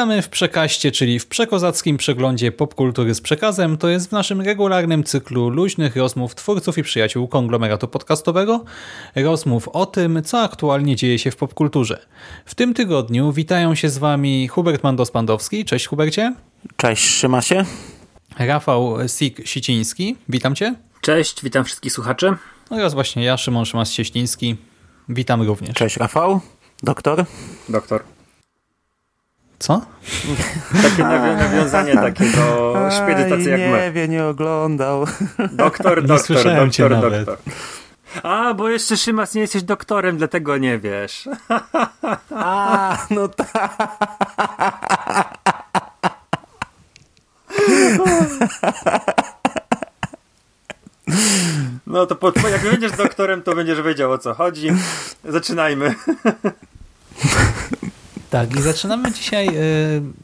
Witamy w Przekaście, czyli w przekozackim przeglądzie popkultury z przekazem. To jest w naszym regularnym cyklu luźnych rozmów twórców i przyjaciół konglomeratu podcastowego. Rozmów o tym, co aktualnie dzieje się w popkulturze. W tym tygodniu witają się z Wami Hubert Mandos-Pandowski. Cześć Hubercie. Cześć, trzyma się. Rafał Sik-Siciński. Witam Cię. Cześć, witam wszystkich słuchaczy. Oraz właśnie ja, Szymon Szymas-Cieśliński. Witam również. Cześć Rafał. Doktor. Doktor. Co? Takie nawią nawiązanie takiego szpiedy tacy jak nie my. wie, nie oglądał. Doktor, Nie doktor, słyszałem cię doktor, nawet. doktor. A, bo jeszcze Szymas nie jesteś doktorem, dlatego nie wiesz. A, no tak. No to po, jak będziesz doktorem, to będziesz wiedział o co chodzi. Zaczynajmy. Tak, i zaczynamy dzisiaj e,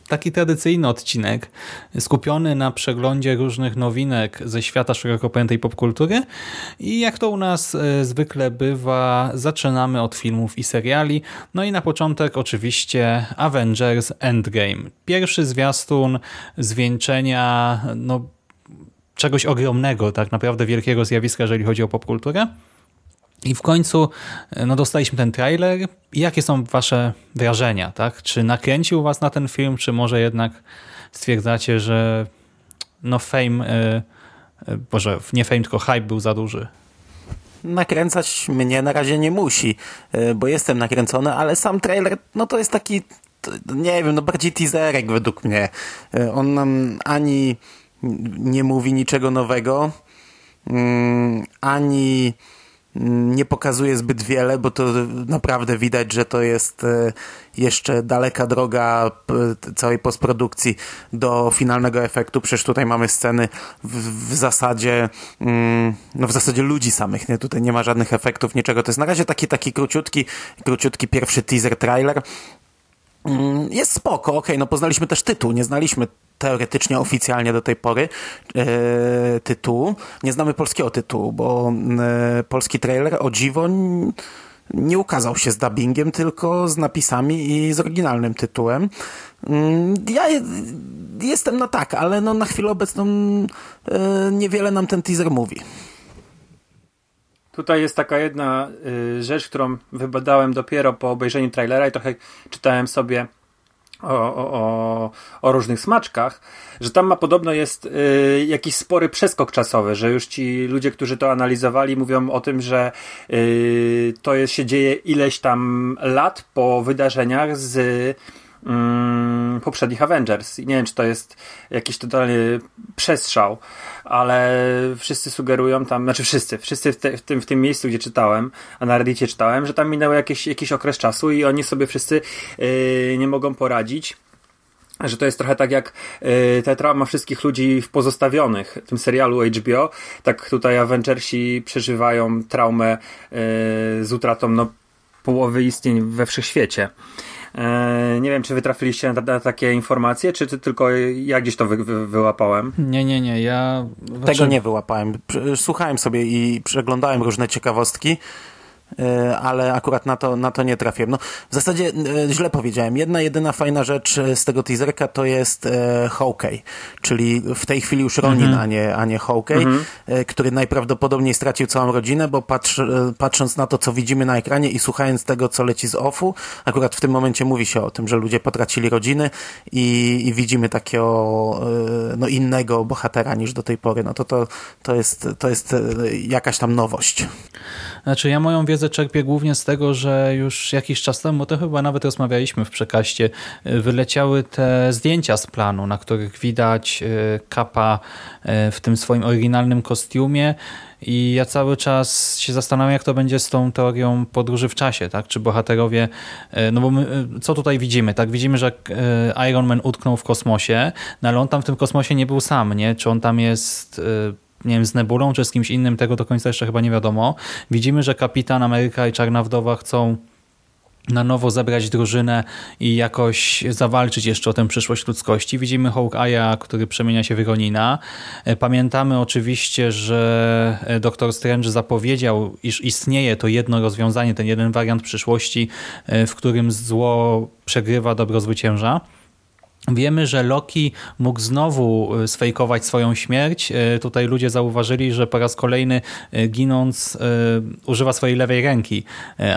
taki tradycyjny odcinek skupiony na przeglądzie różnych nowinek ze świata szeroko pojętej popkultury i jak to u nas e, zwykle bywa, zaczynamy od filmów i seriali. No i na początek oczywiście Avengers Endgame. Pierwszy zwiastun zwieńczenia no, czegoś ogromnego, tak naprawdę wielkiego zjawiska, jeżeli chodzi o popkulturę. I w końcu no, dostaliśmy ten trailer. Jakie są wasze wrażenia? Tak? Czy nakręcił was na ten film, czy może jednak stwierdzacie, że no fame, e, e, boże, nie fame, tylko hype był za duży? Nakręcać mnie na razie nie musi, y, bo jestem nakręcony, ale sam trailer, no to jest taki, nie wiem, no bardziej teaserek według mnie. Y, On nam ani nie mówi niczego nowego, mm, ani nie pokazuje zbyt wiele, bo to naprawdę widać, że to jest e, jeszcze daleka droga całej postprodukcji do finalnego efektu. Przecież tutaj mamy sceny w, w zasadzie mm, no w zasadzie ludzi samych, nie? Tutaj nie ma żadnych efektów, niczego. To jest na razie taki, taki króciutki, króciutki pierwszy teaser trailer. Mm, Jest spoko, okej, okay, no poznaliśmy też tytuł, nie znaliśmy teoretycznie oficjalnie do tej pory e, tytułu. Nie znamy polskiego tytułu, bo e, polski trailer o dziwo nie ukazał się z dubbingiem, tylko z napisami i z oryginalnym tytułem. Mm, Ja je- jestem na tak, ale no na chwilę obecną e, niewiele nam ten teaser mówi. Tutaj jest taka jedna y, rzecz, którą wybadałem dopiero po obejrzeniu trailera i trochę czytałem sobie o, o, o, różnych smaczkach, że tam ma podobno jest y, jakiś spory przeskok czasowy, że już ci ludzie, którzy to analizowali, mówią o tym, że y, to jest, się dzieje ileś tam lat po wydarzeniach z mm, poprzednich Avengers. I nie wiem, czy to jest jakiś totalny przestrzał, ale wszyscy sugerują tam, znaczy wszyscy, wszyscy w, te, w, tym, w tym miejscu, gdzie czytałem, a na Reddicie czytałem, że tam minęło jakiś, jakiś okres czasu i oni sobie wszyscy yy, nie mogą poradzić. Że to jest trochę tak jak yy, ta trauma wszystkich ludzi w pozostawionych, w tym serialu HBO. Tak tutaj Avengersi przeżywają traumę yy, z utratą no, połowy istnień we wszechświecie. Nie wiem, czy wy trafiliście na, na takie informacje, czy ty tylko ja gdzieś to wy, wy, wyłapałem? Nie, nie, nie. Ja Tego nie wyłapałem. Słuchałem sobie i przeglądałem różne ciekawostki, e, ale akurat na to, na to nie trafiłem. No, w zasadzie e, źle powiedziałem. Jedna, jedyna fajna rzecz e, z tego teaserka to jest e, Hawkeye, czyli w tej chwili już Ronin, a nie, a nie Hawkeye, e, który najprawdopodobniej stracił całą rodzinę, bo patrz, e, patrząc na to, co widzimy na ekranie i słuchając tego, co leci z offu, akurat w tym momencie mówi się o tym, że ludzie potracili rodziny i, i widzimy takiego e, no, innego bohatera niż do tej pory. No to, to, to, jest, to jest e, jakaś tam nowość. Znaczy ja moją wiedzę czerpię głównie z tego, że już jakiś czas temu, to chyba nawet rozmawialiśmy w przekaście, y, wyleciały te zdjęcia z planu, na których widać y, Kapa y, w tym swoim oryginalnym kostiumie i ja cały czas się zastanawiam, jak to będzie z tą teorią podróży w czasie, tak? Czy bohaterowie, no bo my, co tutaj widzimy, tak? Widzimy, że Iron Man utknął w kosmosie, no ale on tam w tym kosmosie nie był sam, nie? Czy on tam jest nie wiem, z Nebulą, czy z kimś innym, tego do końca jeszcze chyba nie wiadomo. Widzimy, że Kapitan Ameryka i Czarna Wdowa chcą na nowo zebrać drużynę i jakoś zawalczyć jeszcze o tę przyszłość ludzkości. Widzimy Hawkeye'a, który przemienia się w Ronina. E, pamiętamy oczywiście, że e, Doktor Strange zapowiedział, iż istnieje to jedno rozwiązanie, ten jeden wariant przyszłości, e, w którym zło przegrywa, dobro zwycięża. Wiemy, że Loki mógł znowu e, sfejkować swoją śmierć. E, tutaj ludzie zauważyli, że po raz kolejny e, ginąc używa swojej lewej ręki,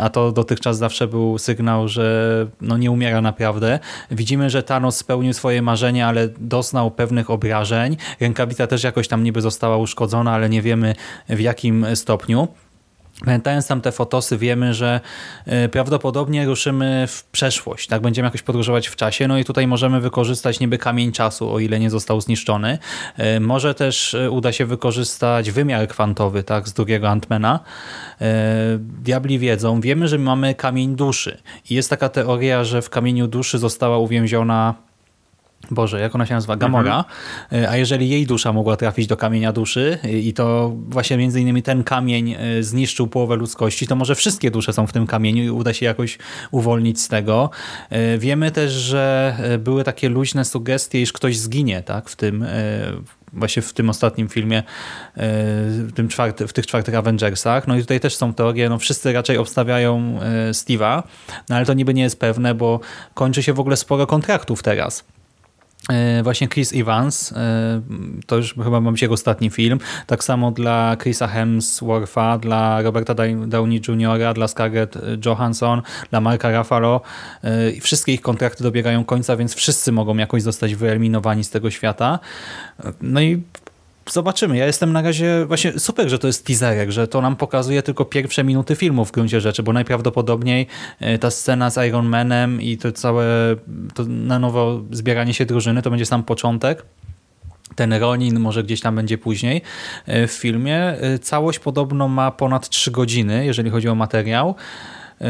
a to dotychczas zawsze był sygnał, że no nie umiera naprawdę. Widzimy, że Thanos spełnił swoje marzenia, ale doznał pewnych obrażeń. Rękawica też jakoś tam niby została uszkodzona, ale nie wiemy w jakim stopniu. Pamiętając tam te fotosy, wiemy, że e, prawdopodobnie ruszymy w przeszłość, tak? Będziemy jakoś podróżować w czasie, no i tutaj możemy wykorzystać niby kamień czasu, o ile nie został zniszczony. E, może też e, uda się wykorzystać wymiar kwantowy, tak? Z drugiego Antmana. Diabli wiedzą, wiemy, że mamy kamień duszy i jest taka teoria, że w kamieniu duszy została uwięziona Boże, jak ona się nazywa? Gamora. Mhm. A jeżeli jej dusza mogła trafić do kamienia duszy i to właśnie między innymi ten kamień e, zniszczył połowę ludzkości, to może wszystkie dusze są w tym kamieniu i uda się jakoś uwolnić z tego. E, wiemy też, że e, były takie luźne sugestie, iż ktoś zginie tak, w tym właśnie w tym ostatnim filmie, w, tym czwarty, w tych czwartych Avengersach. No i tutaj też są teorie, no wszyscy raczej obstawiają Steve'a, no ale to niby nie jest pewne, bo kończy się w ogóle sporo kontraktów teraz. E, właśnie Chris Evans, e, to już chyba ma być jego ostatni film. Tak samo dla Chrisa Hemswortha, dla Roberta Downey Jr., dla Scarlett Johansson, dla Marka Ruffalo. E, wszystkie ich kontrakty dobiegają końca, więc wszyscy mogą jakoś zostać wyeliminowani z tego świata. No i zobaczymy. Ja jestem na razie właśnie super, że to jest teaserek, że to nam pokazuje tylko pierwsze minuty filmu w gruncie rzeczy, bo najprawdopodobniej e, ta scena z Iron Manem i to całe to na nowo zbieranie się drużyny to będzie sam początek. Ten Ronin może gdzieś tam będzie później e, w filmie. E, całość podobno ma ponad 3 godziny, jeżeli chodzi o materiał. Yy,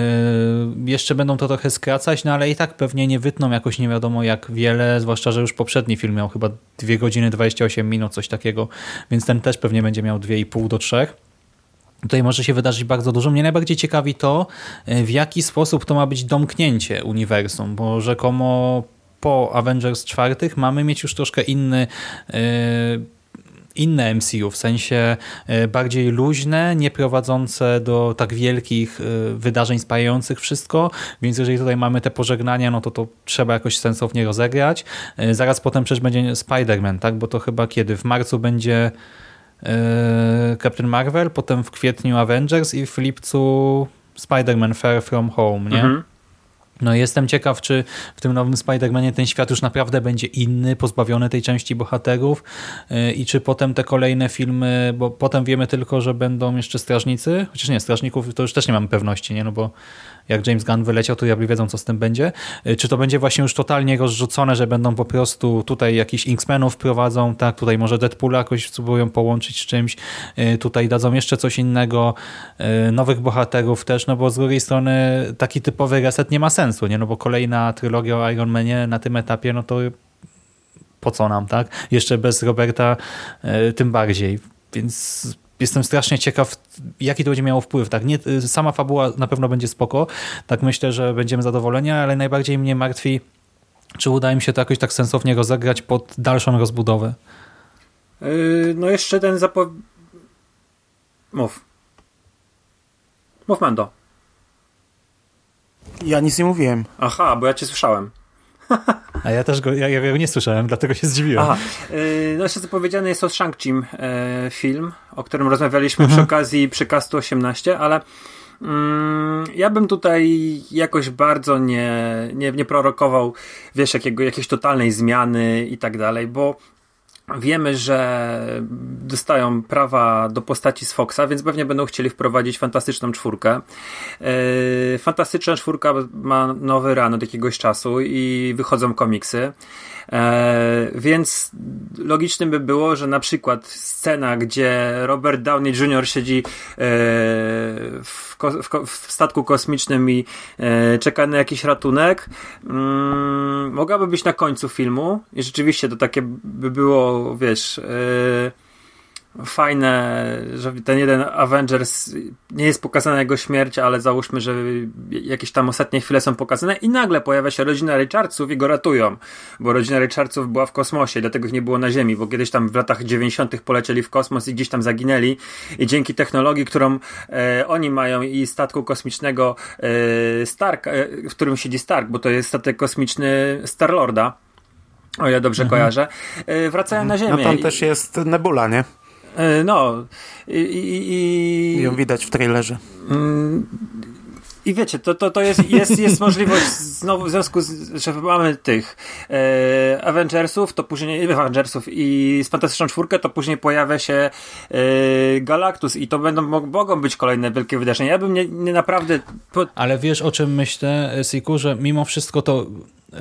jeszcze będą to trochę skracać, no ale i tak pewnie nie wytną jakoś nie wiadomo jak wiele, zwłaszcza, że już poprzedni film miał chyba 2 godziny 28 minut, coś takiego, więc ten też pewnie będzie miał 2,5 do 3. Tutaj może się wydarzyć bardzo dużo. Mnie najbardziej ciekawi to, yy, w jaki sposób to ma być domknięcie uniwersum, bo rzekomo po Avengers czwartych mamy mieć już troszkę inny yy, inne MCU, w sensie e, bardziej luźne, nie prowadzące do tak wielkich e, wydarzeń spajających wszystko, więc jeżeli tutaj mamy te pożegnania, no to to trzeba jakoś sensownie rozegrać. E, zaraz potem przecież będzie Spider-Man, tak? bo to chyba kiedy? W marcu będzie Captain Marvel, potem w kwietniu Avengers i w lipcu Spider-Man Far From Home, nie? Mhm. No jestem ciekaw, czy w tym nowym Spider-Manie ten świat już naprawdę będzie inny, pozbawiony tej części bohaterów y, i czy potem te kolejne filmy, bo potem wiemy tylko, że będą jeszcze strażnicy, chociaż nie, strażników to już też nie mamy pewności, nie? no bo jak James Gunn wyleciał, to diabli wiedzą, co z tym będzie. Y, czy to będzie właśnie już totalnie rozrzucone, że będą po prostu tutaj jakiś X-Menów tak, tutaj może Deadpoola jakoś spróbują połączyć z czymś, y, tutaj dadzą jeszcze coś innego, y, nowych bohaterów też, no bo z drugiej strony taki typowy reset nie ma sensu, nie, no bo kolejna trylogia o Iron Manie na tym etapie, no to po co nam, tak? Jeszcze bez Roberta tym bardziej, więc jestem strasznie ciekaw, jaki to będzie miało wpływ. Tak, nie, sama fabuła na pewno będzie spoko, tak myślę, że będziemy zadowoleni, ale najbardziej mnie martwi, czy uda im się to jakoś tak sensownie rozegrać pod dalszą rozbudowę. Yy, no jeszcze ten zapo... Mów. Mów, Mando. Ja nic nie mówiłem. Aha, bo ja cię słyszałem. A ja też go, ja, ja go nie słyszałem, dlatego się zdziwiłem. Aha. Yy, no jeszcze zapowiedziany jest o Shang-Chim yy, film, o którym rozmawialiśmy mhm. przy okazji przykastu 18, ale yy, ja bym tutaj jakoś bardzo nie, nie, nie prorokował, wiesz, jakiego, jakiejś totalnej zmiany i tak dalej, bo Wiemy, że dostają prawa do postaci z Foxa, więc pewnie będą chcieli wprowadzić fantastyczną czwórkę. Yy, fantastyczna czwórka ma nowy run od jakiegoś czasu i wychodzą komiksy. E, więc logicznym by było, że na przykład scena, gdzie Robert Downey Jr. siedzi e, w, w, w, statku kosmicznym i e, czeka na jakiś ratunek, mm, mogłaby być na końcu filmu i rzeczywiście to takie by było, wiesz... E, fajne, że ten jeden Avengers nie jest pokazana jego śmierć, ale załóżmy, że jakieś tam ostatnie chwile są pokazane i nagle pojawia się rodzina Richardsów i go ratują, bo rodzina Richardsów była w kosmosie, dlatego ich nie było na Ziemi, bo kiedyś tam w latach 90. polecieli w kosmos i gdzieś tam zaginęli i dzięki technologii, którą e, oni mają i statku kosmicznego e, Stark, e, w którym siedzi Stark, bo to jest statek kosmiczny Starlorda, o ja dobrze mhm. kojarzę, e, wracają na Ziemię. No tam też jest Nebula, nie? E, no. I, i, i... Ją widać w trailerze. Mm, I wiecie, to, to, to jest, jest, jest możliwość znowu w związku z, że mamy tych e, Avengersów, to później Avengersów i z Fantastyczną Czwórkę, to później pojawia się e, Galactus i to będą mogą być kolejne wielkie wydarzenia. Ja bym nie, nie naprawdę... Po... Ale wiesz o czym myślę, Siku, że mimo wszystko to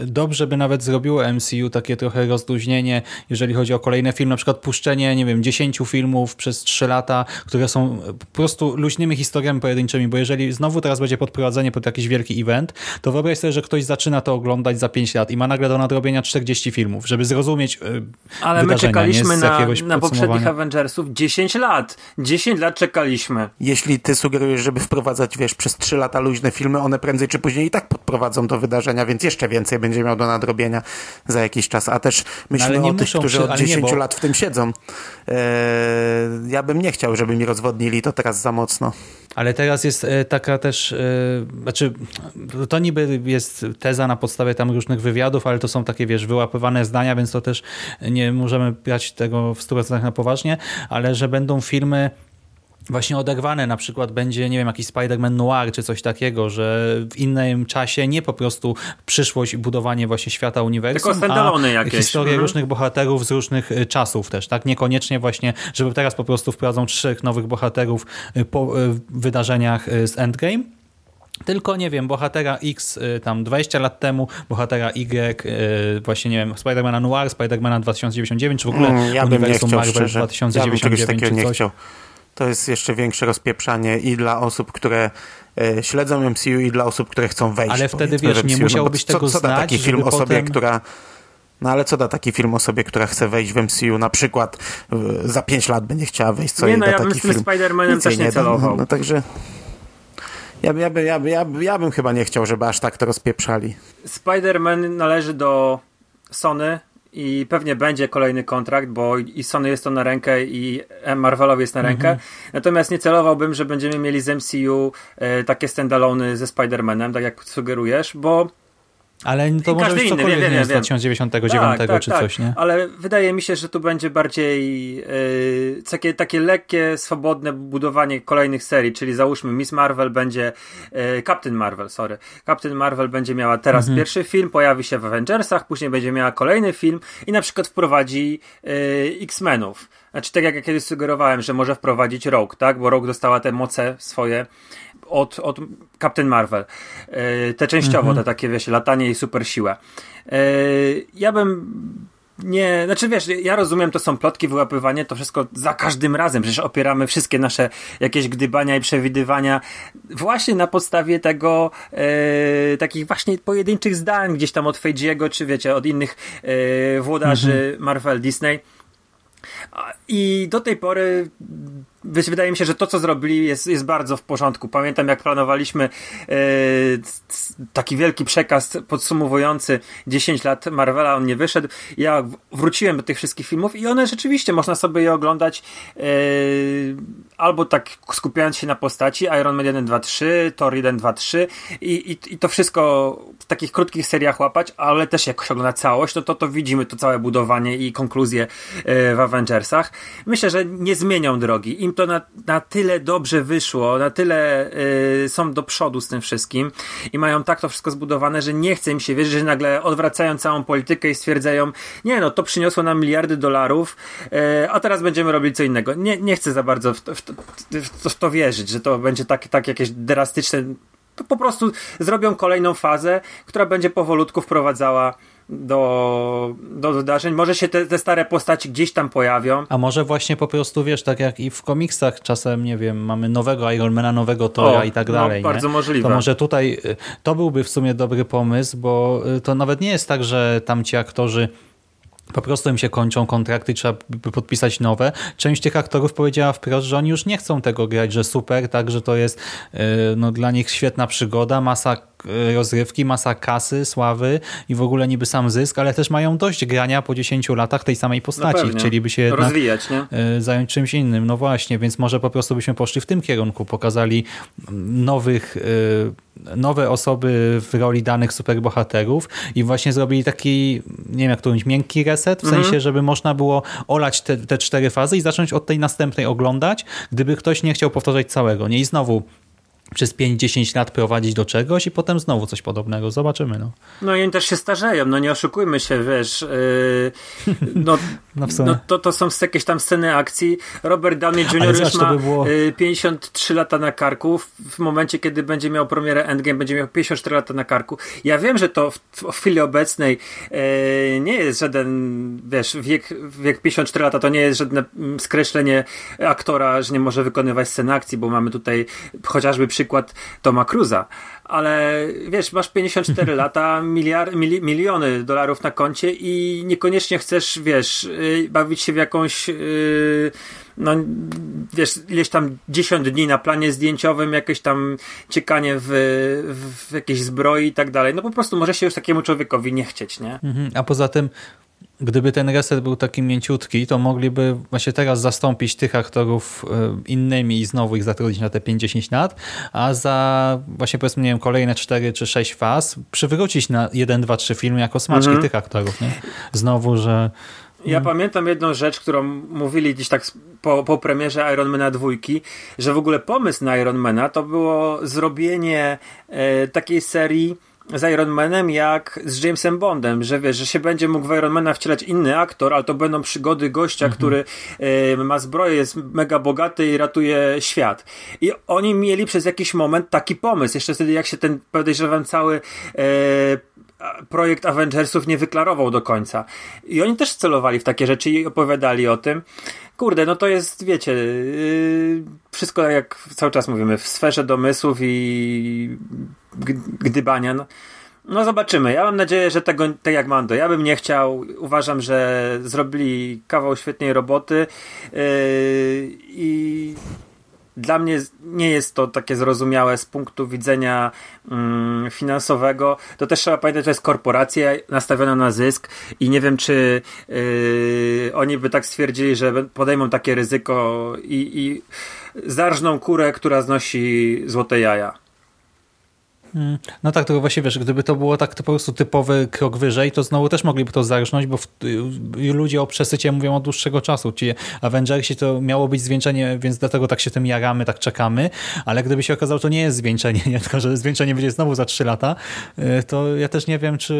dobrze by nawet zrobiło MCU takie trochę rozluźnienie, jeżeli chodzi o kolejne filmy, na przykład puszczenie, nie wiem, 10 filmów przez 3 lata, które są po prostu luźnymi historiami pojedynczymi, bo jeżeli znowu teraz będzie podprowadzenie pod jakiś wielki event, to wyobraź sobie, że ktoś zaczyna to oglądać za 5 lat i ma nagle do nadrobienia 40 filmów, żeby zrozumieć yy, Ale my czekaliśmy na, na poprzednich Avengersów 10 lat. 10 lat czekaliśmy. Jeśli ty sugerujesz, żeby wprowadzać, wiesz, przez 3 lata luźne filmy, one prędzej czy później i tak podprowadzą do wydarzenia, więc jeszcze więcej będzie miał do nadrobienia za jakiś czas. A też myślę o tych, którzy od 10 nie, bo... lat w tym siedzą. Eee, ja bym nie chciał, żeby mi rozwodnili to teraz za mocno. Ale teraz jest e, taka też, e, znaczy to niby jest teza na podstawie tam różnych wywiadów, ale to są takie, wiesz, wyłapywane zdania, więc to też nie możemy brać tego w 100% na poważnie, ale że będą filmy właśnie oderwane na przykład będzie, nie wiem, jakiś Spider-Man Noir czy coś takiego, że w innym czasie nie po prostu przyszłość i budowanie właśnie świata uniwersum, Tylko a jakieś. historie mhm. różnych bohaterów z różnych y, czasów też, tak? Niekoniecznie właśnie, żeby teraz po prostu wprowadzą trzech nowych bohaterów y, po y, wydarzeniach z Endgame, tylko, nie wiem, bohatera X tam 20 lat temu, bohatera Y, właśnie, nie wiem, Spider-Mana Noir, Spider-Mana 2099, czy w ogóle mm, ja uniwersum Marvel szczerze. 2099 ja bym takiego nie chciał to jest jeszcze większe rozpieprzanie i dla osób, które e, śledzą MCU i dla osób, które chcą wejść. Ale wtedy, wiesz, nie musiałbyś no tego co, co da taki film osobie, potem... która no ale co da taki film osobie, która chce wejść w MCU, na przykład za 5 lat będzie chciała wejść, co nie, jej no, da ja taki film? Nie, Spider-Manem też nie, nie celował. No także... Ja, ja, ja, ja, ja bym chyba nie chciał, żeby aż tak to rozpieprzali. Spider-Man należy do Sony, i pewnie będzie kolejny kontrakt, bo i Sony jest to na rękę i Marvelowi jest na rękę. Mhm. Natomiast nie celowałbym, że będziemy mieli z MCU e, takie standalone ze Spider-Manem, tak jak sugerujesz, bo ale to może być cokolwiek inny, nie, nie, z 2099 tak, tak, czy tak, coś, nie? Ale wydaje mi się, że tu będzie bardziej yy, takie, takie lekkie, swobodne budowanie kolejnych serii, czyli załóżmy Miss Marvel będzie yy, Captain Marvel, sorry. Captain Marvel będzie miała teraz mhm. pierwszy film, pojawi się w Avengersach, później będzie miała kolejny film i na przykład wprowadzi yy, X-Menów. Znaczy, tak jak ja kiedyś sugerowałem, że może wprowadzić Rogue, tak? Bo Rogue dostała te moce swoje od, od Captain Marvel. E, te częściowo, te takie, wiesz, latanie i super siłę. E, ja bym nie, znaczy wiesz, ja rozumiem, to są plotki, wyłapywanie, to wszystko za każdym razem, przecież opieramy wszystkie nasze jakieś gdybania i przewidywania właśnie na podstawie tego e, takich właśnie pojedynczych zdań gdzieś tam od Feijiego, czy wiecie, od innych e, włodarzy mhm. Marvel, Disney. I do tej pory wydaje mi się, że to, co zrobili, jest, jest bardzo w porządku. Pamiętam, jak planowaliśmy e, taki wielki przekaz podsumowujący 10 lat Marvela, on nie wyszedł. Ja wróciłem do tych wszystkich filmów i one rzeczywiście można sobie je oglądać e, albo tak skupiając się na postaci Iron Man 1, 2, 3, Thor 1, 2, 3 i, i, i to wszystko w takich krótkich seriach łapać, ale też jak się ogląda całość, no to to widzimy to całe budowanie i konkluzję e, w Avengersach. Myślę, że nie zmienią drogi. Im to na, na tyle dobrze wyszło, na tyle y, są do przodu z tym wszystkim i mają tak to wszystko zbudowane, że nie chce im się wierzyć, że nagle odwracają całą politykę i stwierdzają, nie no, to przyniosło nam miliardy dolarów, y, a teraz będziemy robić co innego. Nie, nie chcę za bardzo w w, w, to, wierzyć, że to będzie tak, tak jakieś drastyczne to po prostu zrobią kolejną fazę, która będzie powolutku wprowadzała do, do wydarzeń. Może się te, te, stare postaci gdzieś tam pojawią. A może właśnie po prostu, wiesz, tak jak i w komiksach czasem, nie wiem, mamy nowego Ironmana, nowego Tora i tak no, dalej. No, bardzo nie? możliwe. To może tutaj y, to byłby w sumie dobry pomysł, bo y, to nawet nie jest tak, że tam ci aktorzy po prostu im się kończą kontrakty, trzeba podpisać nowe. Część tych aktorów powiedziała wprost, że oni już nie chcą tego grać, że super, tak, że to jest y, no, dla nich świetna przygoda, masa rozrywki, masa kasy, sławy i w ogóle niby sam zysk, ale też mają dość grania po 10 latach tej samej postaci. No Chcieliby się jednak Rozwijać, nie? Y, zająć czymś innym. No właśnie, więc może po prostu byśmy poszli w tym kierunku, pokazali nowych nowe osoby w roli danych superbohaterów i właśnie zrobili taki, nie wiem jak to mówić, miękki reset, w mhm. sensie, żeby można było olać te, te cztery fazy i zacząć od tej następnej oglądać, gdyby ktoś nie chciał powtarzać całego. Nie i znowu przez 5-10 lat prowadzić do czegoś i potem znowu coś podobnego. Zobaczymy. No, no i oni też się starzeją, no nie oszukujmy się, wiesz. Yy, no, no, no, to, to są jakieś tam sceny akcji. Robert Downey Jr. już ma by było... 53 y, lata na karku. W momencie, kiedy będzie miał premierę Endgame, będzie miał 54 lata na karku. Ja wiem, że to w, w chwili obecnej yy, nie jest żaden, wiesz, wiek, wiek 54 lata to nie jest żadne mm, skreślenie aktora, że nie może wykonywać scen akcji, bo mamy tutaj chociażby przykład Toma Cruza, ale wiesz, masz 54 lata, miliard, mili, miliony dolarów na koncie i niekoniecznie chcesz, wiesz, y, bawić się w jakąś yy, no wiesz, ileś tam 10 dni na planie zdjęciowym, jakieś tam ciekanie w, w jakiejś zbroi i tak dalej. No po prostu może się już takiemu człowiekowi nie chcieć, nie? Mhm. A poza tym Gdyby ten reset był taki mięciutki, to mogliby właśnie teraz zastąpić tych aktorów e, innymi i znowu ich zatrudnić na te 50 lat, a za właśnie powiedzmy, nie wiem, kolejne 4 czy 6 faz przywrócić na 1, 2, 3 filmy jako smaczki mhm. tych aktorów, nie? Znowu, że ja hmm. pamiętam jedną rzecz, którą mówili gdzieś tak po, po premierze Ironmana dwójki, że w ogóle pomysł na Ironmana to było zrobienie e, takiej serii z Ironmanem jak z Jamesem Bondem, że wiesz, że się będzie mógł w Ironmana wcielać inny aktor, ale to będą przygody gościa, mhm. który y, ma zbroję, jest mega bogaty i ratuje świat. I oni mieli przez jakiś moment taki pomysł, jeszcze wtedy jak się ten, podejrzewam, cały y, projekt Avengersów nie wyklarował do końca. I oni też celowali w takie rzeczy i opowiadali o tym. Kurde, no to jest, wiecie, yy, wszystko jak cały czas mówimy, w sferze domysłów i gdybania. No, no zobaczymy. Ja mam nadzieję, że tego, tak jak Mando, ja bym nie chciał. Uważam, że zrobili kawał świetnej roboty yy, i dla mnie nie jest to takie zrozumiałe z punktu widzenia mm, finansowego. To też trzeba pamiętać, że jest korporacja nastawiona na zysk i nie wiem, czy yy, oni by tak stwierdzili, że podejmą takie ryzyko i, i zarżną kurę, która znosi złote jaja. Hmm. No tak, tylko właśnie wiesz, gdyby to było tak to po prostu typowy krok wyżej, to znowu też mogliby to zarżnąć, bo w, ludzie o przesycie mówią od dłuższego czasu. Ci Avengersi to miało być zwieńczenie, więc dlatego tak się tym jaramy, tak czekamy, ale gdyby się okazało, to nie jest zwieńczenie, nie? tylko że zwieńczenie będzie znowu za trzy lata, y, to ja też nie wiem, czy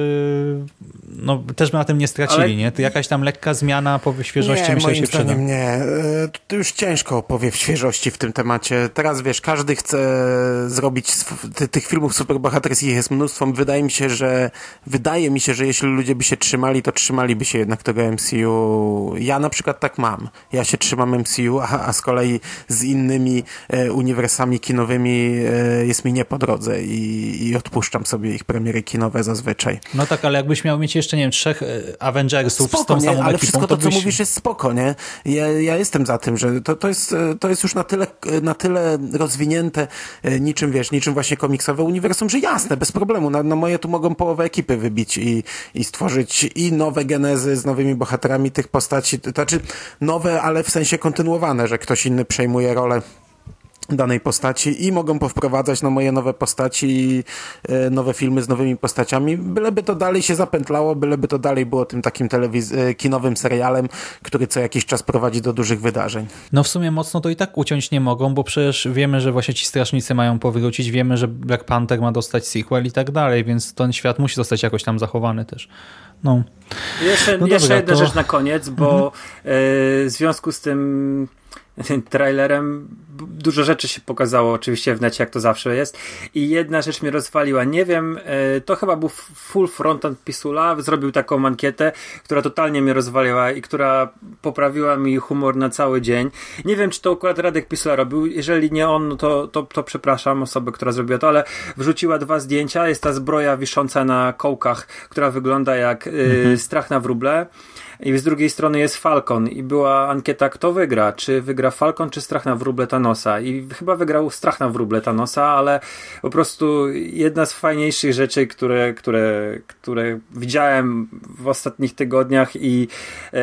no, też by na tym nie stracili, ale... nie? To jakaś tam lekka zmiana po świeżości nie, myślę, się przyda. Nie, y, to już ciężko powie w świeżości w tym temacie. Teraz wiesz, każdy chce zrobić tych filmów superbohaterskich jest mnóstwo. Wydaje mi się, że wydaje mi się, że jeśli ludzie by się trzymali, to trzymaliby się jednak tego MCU. Ja na przykład tak mam. Ja się trzymam MCU, a, a z kolei z innymi e, uniwersami kinowymi e, jest mi nie po drodze i, i odpuszczam sobie ich premiery kinowe zazwyczaj. No tak, ale jakbyś miał mieć jeszcze, nie wiem, trzech e, Avengersów spoko, z tą nie, samą ale ekipą, wszystko to, byś... co mówisz jest spoko, nie? Ja, ja jestem za tym, że to, to, jest, to jest już na tyle, na tyle rozwinięte niczym, wiesz, niczym właśnie komiksowe uniwersum uniwersum, że jasne, bez problemu. Na, na moje tu mogą połowę ekipy wybić i, i stworzyć i nowe genezy z nowymi bohaterami tych postaci. To znaczy nowe, ale w sensie kontynuowane, że ktoś inny przejmuje rolę danej postaci i mogą powprowadzać na moje nowe postaci, e, nowe filmy z nowymi postaciami, byleby to dalej się zapętlało, byleby to dalej było tym takim telewiz- e, kinowym serialem, który co jakiś czas prowadzi do dużych wydarzeń. No w sumie mocno to i tak uciąć nie mogą, bo przecież wiemy, że właśnie ci strażnicy mają powrócić, wiemy, że Black Panther ma dostać sequel i tak dalej, więc ten świat musi zostać jakoś tam zachowany też. No. Jeszcze, No jeszcze dobra, jedna to- rzecz na koniec, bo e, w związku z tym trailerem. Dużo rzeczy się pokazało oczywiście w necie, jak to zawsze jest. I jedna rzecz mnie rozwaliła, nie wiem, e, to chyba był Full Frontal Pisula, zrobił taką ankietę, która totalnie mnie rozwaliła i która poprawiła mi humor na cały dzień. Nie wiem, czy to akurat Radek Pisula robił, jeżeli nie on, no to, to, to przepraszam osobę, która zrobiła to, ale wrzuciła dwa zdjęcia, jest ta zbroja wisząca na kołkach, która wygląda jak y, strach na wróble i z drugiej strony jest Falcon. I była ankieta, kto wygra, czy wygra Falcon, czy Strach na wróble Thanosa. I chyba wygrał Strach na wróble Thanosa, ale po prostu jedna z fajniejszych rzeczy, które, które, które widziałem w ostatnich tygodniach i, yy,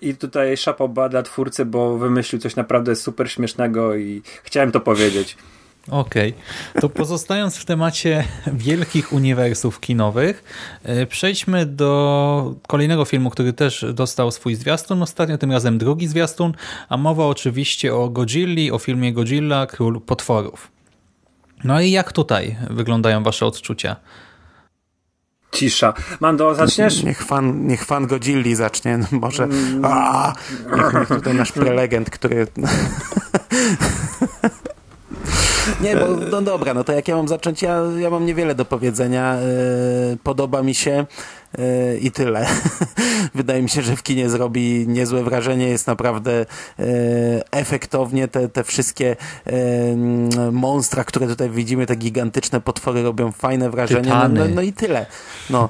i tutaj szapoba dla twórcy, bo wymyślił coś naprawdę super śmiesznego i chciałem to powiedzieć. Okej, to pozostając w temacie wielkich uniwersów kinowych, e, przejdźmy do kolejnego filmu, który też dostał swój zwiastun, ostatnio tym razem drugi zwiastun, a mowa oczywiście o Godzilli, o filmie Godzilla, Król Potworów. No i jak tutaj wyglądają wasze odczucia? Cisza. Mando, zaczniesz? Niech fan, niech fan Godzilli zacznie, no może. A, niech, niech tutaj nasz prelegent, który. Nie, bo no dobra, no to jak ja mam zacząć, ja, ja mam niewiele do powiedzenia. Yy, podoba mi się i tyle. Wydaje mi się, że w kinie zrobi niezłe wrażenie, jest naprawdę yy, efektownie. Te, te wszystkie yy, monstra, które tutaj widzimy, te gigantyczne potwory robią fajne wrażenie. No, no, no i tyle. No,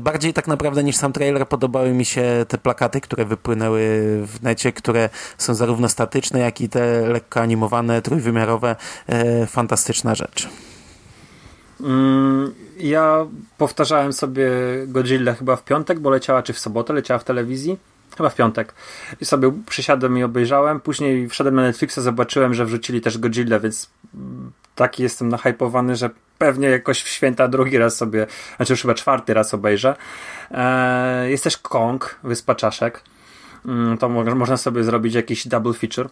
bardziej tak naprawdę niż sam trailer podobały mi się te plakaty, które wypłynęły w necie, które są zarówno statyczne, jak i te lekko animowane, trójwymiarowe. Fantastyczna rzecz. Mm, ja powtarzałem sobie Godzilla chyba w piątek, bo leciała, czy w sobotę, leciała w telewizji. Chyba w piątek. I sobie przysiadłem i obejrzałem. Później wszedłem na Netflixa, zobaczyłem, że wrzucili też Godzilla, więc taki jestem nahypowany, że pewnie jakoś w święta drugi raz sobie, znaczy już chyba czwarty raz obejrzę. Eee, jest też Kong, Wyspa Czaszek. Mm, to mo- można sobie zrobić jakiś double feature.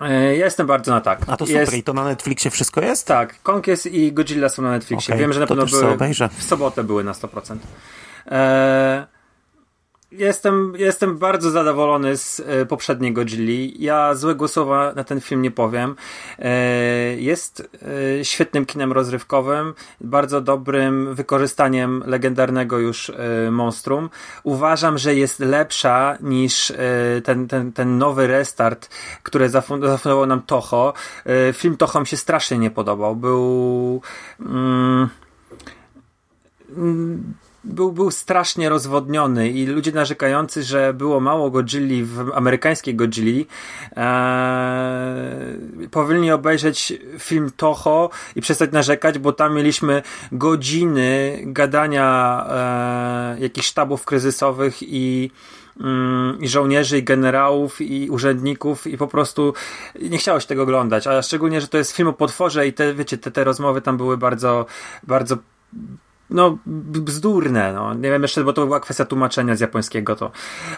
Eee, ja jestem bardzo na tak. A to super, Jest, i to na Netflixie wszystko jest? tak, Kong jest i Godzilla są na Netflixie. Okej, Wiem, że na pewno sobie były obejrzę. w sobotę były na 100%. Eee, jestem, jestem bardzo zadowolony z e, poprzedniej Godzilli. Ja złego słowa na ten film nie powiem. Eee, jest e, świetnym kinem rozrywkowym, bardzo dobrym wykorzystaniem legendarnego już e, monstrum. Uważam, że jest lepsza niż e, ten, ten, ten nowy restart, który zafun- zafundował nam Toho. E, film Toho mi się strasznie nie podobał. Był... Mm, mm, był, był strasznie rozwodniony i ludzie narzekający, że było mało Godzilli w amerykańskiej Godzilli eee, powinni obejrzeć film Toho i przestać narzekać, bo tam mieliśmy godziny gadania eee, jakichś sztabów kryzysowych i mm, i żołnierzy, i generałów, i urzędników, i po prostu nie chciało się tego oglądać. A szczególnie, że to jest film o potworze, i te, wiecie, te, te rozmowy tam były bardzo, bardzo no, bzdurne, no. Nie wiem jeszcze, bo to była kwestia tłumaczenia z japońskiego to.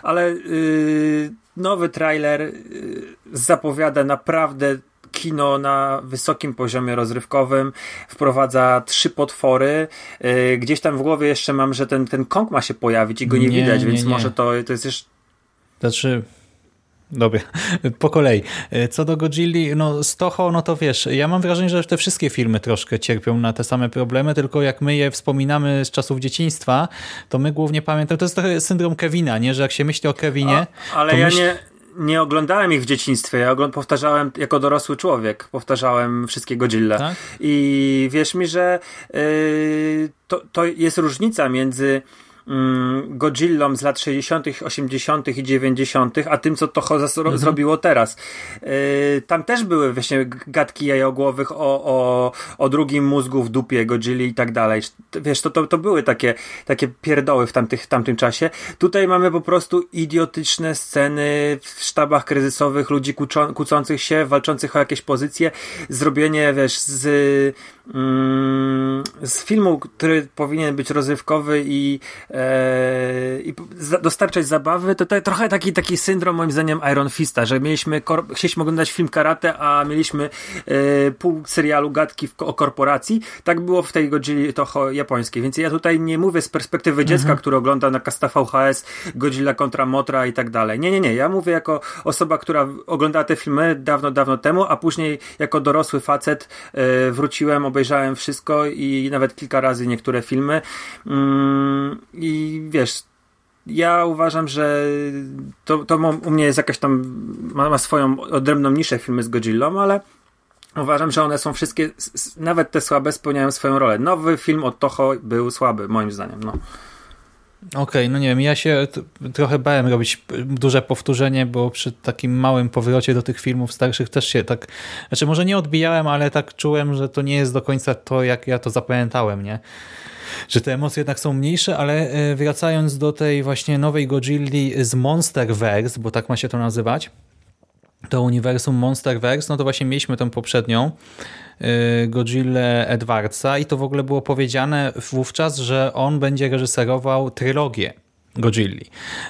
Ale yy, nowy trailer yy, zapowiada naprawdę kino na wysokim poziomie rozrywkowym, wprowadza trzy potwory. Yy, gdzieś tam w głowie jeszcze mam, że ten, ten Kong ma się pojawić i go nie, Nie, widać, nie, więc nie. może to, to jest jeszcze Znaczy, dobra, po kolei. Co do Godzilli, no z Toho, no to wiesz, ja mam wrażenie, że te wszystkie filmy troszkę cierpią na te same problemy, tylko jak my je wspominamy z czasów dzieciństwa, to my głównie pamiętamy, to jest trochę syndrom Kevina, nie, że jak się myśli o Kevinie, A, ale ja myśl- nie, nie oglądałem ich w dzieciństwie. Ja ogląd- powtarzałem jako dorosły człowiek. Powtarzałem wszystkie Godzilla. Tak? I wierz mi, że yy, to, to jest różnica między mm, Godzillą z lat 60., 80. i 90., a tym, co Toho zas- zrobiło teraz. Yy, tam też były właśnie gadki jajogłowych o, o, o drugim mózgu w dupie Godzilli i tak dalej. Wiesz, to, to, to były takie, takie pierdoły w, tamtych, w tamtym czasie. Tutaj mamy po prostu idiotyczne sceny w sztabach kryzysowych, ludzi kłóczą, kłócących się, walczących o jakieś pozycje, zrobienie, wiesz, z, mm, z filmu, który powinien być rozrywkowy i, i za, dostarczać zabawy, to, to trochę taki, taki syndrom moim zdaniem Iron Fista, że mieliśmy, chcieliśmy oglądać film karate, a mieliśmy e, pół serialu gadki w, o korporacji. Tak było w tej Godzilli Toho japońskiej, więc ja tutaj nie mówię z perspektywy dziecka, który ogląda na kasta VHS Godzilla kontra Motra i tak dalej. Nie, nie, nie. Ja mówię jako osoba, która oglądała te filmy dawno, dawno temu, a później jako dorosły facet e, wróciłem, obejrzałem wszystko i nawet kilka razy niektóre filmy. Mm, I wiesz, ja uważam, że to, to u mnie jest jakaś tam, ma, ma swoją odrębną niszę filmy z Godzillą, ale uważam, że one są wszystkie, nawet te słabe spełniają swoją rolę. Nowy film od Toho był słaby, moim zdaniem. No. Okej, no nie wiem, ja się trochę bałem robić duże powtórzenie, bo przy takim małym powrocie do tych filmów starszych też się tak, znaczy może nie odbijałem, ale tak czułem, że to nie jest do końca to, jak ja to zapamiętałem, nie? Że te emocje jednak są mniejsze, ale e, wracając do tej właśnie nowej Godzilli z Monsterverse, bo tak ma się to nazywać, to uniwersum Monsterverse, no to właśnie mieliśmy tą poprzednią y, Godzilla Edwardsa i to w ogóle było powiedziane wówczas, że on będzie reżyserował trylogię Godzilli.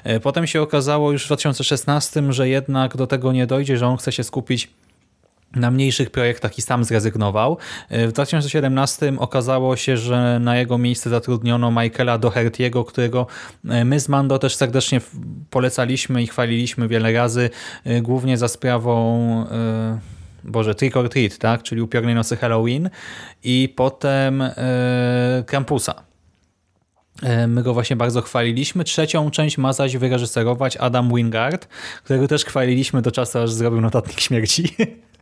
Y, Potem się okazało już w 2016, że jednak do tego nie dojdzie, że on chce się skupić na mniejszych projektach i sam zrezygnował. W 2017 okazało się, że na jego miejsce zatrudniono Michaela Doherty'ego, którego e, my z Mando też serdecznie polecaliśmy i chwaliliśmy wiele razy, e, głównie za sprawą e, Boże, Trick or Treat, tak? czyli upiornej nocy Halloween i potem e, Krampusa. My go właśnie bardzo chwaliliśmy. Trzecią część ma zaś wyreżyserować Adam Wingard, którego też chwaliliśmy do czasu, aż zrobił notatnik śmierci.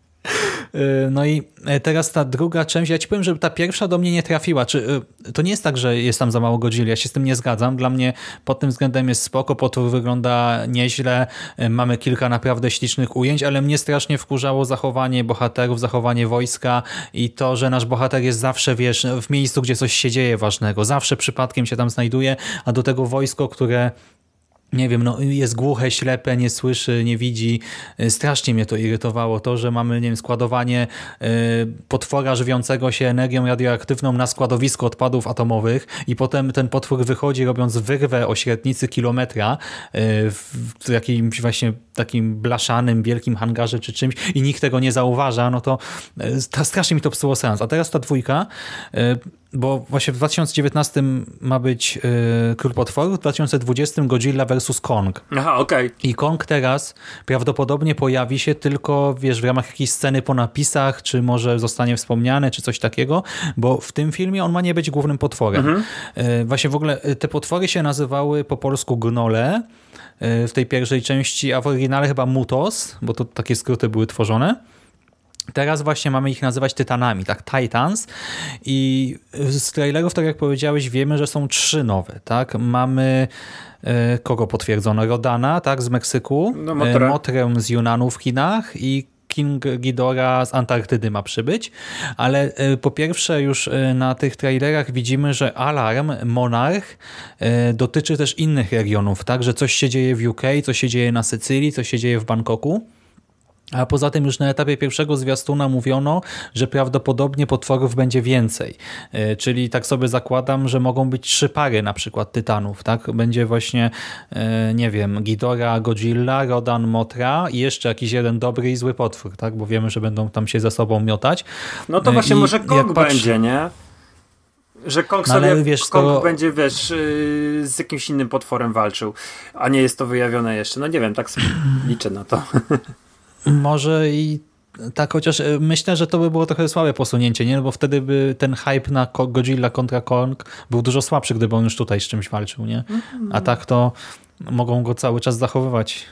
E, No i e, teraz ta druga część, ja ci powiem, że ta pierwsza do mnie nie trafiła. Czy, e, to nie jest tak, że jest tam za mało Godzilla, ja się z tym nie zgadzam. Dla mnie pod tym względem jest spoko, potwór wygląda nieźle, mamy kilka naprawdę ślicznych ujęć, ale mnie strasznie wkurzało zachowanie bohaterów, zachowanie wojska i to, że nasz bohater jest zawsze, wiesz, w miejscu, gdzie coś się dzieje ważnego, zawsze przypadkiem się tam znajduje, a do tego wojsko, które nie wiem, no jest głuche, ślepe, nie słyszy, nie widzi. Y, Strasznie mnie to irytowało, to, że mamy, nie wiem, składowanie y, potwora żywiącego się energią radioaktywną na składowisko odpadów atomowych i potem ten potwór wychodzi robiąc wyrwę o średnicy kilometra y, w jakimś właśnie takim blaszanym, wielkim hangarze czy czymś i nikt tego nie zauważa, no to stra- strasznie mi to psuło sens. A teraz ta dwójka, bo właśnie w 2019 ma być y, Król Potworów, w 2020 Godzilla vs. Kong. Aha, okej. I Kong teraz prawdopodobnie pojawi się tylko, wiesz, w ramach jakiejś sceny po napisach, czy może zostanie wspomniany, czy coś takiego, bo w tym filmie on ma nie być głównym potworem. Y, Właśnie w ogóle y, te potwory się nazywały po polsku gnole w tej pierwszej części, a w oryginale chyba mutos, bo to takie skróty były tworzone. Teraz właśnie mamy ich nazywać tytanami, tak? Titans. I z trailerów, tak jak powiedziałeś, wiemy, że są trzy nowe, tak? Mamy e, kogo potwierdzono? Rodana, tak? Z Meksyku. No, Motrę. E, Motrę z Yunanu w Chinach i King Ghidorah z Antarktydy ma przybyć, ale e, po pierwsze już na tych trailerach widzimy, że alarm Monarch dotyczy też innych regionów, tak, że coś się dzieje w UK, coś się dzieje na Sycylii, coś się dzieje w Bangkoku. A poza tym już na etapie pierwszego zwiastuna mówiono, że prawdopodobnie potworów będzie więcej. E, Czyli tak sobie zakładam, że mogą być trzy pary na przykład tytanów. tak? Będzie właśnie, e, nie wiem, Ghidorah, Godzilla, Rodan, Motra i jeszcze jakiś jeden dobry i zły potwór, tak? bo wiemy, że będą tam się ze sobą miotać. No to E, właśnie i może Kong patrzę- będzie, nie? Że Kong No sobie wiesz, Kong to- będzie, wiesz, yy, z jakimś innym potworem walczył, a nie jest to wyjawione jeszcze. No nie wiem, tak sobie liczę na to. Może i tak, chociaż e, myślę, że to by było trochę słabe posunięcie, nie? No bo wtedy by ten hype na Godzilla kontra Kong był dużo słabszy, gdyby on już tutaj z czymś walczył, nie? A tak to mogą go cały czas zachowywać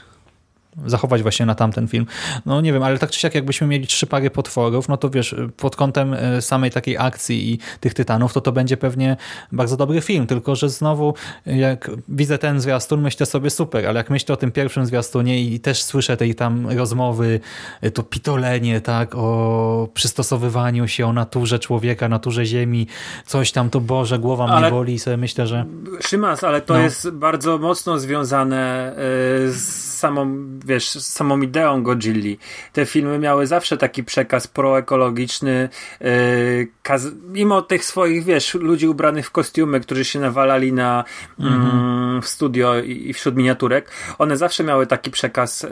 zachować właśnie na tamten film. No nie wiem, ale tak czy siak jakbyśmy mieli trzy pary potworów, no to wiesz, pod kątem e, samej takiej akcji i tych tytanów, to to będzie pewnie bardzo dobry film, tylko że znowu jak widzę ten zwiastun, myślę sobie super, ale jak myślę o tym pierwszym zwiastunie i też słyszę tej tam rozmowy, e, to pitolenie, tak, o przystosowywaniu się, o naturze człowieka, naturze ziemi, coś tam, to Boże, głowa ale... mnie boli i sobie myślę, że... Szymas, ale to no. jest bardzo mocno związane e, z samą, wiesz, samą ideą Godzilli. Te filmy miały zawsze taki przekaz proekologiczny, yy, mimo tych swoich, wiesz, ludzi ubranych w kostiumy, którzy się nawalali na mm w studio i, i, wśród miniaturek, one zawsze miały taki przekaz yy,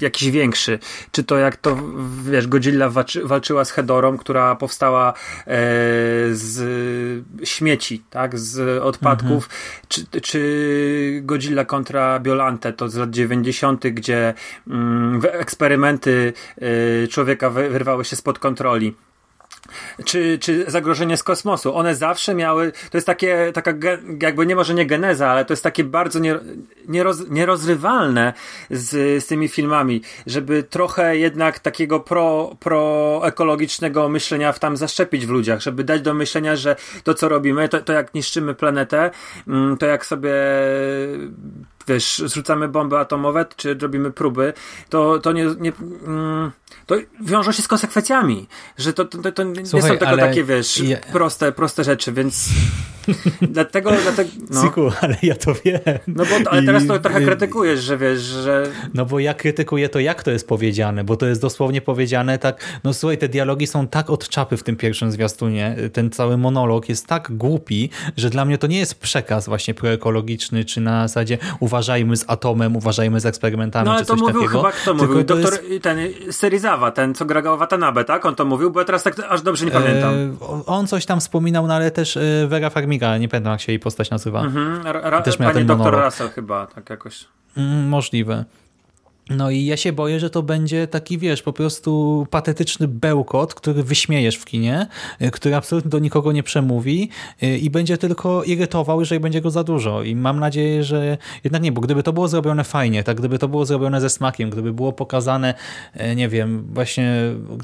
jakiś większy. Czy to jak to, wiesz, Godzilla walczy, walczyła z Hedorą, która powstała yy, z śmieci, tak, z odpadków, -hmm. czy, czy Godzilla kontra Biolante, to z lat 90., gdzie mm, eksperymenty y, człowieka wyrwały się spod kontroli czy, czy zagrożenie z kosmosu. One zawsze miały, to jest takie, taka jakby nie może nie geneza, ale to jest takie bardzo nie, nieroz, nierozrywalne z, z tymi filmami, żeby trochę jednak takiego pro, proekologicznego myślenia w tam zaszczepić w ludziach, żeby dać do myślenia, że to co robimy, to, to jak niszczymy planetę, mm, to jak sobie wiesz, zrzucamy bomby atomowe, czy robimy próby, to, to nie, nie mm, to wiążą się z konsekwencjami, że to, to, to nie Słuchaj, są tylko takie, wiesz, ja... proste, proste rzeczy, więc dlatego, dlatego no. Siku, ale ja to wiem. No bo, ale teraz to trochę krytykujesz, że wiesz, że... No bo ja krytykuję to, jak to jest powiedziane, bo to jest dosłownie powiedziane tak, no słuchaj, te dialogi są tak od czapy w tym pierwszym zwiastunie, ten cały monolog jest tak głupi, że dla mnie to nie jest przekaz właśnie proekologiczny, czy na zasadzie uważajmy z atomem, uważajmy z eksperymentami, no, ale czy coś to mówił takiego. chyba, kto mówił? Doktor, jest... ten Serizawa, ten co grał Watanabe, tak? On to mówił, bo ja teraz tak aż dobrze nie pamiętam. E, on coś tam wspominał, no ale też e, Vera Farmiga, nie pamiętam jak się jej postać nazywa. Mhm. Ra, też miał ten doktor Russell chyba, tak jakoś. Mm, możliwe. No i ja się boję, że to będzie taki, wiesz, po prostu patetyczny bełkot, który wyśmiejesz w kinie, y, który absolutnie do nikogo nie przemówi y, i będzie tylko irytował, jeżeli będzie go za dużo. I mam nadzieję, że jednak nie, bo gdyby to było zrobione fajnie, tak, gdyby to było zrobione ze smakiem, gdyby było pokazane, y, nie wiem, właśnie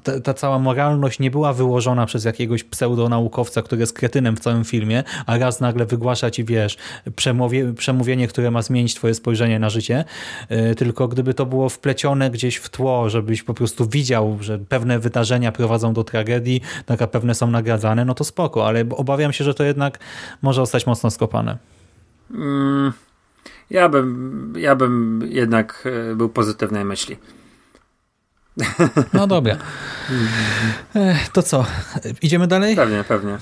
ta, ta cała moralność nie była wyłożona przez jakiegoś pseudonaukowca, który jest kretynem w całym filmie, a raz nagle wygłasza ci, wiesz, przemówie, przemówienie, które ma zmienić twoje spojrzenie na życie, tylko gdyby to było było wplecione gdzieś w tło, żebyś po prostu widział, że pewne wydarzenia prowadzą do tragedii, tak a pewne są nagradzane, no to spoko, ale obawiam się, że to jednak może zostać mocno skopane. Mm, ja, bym, ja bym jednak e, był pozytywnej myśli. No dobra. To co? Idziemy dalej? Pewnie, pewnie.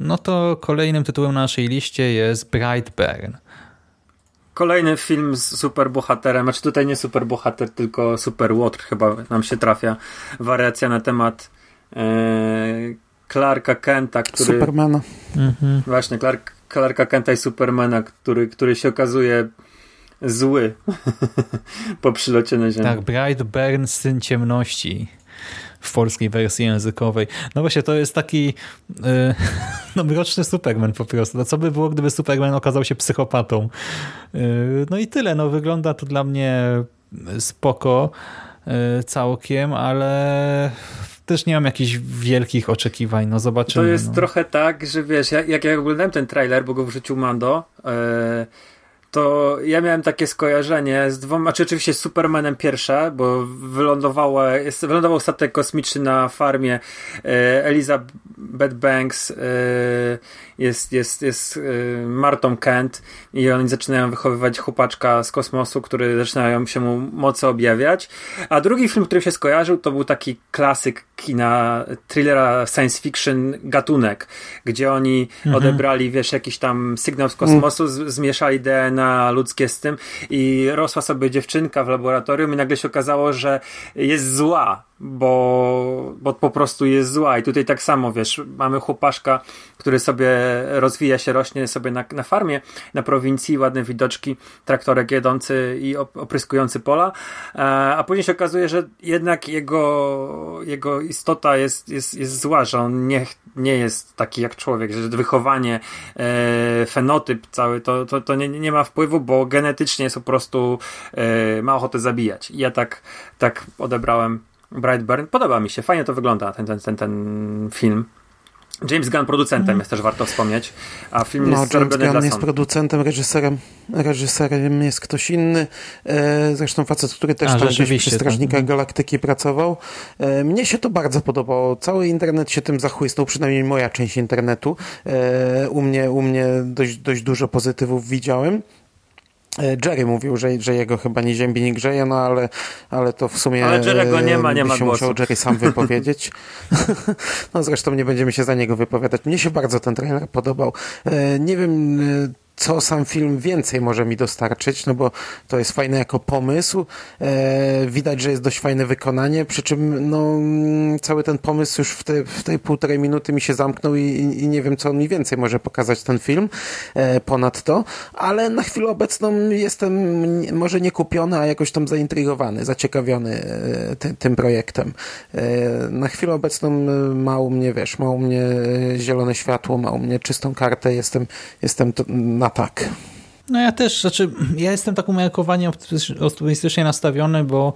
No to kolejnym tytułem na naszej liście jest Brightburn kolejny film z superbohaterem, znaczy tutaj nie superbohater, tylko super Water chyba nam się trafia. Wariacja na temat e, Clarka Kenta, który... Supermana. Mhm. Właśnie, Clark, Clarka Kenta i Supermana, który, który się okazuje zły po przylocie na Ziemię. Tak, Bright Burn, Syn Ciemności w polskiej wersji językowej. No właśnie, to jest taki yy, no mroczny Superman po prostu. No co by było, gdyby Superman okazał się psychopatą? Yy, no i tyle. No wygląda to dla mnie spoko yy, całkiem, ale też nie mam jakichś wielkich oczekiwań, no zobaczymy. To jest no. trochę tak, że wiesz, jak, jak ja oglądałem ten trailer, bo go wrzucił Mando, yy to ja miałem takie skojarzenie z dwoma, czy oczywiście z Supermanem pierwsze, bo wylądowało, jest, wylądował statek kosmiczny na farmie e, Elizabeth Banks e, jest, jest, jest e, Martą Kent i oni zaczynają wychowywać chłopaczka z kosmosu, który zaczynają się mu moce objawiać. A drugi film, który się skojarzył, to był taki klasyk kina, thrillera science fiction gatunek, gdzie oni mhm. odebrali, wiesz, jakiś tam sygnał z kosmosu, z, zmieszali DNA ludzkie z tym i rosła sobie dziewczynka w laboratorium i nagle się okazało, że jest zła bo, bo po prostu jest zła. I tutaj tak samo, wiesz, mamy chłopaszka, który sobie rozwija się, rośnie sobie na, na farmie, na prowincji, ładne widoczki, traktorek jedący i opryskujący pola, e, a później się okazuje, że jednak jego, jego istota jest, jest, jest zła, że on nie, nie jest taki jak człowiek, że wychowanie, e, fenotyp cały, to, to, to nie, nie ma wpływu, bo genetycznie jest po prostu, e, ma ochotę zabijać. I ja tak, tak odebrałem Brightburn. Podoba mi się, fajnie to wygląda, ten, ten, ten, ten film. James Gunn producentem mm. jest też warto wspomnieć, a film no, jest James Gunn jest producentem, reżyserem, reżyserem jest ktoś inny, e, zresztą facet, który też a, tam gdzieś przy Strażnikach tak. Galaktyki pracował. E, mnie się to bardzo podobało, cały internet się tym zachłysnął, przynajmniej moja część internetu. E, u mnie, u mnie dość, dość dużo pozytywów widziałem. E, Jerry mówił, że, że jego chyba nie ziębi, nie grzeje, no ale, ale to w sumie ale Jerry'ego nie ma, nie ma się głosu. musiał Jerry sam wypowiedzieć. no zresztą nie będziemy się za niego wypowiadać. Mnie się bardzo ten trailer podobał. E, nie wiem e, co sam film więcej może mi dostarczyć, no bo to jest fajne jako pomysł. E, widać, że jest dość fajne wykonanie, przy czym no, cały ten pomysł już w, te, w tej półtorej minuty mi się zamknął i, i, nie wiem, co on mi więcej może pokazać ten film e, ponad to, ale na chwilę obecną jestem może nie kupiony, a jakoś tam zaintrygowany, zaciekawiony e, ty, tym projektem. E, na chwilę obecną e, ma u mnie, wiesz, ma u mnie zielone światło, ma u mnie czystą kartę, jestem, jestem na tak. No ja też, znaczy ja jestem tak umiarkowanie optymistycznie nastawiony, bo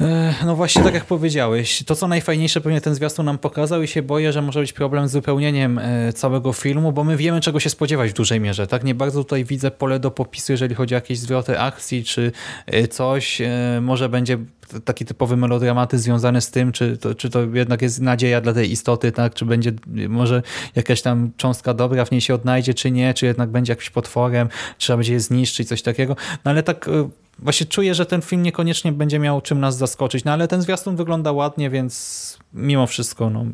e, no właśnie tak jak powiedziałeś, to co najfajniejsze pewnie ten zwiastun nam pokazał i się boję, że może być problem z wypełnieniem e, całego filmu, bo my wiemy czego się spodziewać w dużej mierze. Tak nie bardzo tutaj widzę pole do popisu, jeżeli chodzi o jakieś zwroty akcji czy e, coś. Może będzie taki typowy melodramaty związany z tym, czy to, czy to jednak jest nadzieja dla tej istoty, tak? czy będzie może jakaś tam cząstka dobra w niej się odnajdzie, czy nie, czy jednak będzie jakimś potworem, trzeba będzie je zniszczyć, coś takiego. No ale tak e, właśnie czuję, że ten film niekoniecznie będzie miał czym nas zaskoczyć, no ale ten zwiastun wygląda ładnie, więc mimo wszystko no,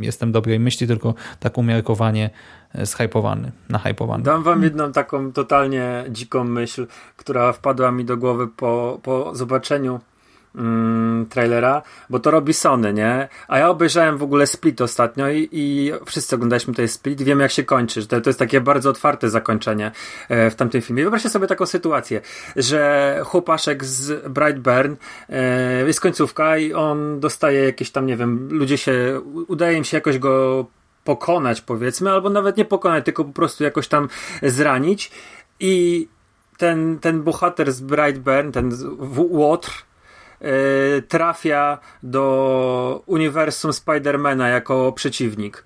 jestem dobrej myśli, tylko tak umiarkowanie e, zhypowany, nahypowany. Dam wam jedną taką totalnie dziką myśl, która wpadła mi do głowy po, po zobaczeniu mm, trailera, bo to robi Sony, nie? A ja obejrzałem w ogóle Split ostatnio i, i wszyscy oglądaliśmy tutaj Split wiemy jak się kończy, że to, to jest takie bardzo otwarte zakończenie e, w tamtym filmie. Wyobraźcie sobie taką sytuację, że chłopaszek z Brightburn e, jest końcówka i on dostaje jakieś tam, nie wiem, ludzie się, udaje im się jakoś go pokonać powiedzmy, albo nawet nie pokonać, tylko po prostu jakoś tam zranić i ten, ten bohater z Brightburn, ten Łotr, trafia do uniwersum Spidermana jako przeciwnik.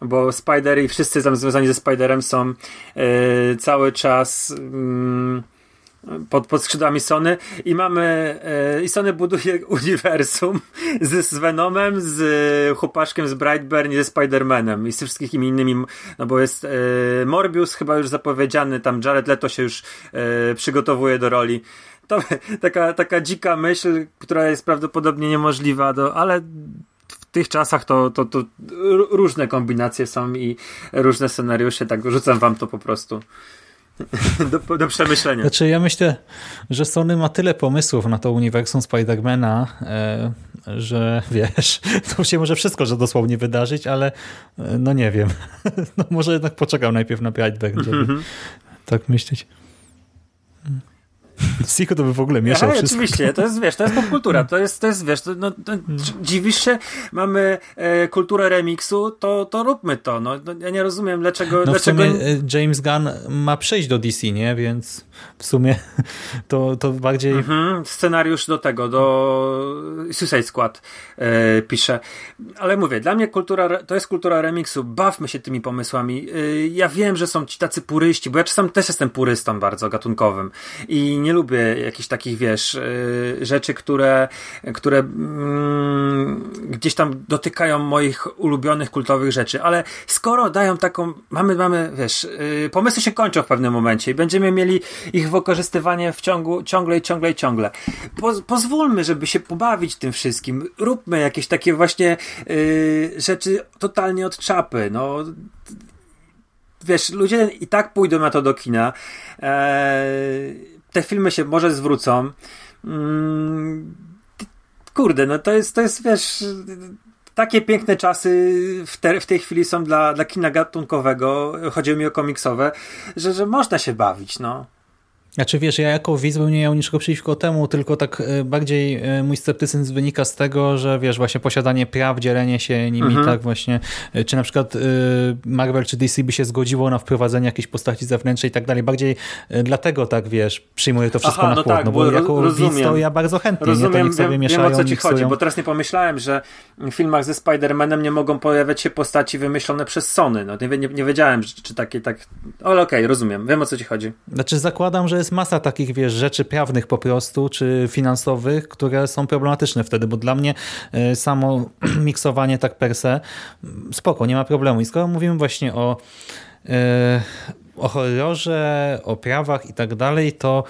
Bo Spider i wszyscy tam związani ze Spiderem są e, cały czas mm, pod, pod skrzydłami Sony i mamy e, i Sony buduje uniwersum z, z Venomem, z chłopaszkiem z Brightburn i ze Spidermanem i z wszystkimi innymi, no bo jest Morbius chyba już zapowiedziany, tam Jared Leto się już przygotowuje do roli to taka, taka dzika myśl, która jest prawdopodobnie niemożliwa, do, ale w tych czasach to, to, to różne kombinacje są i różne scenariusze, tak rzucam wam to po prostu. Do, do, przemyślenia. Znaczy ja myślę, że Sony ma tyle pomysłów na to uniwersum Spidermana, e, że wiesz, to się może wszystko, że dosłownie wydarzyć, ale e, no nie wiem. No może jednak poczekał najpierw na Brightburn, żeby mm -hmm. tak myśleć. Siko to by w ogóle mieszał wszystko. Oczywiście, to jest, wiesz, to jest popkultura, to jest, to jest wiesz, to, no, to, dziwisz się, mamy e, kulturę remiksu, to, to róbmy to, no, no ja nie rozumiem, dlaczego... No dlaczego... sumie e, James Gunn ma przejść do DC, nie, więc w sumie to, to bardziej... Mhm, scenariusz do tego, do Suicide Squad e, pisze, ale mówię, dla mnie kultura, to jest kultura remiksu, bawmy się tymi pomysłami, e, ja wiem, że są ci tacy puryści, bo ja czasem też jestem purystą bardzo gatunkowym i nie lubię jakichś takich, wiesz, y, rzeczy, które, które mm, gdzieś tam dotykają moich ulubionych, kultowych rzeczy, ale skoro dają taką, mamy, mamy, wiesz, y, pomysły się kończą w pewnym momencie i będziemy mieli ich wykorzystywanie w ciągu, ciągle i ciągle i ciągle. Po, pozwólmy, żeby się pobawić tym wszystkim. Róbmy jakieś takie właśnie yy, rzeczy totalnie od czapy, no wiesz, ludzie i tak pójdą na to do kina. Eee, te filmy się może zwrócą. Mm, kurde, no to jest, to jest, wiesz, takie piękne czasy w, te, w tej chwili są dla, dla kina gatunkowego, chodzi mi o komiksowe, że, że można się bawić, no. Znaczy wiesz, ja jako widz bym nie miał niczego przeciwko temu, tylko tak e, bardziej e, mój sceptycyzm wynika z tego, że wiesz, właśnie posiadanie praw, dzielenie się nimi, Mhm. tak właśnie, e, czy na przykład Marvel czy DC by się zgodziło na wprowadzenie jakiejś postaci zewnętrznej i tak dalej. Bardziej dlatego tak, wiesz, przyjmuję to wszystko Aha, na no chłodno, tak, bo bo jako ro- widz rozumiem. to ja bardzo chętnie, nie? To Rozumiem, niech sobie wiem, mieszają, wiem o co ci chodzi, bo teraz nie pomyślałem, że w filmach ze Spider-Manem nie mogą pojawiać się postaci wymyślone przez Sony. No, nie, nie, nie wiedziałem, czy, czy takie tak. Ale okej, rozumiem, wiem o co ci chodzi. Znaczy zakładam, że jest masa takich, wiesz, rzeczy prawnych po prostu, czy finansowych, które są problematyczne wtedy, bo dla mnie e, samo miksowanie tak per se, spoko, nie ma problemu. I skoro mówimy właśnie o e, o horrorze, o prawach i tak dalej, to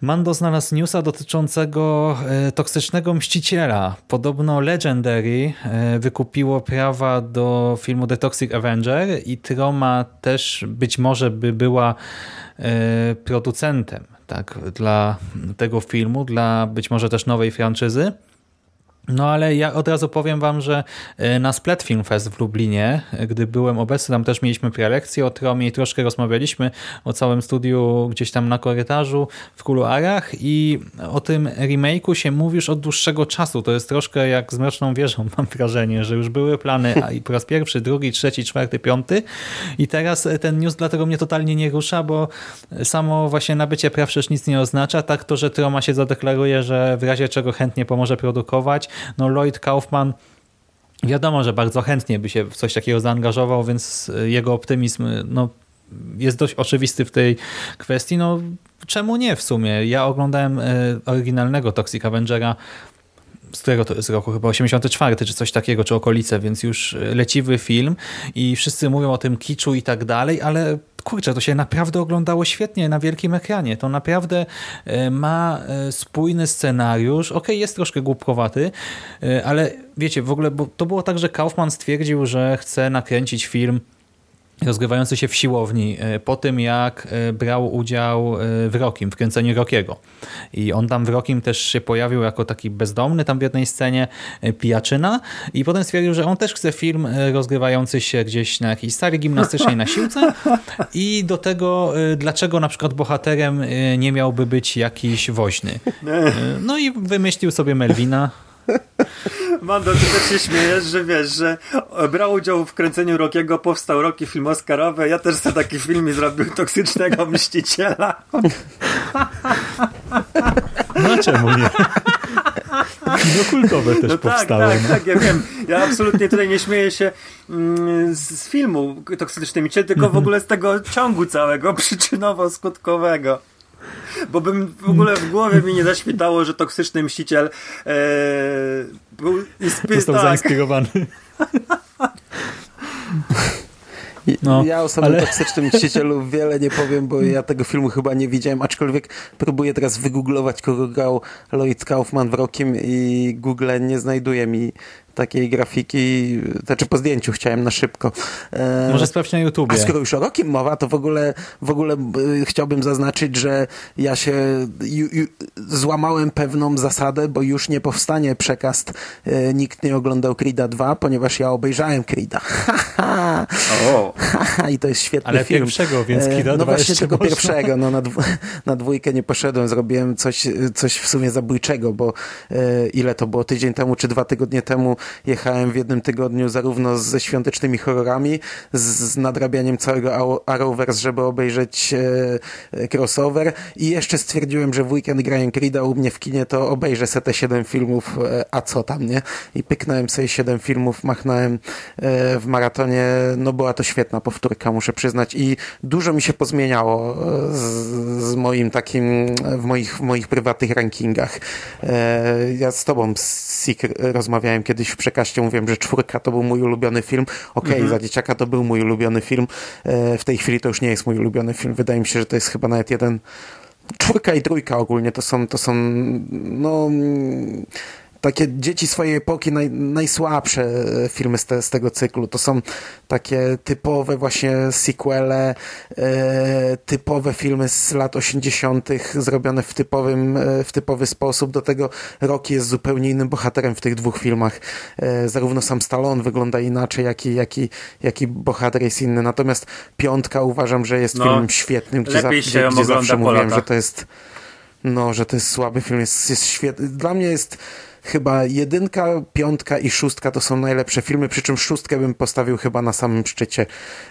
Mando znalazł newsa dotyczącego e, toksycznego mściciela. Podobno Legendary e, wykupiło prawa do filmu The Toxic Avenger i Troma też być może by była e, producentem tak, dla tego filmu, dla być może też nowej franczyzy. No ale ja od razu powiem wam, że e, na Splat Film Fest w Lublinie, e, gdy byłem obecny, tam też mieliśmy prelekcję o Tromie i troszkę rozmawialiśmy o całym studiu gdzieś tam na korytarzu w kuluarach i o tym remake'u się mówi już od dłuższego czasu. To jest troszkę jak z Mroczną Wieżą, mam wrażenie, że już były plany i po raz pierwszy, drugi, trzeci, czwarty, piąty i teraz e, ten news dlatego mnie totalnie nie rusza, bo samo właśnie nabycie praw przecież nic nie oznacza, tak to, że Troma się zadeklaruje, że w razie czego chętnie pomoże produkować, no Lloyd Kaufman wiadomo, że bardzo chętnie by się w coś takiego zaangażował, więc jego optymizm no, jest dość oczywisty w tej kwestii. No, czemu nie w sumie? Ja oglądałem e, oryginalnego Toxic Avengera z którego to jest roku, chyba 84 czy coś takiego, czy okolice, więc już e, leciwy film i wszyscy mówią o tym kiczu i tak dalej, ale kurczę, to się naprawdę oglądało świetnie na wielkim ekranie. To naprawdę e, ma e, spójny scenariusz. Okej, jest troszkę głupkowaty, ale wiecie, w ogóle, bo to było tak, że Kaufman stwierdził, że chce nakręcić film rozgrywający się w siłowni e, po tym, jak e, brał udział e, w Rokim, w kręceniu Rokiego. I on tam w Rokim też się pojawił jako taki bezdomny tam w jednej scenie pijaczyna i potem stwierdził, że on też chce film rozgrywający się gdzieś na jakiejś sali gimnastycznej na siłce i do tego, dlaczego na przykład bohaterem nie miałby być jakiś woźny. No i wymyślił sobie Melvina, Mando, ty też się śmiejesz, że wiesz, że brał udział w kręceniu Rokiego, powstał Roki film Oscarowy, ja też sobie taki film i zrobił toksycznego mściciela. no czemu nie? Kino kultowe też No tak, powstało. tak, no. tak, ja wiem. Ja absolutnie tutaj nie śmieję się mm, z, filmu Toksyczny Mściciel, tylko w ogóle z tego ciągu całego przyczynowo-skutkowego. Bo bym w ogóle w głowie mi nie zaświetało, że toksyczny mściciel e, był inspi- Został tak, zainspirowany. No, ja o samym ale- toksycznym mścicielu wiele nie powiem, bo ja tego filmu chyba nie widziałem, aczkolwiek próbuję teraz wygooglować, kogo grał Lloyd Kaufman w Rokiem i Google nie znajduje mi takiej grafiki, znaczy po zdjęciu chciałem na szybko. E, Może sprawdź na YouTubie. a skoro już o Rokim mowa, to w ogóle, w ogóle y, chciałbym zaznaczyć, że ja się ju, ju, złamałem pewną zasadę, bo już nie powstanie przekaz y, nikt nie oglądał Creed'a 2, ponieważ ja obejrzałem Creed'a. O, I to jest świetny Ale film. pierwszego, więc E, Creed'a No 2 właśnie tylko można. pierwszego, no na, dwu, na dwójkę nie poszedłem, zrobiłem coś, coś w sumie zabójczego, bo e, ile to było, tydzień temu czy dwa tygodnie temu jechałem w jednym tygodniu zarówno ze świątecznymi horrorami, z, z nadrabianiem całego Arrow- Arrowverse, żeby obejrzeć e, e, crossover i jeszcze stwierdziłem, że w weekend grają Creed'a u mnie w kinie, to obejrzę se te siedem filmów, e, a co tam, nie? I pyknąłem sobie siedem filmów, machnąłem e, w maratonie, no była to świetna powtórka, muszę przyznać i dużo mi się pozmieniało e, z, z moim takim, w moich, w moich prywatnych rankingach. E, Ja z tobą, Sik, rozmawiałem kiedyś przekaście, mówiłem, że czwórka to był mój ulubiony film. Okej, za dzieciaka to był mój ulubiony film. E, W tej chwili to już nie jest mój ulubiony film. Wydaje mi się, że to jest chyba nawet jeden czwórka i trójka ogólnie to są, to są no, mm, takie dzieci swojej epoki, naj, najsłabsze e, filmy z, te, z, tego cyklu. To są takie typowe właśnie sequele, e, typowe filmy z lat 80. zrobione w, typowym, e, w typowy sposób. Do tego Rocky jest zupełnie innym bohaterem w tych dwóch filmach. E, zarówno sam Stallone wygląda inaczej, jak i, jak, i, jak i bohater jest inny. Natomiast Piątka uważam, że jest no, filmem świetnym, gdzie, za, gdzie, gdzie zawsze mówiłem, że to jest no, że to jest słaby film, jest, jest świetny. Dla mnie jest chyba jedynka, piątka i szóstka to są najlepsze filmy, przy czym szóstkę bym postawił chyba na samym szczycie.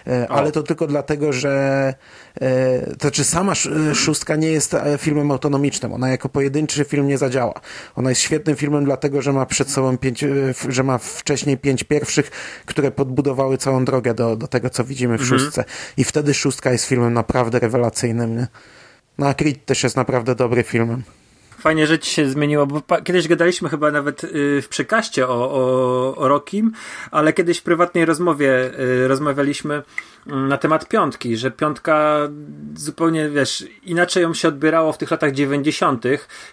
E, ale to tylko dlatego, że e, to znaczy sama e, szóstka nie jest filmem autonomicznym. Ona jako pojedynczy film nie zadziała. Ona jest świetnym filmem dlatego, że ma przed sobą pięć, że ma wcześniej pięć pierwszych, które podbudowały całą drogę do, do tego, co widzimy w mhm. szóstce. I wtedy szóstka jest filmem naprawdę rewelacyjnym. Nie? No a Creed też jest naprawdę dobry filmem. Fajnie, że ci się zmieniło, bo kiedyś gadaliśmy chyba nawet y, w przekaście o, o, o Rokim, ale kiedyś w prywatnej rozmowie y, rozmawialiśmy na temat piątki, że piątka zupełnie, wiesz, inaczej ją się odbierało w tych latach 90.,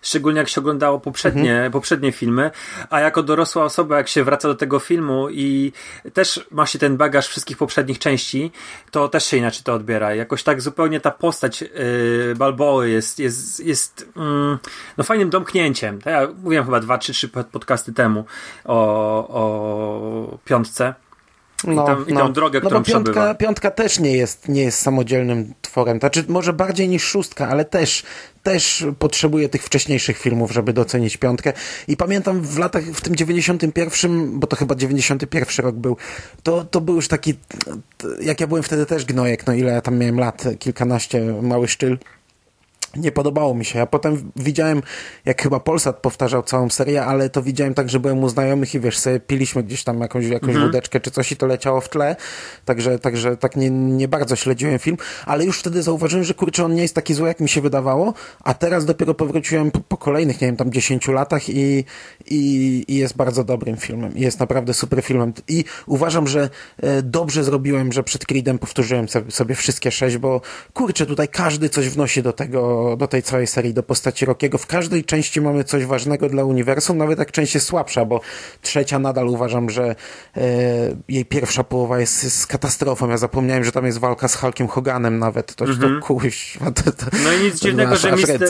szczególnie jak się oglądało poprzednie, mhm. poprzednie filmy, a jako dorosła osoba, jak się wraca do tego filmu i też ma się ten bagaż wszystkich poprzednich części, to też się inaczej to odbiera. Jakoś tak zupełnie ta postać yy, Balboy jest, jest, jest yy, no fajnym domknięciem. Ja mówiłem chyba dwa, trzy, trzy podcasty temu o, o piątce. I, no, tam, i no. tą drogę, no którą bo piątka, piątka też nie jest, nie jest samodzielnym tworem. Znaczy, może bardziej niż szóstka, ale też, też potrzebuje tych wcześniejszych filmów, żeby docenić piątkę. I pamiętam w latach, w tym 91, bo to chyba 91 rok był, to, to był już taki, jak ja byłem wtedy też gnojek, no ile ja tam miałem lat, kilkanaście, mały sztyl nie podobało mi się. Ja potem widziałem, jak chyba Polsat powtarzał całą serię, ale to widziałem tak, że byłem u znajomych i wiesz, sobie piliśmy gdzieś tam jakąś, jakąś mhm. wódeczkę czy coś i to leciało w tle, także, także tak nie, nie bardzo śledziłem film, ale już wtedy zauważyłem, że kurczę, on nie jest taki zły, jak mi się wydawało, a teraz dopiero powróciłem po, po kolejnych, nie wiem, tam 10 latach i, i, i, jest bardzo dobrym filmem. Jest naprawdę super filmem. I uważam, że e, dobrze zrobiłem, że przed Creedem powtórzyłem sobie wszystkie sześć, bo kurczę, tutaj każdy coś wnosi do tego do, tej całej serii, do postaci Rockiego. W każdej części mamy coś ważnego dla uniwersum, nawet jak część jest słabsza, bo trzecia nadal uważam, że e, jej pierwsza połowa jest, jest, katastrofą. Ja zapomniałem, że tam jest walka z Hulkiem Hoganem nawet. To, -hmm. to mhm. kuś. To, to, no i nic dziwnego, że Mister, nic,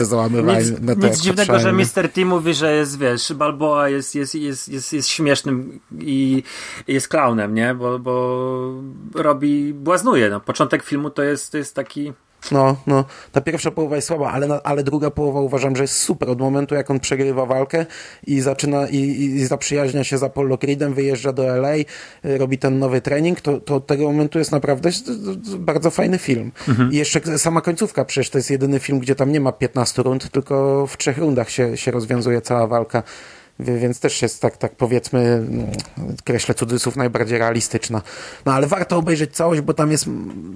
nic dziwnego, że Mr. T mówi, że jest, wiesz, Balboa jest, jest, jest, jest, jest śmiesznym i jest klaunem, nie? Bo, bo robi, błaznuje. No. Początek filmu to jest, to jest taki no, no, ta pierwsza połowa jest słaba, ale, ale druga połowa uważam, że jest super. Od momentu, jak on przegrywa walkę i zaczyna i, i zaprzyjaźnia się z Apollo Creedem, wyjeżdża do LA, robi ten nowy trening, to, to od tego momentu jest naprawdę bardzo fajny film. Mhm. I jeszcze sama końcówka, przecież to jest jedyny film, gdzie tam nie ma 15 rund, tylko w trzech rundach się, się rozwiązuje cała walka więc też jest tak, tak powiedzmy, mm, kreślę cudzysłów, najbardziej realistyczna. No ale warto obejrzeć całość, bo tam jest,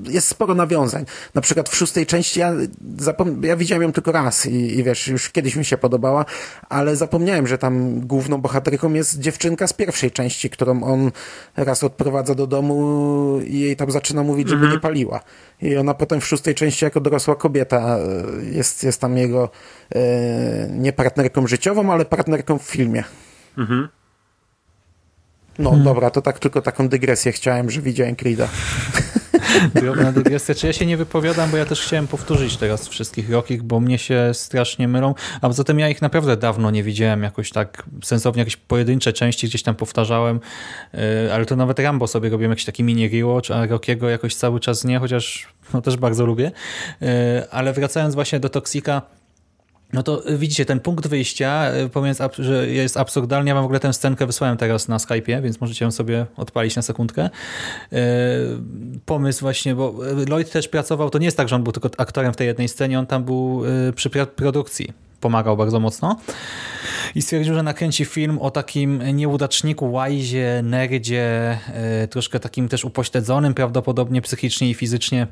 jest sporo nawiązań. Na przykład w szóstej części ja, zapom- ja widziałem ją tylko raz i, i wiesz, już kiedyś mi się podobała, ale zapomniałem, że tam główną bohaterką jest dziewczynka z pierwszej części, którą on raz odprowadza do domu i jej tam zaczyna mówić, żeby mhm. nie paliła. I ona potem w szóstej części jako dorosła kobieta e, jest, jest tam jego e, nie partnerką życiową, ale partnerką w filmie. Mhm. No hmm. dobra, to tak tylko taką dygresję chciałem, że widziałem Creed'a. Drobna dygresja. Czy ja się nie wypowiadam, bo ja też chciałem powtórzyć teraz wszystkich Rockich, bo mnie się strasznie mylą, a poza tym ja ich naprawdę dawno nie widziałem jakoś tak sensownie, jakieś pojedyncze części gdzieś tam powtarzałem, y, ale to nawet Rambo sobie robiłem jakiś taki mini rewatch, a Rockiego jakoś cały czas nie, chociaż no też bardzo lubię. Y, ale wracając właśnie do Toxika, no to widzicie, ten punkt wyjścia, y, pomiędzy, że jest absurdalny. Ja wam w ogóle tę scenkę wysłałem teraz na Skype'ie, więc możecie ją sobie odpalić na sekundkę. Y, pomysł właśnie, bo Lloyd też pracował, to nie jest tak, że on był tylko aktorem w tej jednej scenie, on tam był y, przy produkcji pomagał bardzo mocno i stwierdził, że nakręci film o takim nieudaczniku, łajzie, nerdzie, troszkę takim też upośledzonym prawdopodobnie psychicznie i fizycznie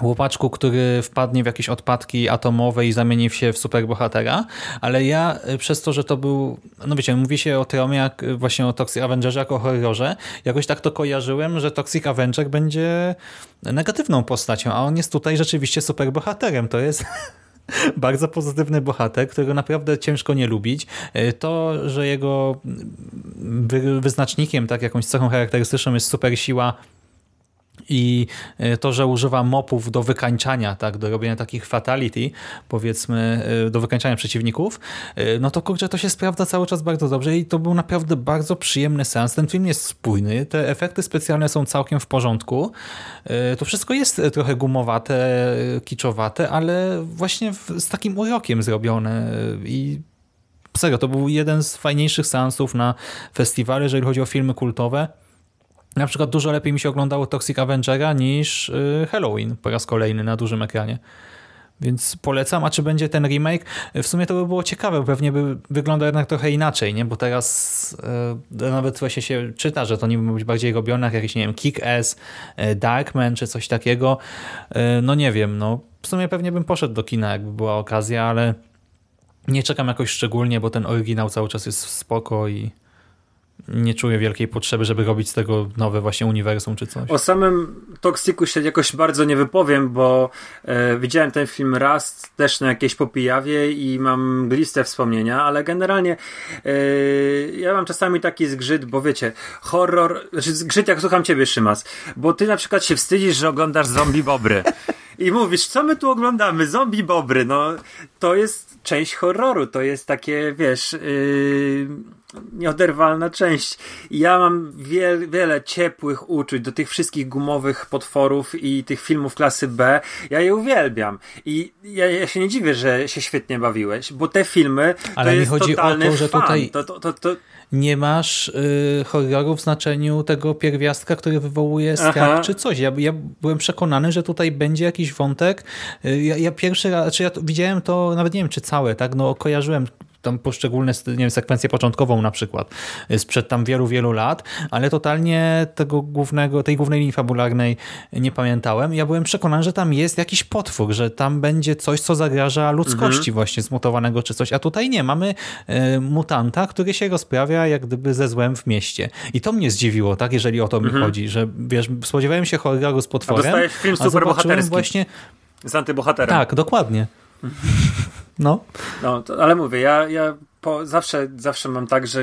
chłopaczku, który wpadnie w jakieś odpadki atomowe i zamieni się w superbohatera, ale ja y, przez to, że to był, no wiecie, mówi się o Tromie jak y, właśnie o Toxic Avengerze jako horrorze, jakoś tak to kojarzyłem, że Toxic Avenger będzie negatywną postacią, a on jest tutaj rzeczywiście superbohaterem. To jest bardzo pozytywny bohater, którego naprawdę ciężko nie lubić. E, to, że jego wyznacznikiem, tak jakąś cechą charakterystyczną jest super siła i e, to, że używa mopów do wykańczania, tak, do robienia takich fatality, powiedzmy, e, do wykańczania przeciwników, e, no to kurczę, to się sprawdza cały czas bardzo dobrze i to był naprawdę bardzo przyjemny sens. Ten film jest spójny, te efekty specjalne są całkiem w porządku. To wszystko jest trochę gumowate, kiczowate, ale właśnie z takim urokiem zrobione i serio, to był jeden z fajniejszych seansów na festiwalu, jeżeli chodzi o filmy kultowe. Na przykład dużo lepiej mi się oglądało Toxic Avengera niż y, Halloween po raz kolejny na dużym ekranie. Więc polecam, a czy będzie ten remake? W sumie to by było ciekawe, pewnie by wyglądał jednak trochę inaczej, nie? bo teraz e, nawet właśnie się czyta, że to nie ma być bardziej robione jak jakiś, nie wiem, Kick-Ass, e, Darkman czy coś takiego. E, no nie wiem, no w sumie pewnie bym poszedł do kina, jakby była okazja, ale nie czekam jakoś szczególnie, bo ten oryginał cały czas jest spoko i nie czuję wielkiej potrzeby, żeby robić z tego nowe właśnie uniwersum czy coś. O samym Toxiku się jakoś bardzo nie wypowiem, bo e, widziałem ten film raz też na jakiejś popijawie i mam gliste wspomnienia, ale generalnie e, ja mam czasami taki zgrzyt, bo wiecie, horror, znaczy zgrzyt jak słucham ciebie Szymas, bo ty na przykład się wstydzisz, że oglądasz zombie bobry. I mówisz, co my tu oglądamy? Zombie bobry. No, to jest część horroru. To jest takie, wiesz, yy, nieoderwalna część. ja mam wie, wiele ciepłych uczuć do tych wszystkich gumowych potworów i tych filmów klasy B. Ja je uwielbiam. I ja, ja się nie dziwię, że się świetnie bawiłeś, bo te filmy Ale to mi chodzi o to, że fan. tutaj to, to, to, nie masz y, horroru w znaczeniu tego pierwiastka, który wywołuje strach czy coś. Ja, ja byłem przekonany, że tutaj będzie jakiś wątek. Y, ja, ja pierwszy raz, czy ja widziałem to, nawet nie wiem czy całe, tak, no kojarzyłem tam poszczególne nie wiem, sekwencję początkową na przykład y, sprzed tam wielu, wielu lat, ale totalnie tego głównego, tej głównej linii fabularnej nie pamiętałem. Ja byłem przekonany, że tam jest jakiś potwór, że tam będzie coś, co zagraża ludzkości mhm. właśnie zmutowanego czy coś, a tutaj nie. Mamy y, mutanta, który się rozprawia jak gdyby ze złem w mieście. I to mnie zdziwiło, tak, jeżeli o to mhm. mi chodzi, że wiesz, spodziewałem się horroru z potworem, a, dostajesz film super bohaterski właśnie z antybohaterem. Tak, dokładnie. No. No, to, ale mówię, ja, ja po, zawsze, zawsze mam tak, że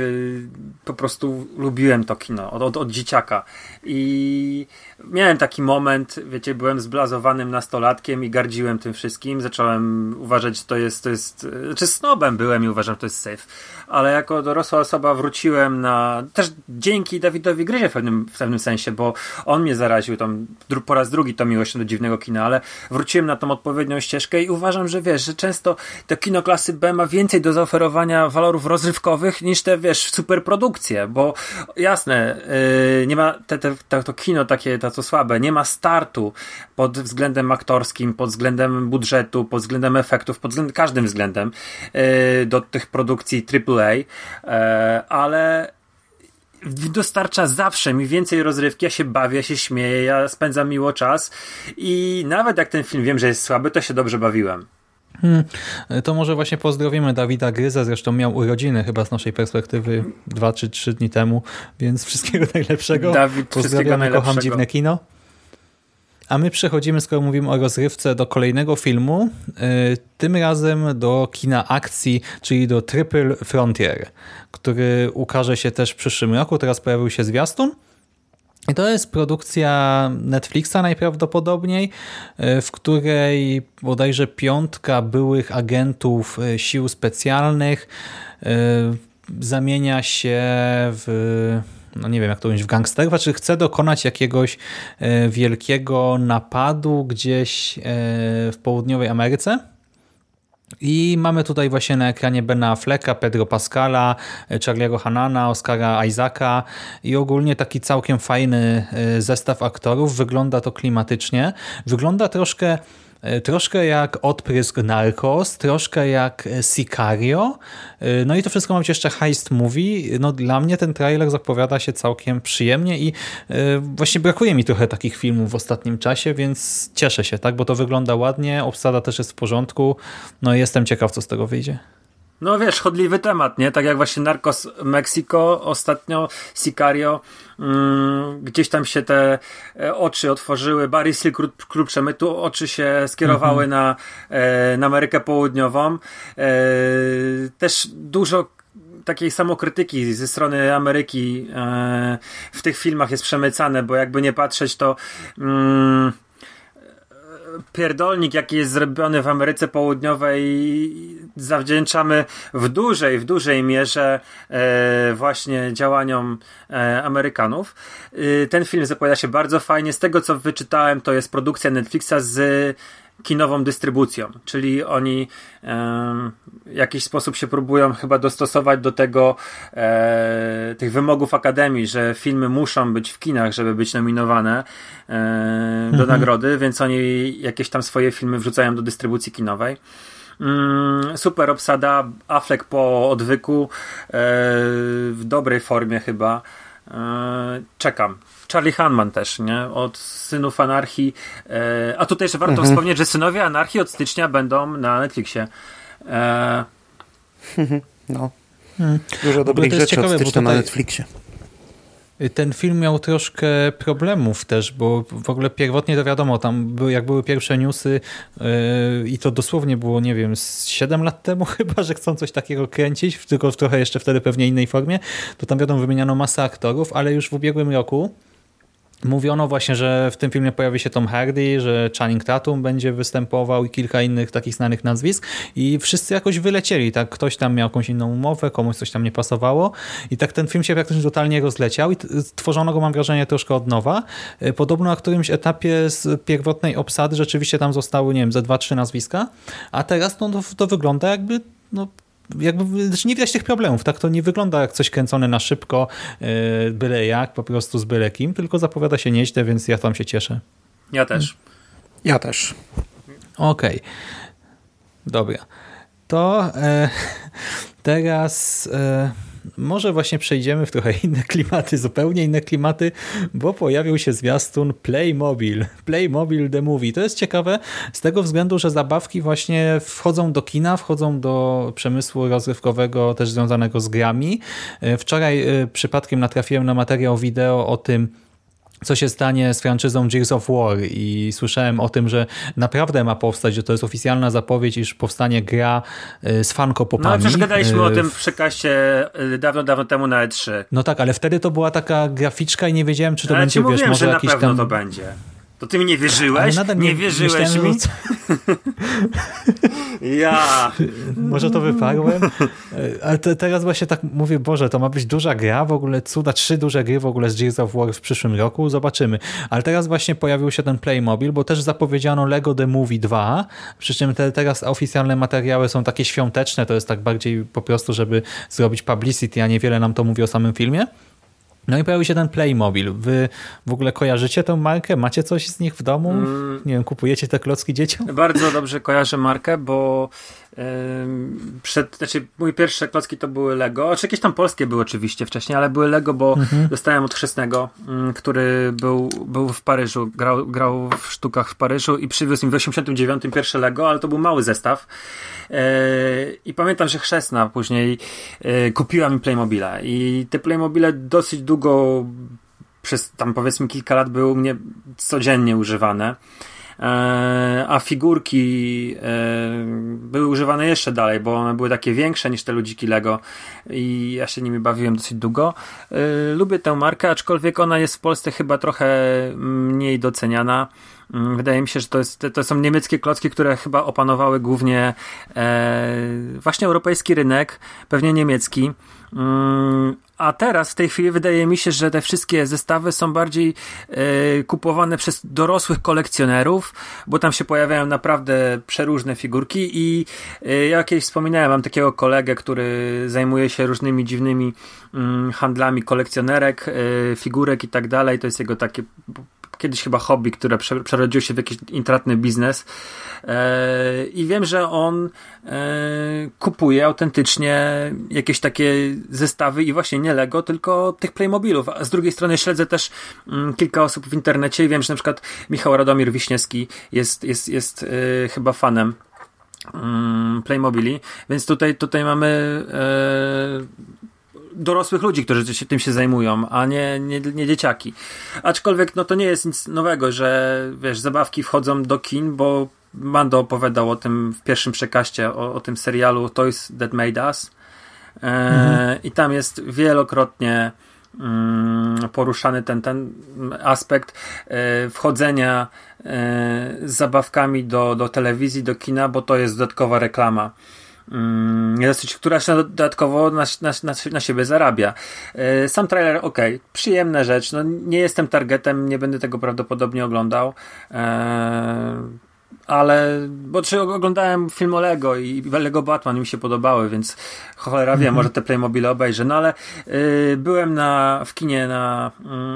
po prostu lubiłem to kino od, od, od dzieciaka. I miałem taki moment, wiecie, byłem zblazowanym nastolatkiem i gardziłem tym wszystkim. Zacząłem uważać, że to jest, to jest, znaczy snobem byłem i uważam, że to jest safe. Ale jako dorosła osoba wróciłem na, też dzięki Dawidowi Gryzie w pewnym, w pewnym sensie, bo on mnie zaraził tam po raz drugi tą miłością do dziwnego kina, ale wróciłem na tą odpowiednią ścieżkę i uważam, że wiesz, że często to kino klasy B ma więcej do zaoferowania walorów rozrywkowych niż te, wiesz, superprodukcje, bo jasne, yy, nie ma te, te, te, to kino takie, to słabe, nie ma startu pod względem aktorskim, pod względem budżetu, pod względem efektów, pod względem, każdym względem yy, do tych produkcji AAA, yy, ale dostarcza zawsze mi więcej rozrywki, ja się bawię, ja się śmieję, ja spędzam miło czas i nawet jak ten film wiem, że jest słaby, to się dobrze bawiłem. Hmm. To może właśnie pozdrowimy Dawida Gryza, zresztą miał urodziny chyba z naszej perspektywy dwa czy trzy dni temu, więc wszystkiego najlepszego. Dawid, Pozdrawiamy, kocham dziwne kino. A my przechodzimy, skoro mówimy o rozrywce, do kolejnego filmu, y, tym razem do kina akcji, czyli do Triple Frontier, który ukaże się też w przyszłym roku. Teraz pojawił się zwiastun. I to jest produkcja Netflixa najprawdopodobniej, e, w której bodajże piątka byłych agentów e, sił specjalnych e, zamienia się w no nie wiem jak to mówić, w gangsterów, czy chce dokonać jakiegoś wielkiego napadu gdzieś w południowej Ameryce i mamy tutaj właśnie na ekranie Bena Afflecka, Pedro Pascala, Charlie'ego Hanana, Oscara Isaaca i ogólnie taki całkiem fajny e, zestaw aktorów. Wygląda to klimatycznie. Wygląda troszkę E, troszkę jak odprysk Narcos, troszkę jak e, Sicario. E, no i to wszystko ma być jeszcze heist movie. No dla mnie ten trailer zapowiada się całkiem przyjemnie i właśnie brakuje mi trochę takich filmów w ostatnim czasie, więc cieszę się, tak, bo to wygląda ładnie, obsada też jest w porządku. No i jestem ciekaw, co z tego wyjdzie. No wiesz, chodliwy temat, nie? Tak jak właśnie Narcos Mexico, ostatnio Sicario, mm, gdzieś tam się te e, oczy otworzyły, Barry Seal, klub przemytu, oczy się skierowały mhm. na, e, na Amerykę Południową. E, też dużo takiej samokrytyki ze strony Ameryki e, w tych filmach jest przemycane, bo jakby nie patrzeć, to mm, pierdolnik, jaki jest zrobiony w Ameryce Południowej, zawdzięczamy w dużej, w dużej mierze e, właśnie działaniom e, Amerykanów. E, ten film zapowiada się bardzo fajnie. Z tego, co wyczytałem, to jest produkcja Netflixa z kinową dystrybucją, czyli oni e, w jakiś sposób się próbują chyba dostosować do tego e, tych wymogów Akademii, że filmy muszą być w kinach, żeby być nominowane e, do mhm. nagrody, więc oni jakieś tam swoje filmy wrzucają do dystrybucji kinowej. Mm, super obsada, Affleck po odwyku, e, w dobrej formie chyba. Czekam. Charlie Hanman też, nie? Od Synów Anarchii. E, a tutaj jeszcze warto mhm. wspomnieć, że Synowie Anarchii od stycznia będą na Netflixie. E... No. Hmm. Dużo dobrych rzeczy ciekawe, od stycznia na Netflixie. Ten film miał troszkę problemów też, bo w ogóle pierwotnie to wiadomo, tam były, jak były pierwsze newsy yy, i to dosłownie było, nie wiem, z 7 lat temu chyba, że chcą coś takiego kręcić, tylko w trochę jeszcze wtedy pewnie innej formie, to tam wiadomo, wymieniano masę aktorów, ale już w ubiegłym roku Mówiono właśnie, że w tym filmie pojawi się Tom Hardy, że Channing Tatum będzie występował i kilka innych takich znanych nazwisk i wszyscy jakoś wylecieli, tak? Ktoś tam miał jakąś inną umowę, komuś coś tam nie pasowało i tak ten film się praktycznie totalnie rozleciał i tworzono go, mam wrażenie, troszkę od nowa. E, podobno na którymś etapie z pierwotnej obsady rzeczywiście tam zostały, nie wiem, ze dwa, trzy nazwiska, a teraz no, to, to wygląda jakby no, jakby znaczy nie widać tych problemów, tak? To nie wygląda jak coś kręcone na szybko, yy, byle jak, po prostu z byle kim, tylko zapowiada się nieźle, więc ja tam się cieszę. Ja też. Ja też. Okej. Okay. Dobra. To e, teraz e, może właśnie przejdziemy w trochę inne klimaty, zupełnie inne klimaty, bo pojawił się zwiastun Playmobil. Playmobil The Movie. To jest ciekawe z tego względu, że zabawki właśnie wchodzą do kina, wchodzą do przemysłu rozrywkowego też związanego z grami. E, wczoraj e, przypadkiem natrafiłem na materiał wideo o tym, co się stanie z franczyzą Gears of War i słyszałem o tym, że naprawdę ma powstać, że to jest oficjalna zapowiedź, iż powstanie gra y, z fanko popami. No przecież gadaliśmy o y, tym w przekaście y, dawno, dawno temu na E3. No tak, ale wtedy to była taka graficzka i nie wiedziałem, czy to ale będzie, wiesz, może że jakiś na pewno tam... to będzie. To ty mi nie wierzyłeś? Nie, nie wierzyłeś myślałem, mi? ja. Może to wyparłem? Ale te, teraz właśnie tak mówię, Boże, to ma być duża gra, w ogóle cuda, trzy duże gry w ogóle z Gears of War w przyszłym roku, zobaczymy. Ale teraz właśnie pojawił się ten Playmobil, bo też zapowiedziano Lego The Movie 2, przy czym te, teraz oficjalne materiały są takie świąteczne, to jest tak bardziej po prostu, żeby zrobić publicity, a niewiele nam to mówi o samym filmie. No i pojawił się ten Playmobil. Wy w ogóle kojarzycie tę markę? Macie coś z nich w domu? Mm. Nie wiem, kupujecie te klocki dzieciom? Bardzo dobrze kojarzę markę, bo przed, znaczy mój pierwsze klocki to były Lego, czy jakieś tam polskie były oczywiście wcześniej, ale były Lego, bo mhm. dostałem od chrzestnego, mm, który był, był w Paryżu, grał, grał w sztukach w Paryżu i przywiózł mi w 89 pierwsze Lego, ale to był mały zestaw e, i pamiętam, że chrzestna później e, kupiła mi Playmobile i te Playmobile dosyć długo przez tam powiedzmy kilka lat były u mnie codziennie używane. E, a figurki e, były używane jeszcze dalej, bo one były takie większe niż te ludziki Lego i ja się nimi bawiłem dosyć długo. E, lubię tę markę, aczkolwiek ona jest w Polsce chyba trochę mniej doceniana. Mm, wydaje mi się, że to, jest, to są niemieckie klocki, które chyba opanowały głównie właśnie europejski rynek, pewnie niemiecki. A teraz w tej chwili wydaje mi się, że te wszystkie zestawy są bardziej e, kupowane przez dorosłych kolekcjonerów, bo tam się pojawiają naprawdę przeróżne figurki i e, ja kiedyś wspominałem, mam takiego kolegę, który zajmuje się różnymi dziwnymi mm, handlami kolekcjonerek, e, figurek i tak dalej. To jest jego takie kiedyś chyba hobby, które przerodziło się w jakiś intratny biznes. E, I wiem, że on e, kupuje autentycznie jakieś takie zestawy i właśnie nie Lego, tylko tych Playmobilów. A z drugiej strony śledzę też mm, kilka osób w internecie i wiem, że na przykład Michał Radomir Wiśniewski jest, jest, jest e, chyba fanem mm, Playmobili, więc tutaj, tutaj mamy dorosłych ludzi, którzy się, tym się zajmują, a nie, nie, nie dzieciaki. Aczkolwiek no to nie jest nic nowego, że wiesz, zabawki wchodzą do kin, bo Mando opowiadał o tym w pierwszym przekaście, o, o tym serialu Toys That Made Us. E, mhm. I tam jest wielokrotnie mm, poruszany ten, ten aspekt e, wchodzenia e, z zabawkami do, do telewizji, do kina, bo to jest dodatkowa reklama. Mm, dosyć, która się dodatkowo na, na, na, na siebie zarabia. E, sam trailer, ok, przyjemna rzecz. No, nie jestem targetem, nie będę tego prawdopodobnie oglądał. E, ale, bo czy oglądałem film o Lego i Lego Batman mi się podobały, więc cholera wie, mm -hmm. może te Playmobil obejrzę, no ale y, byłem na, w kinie na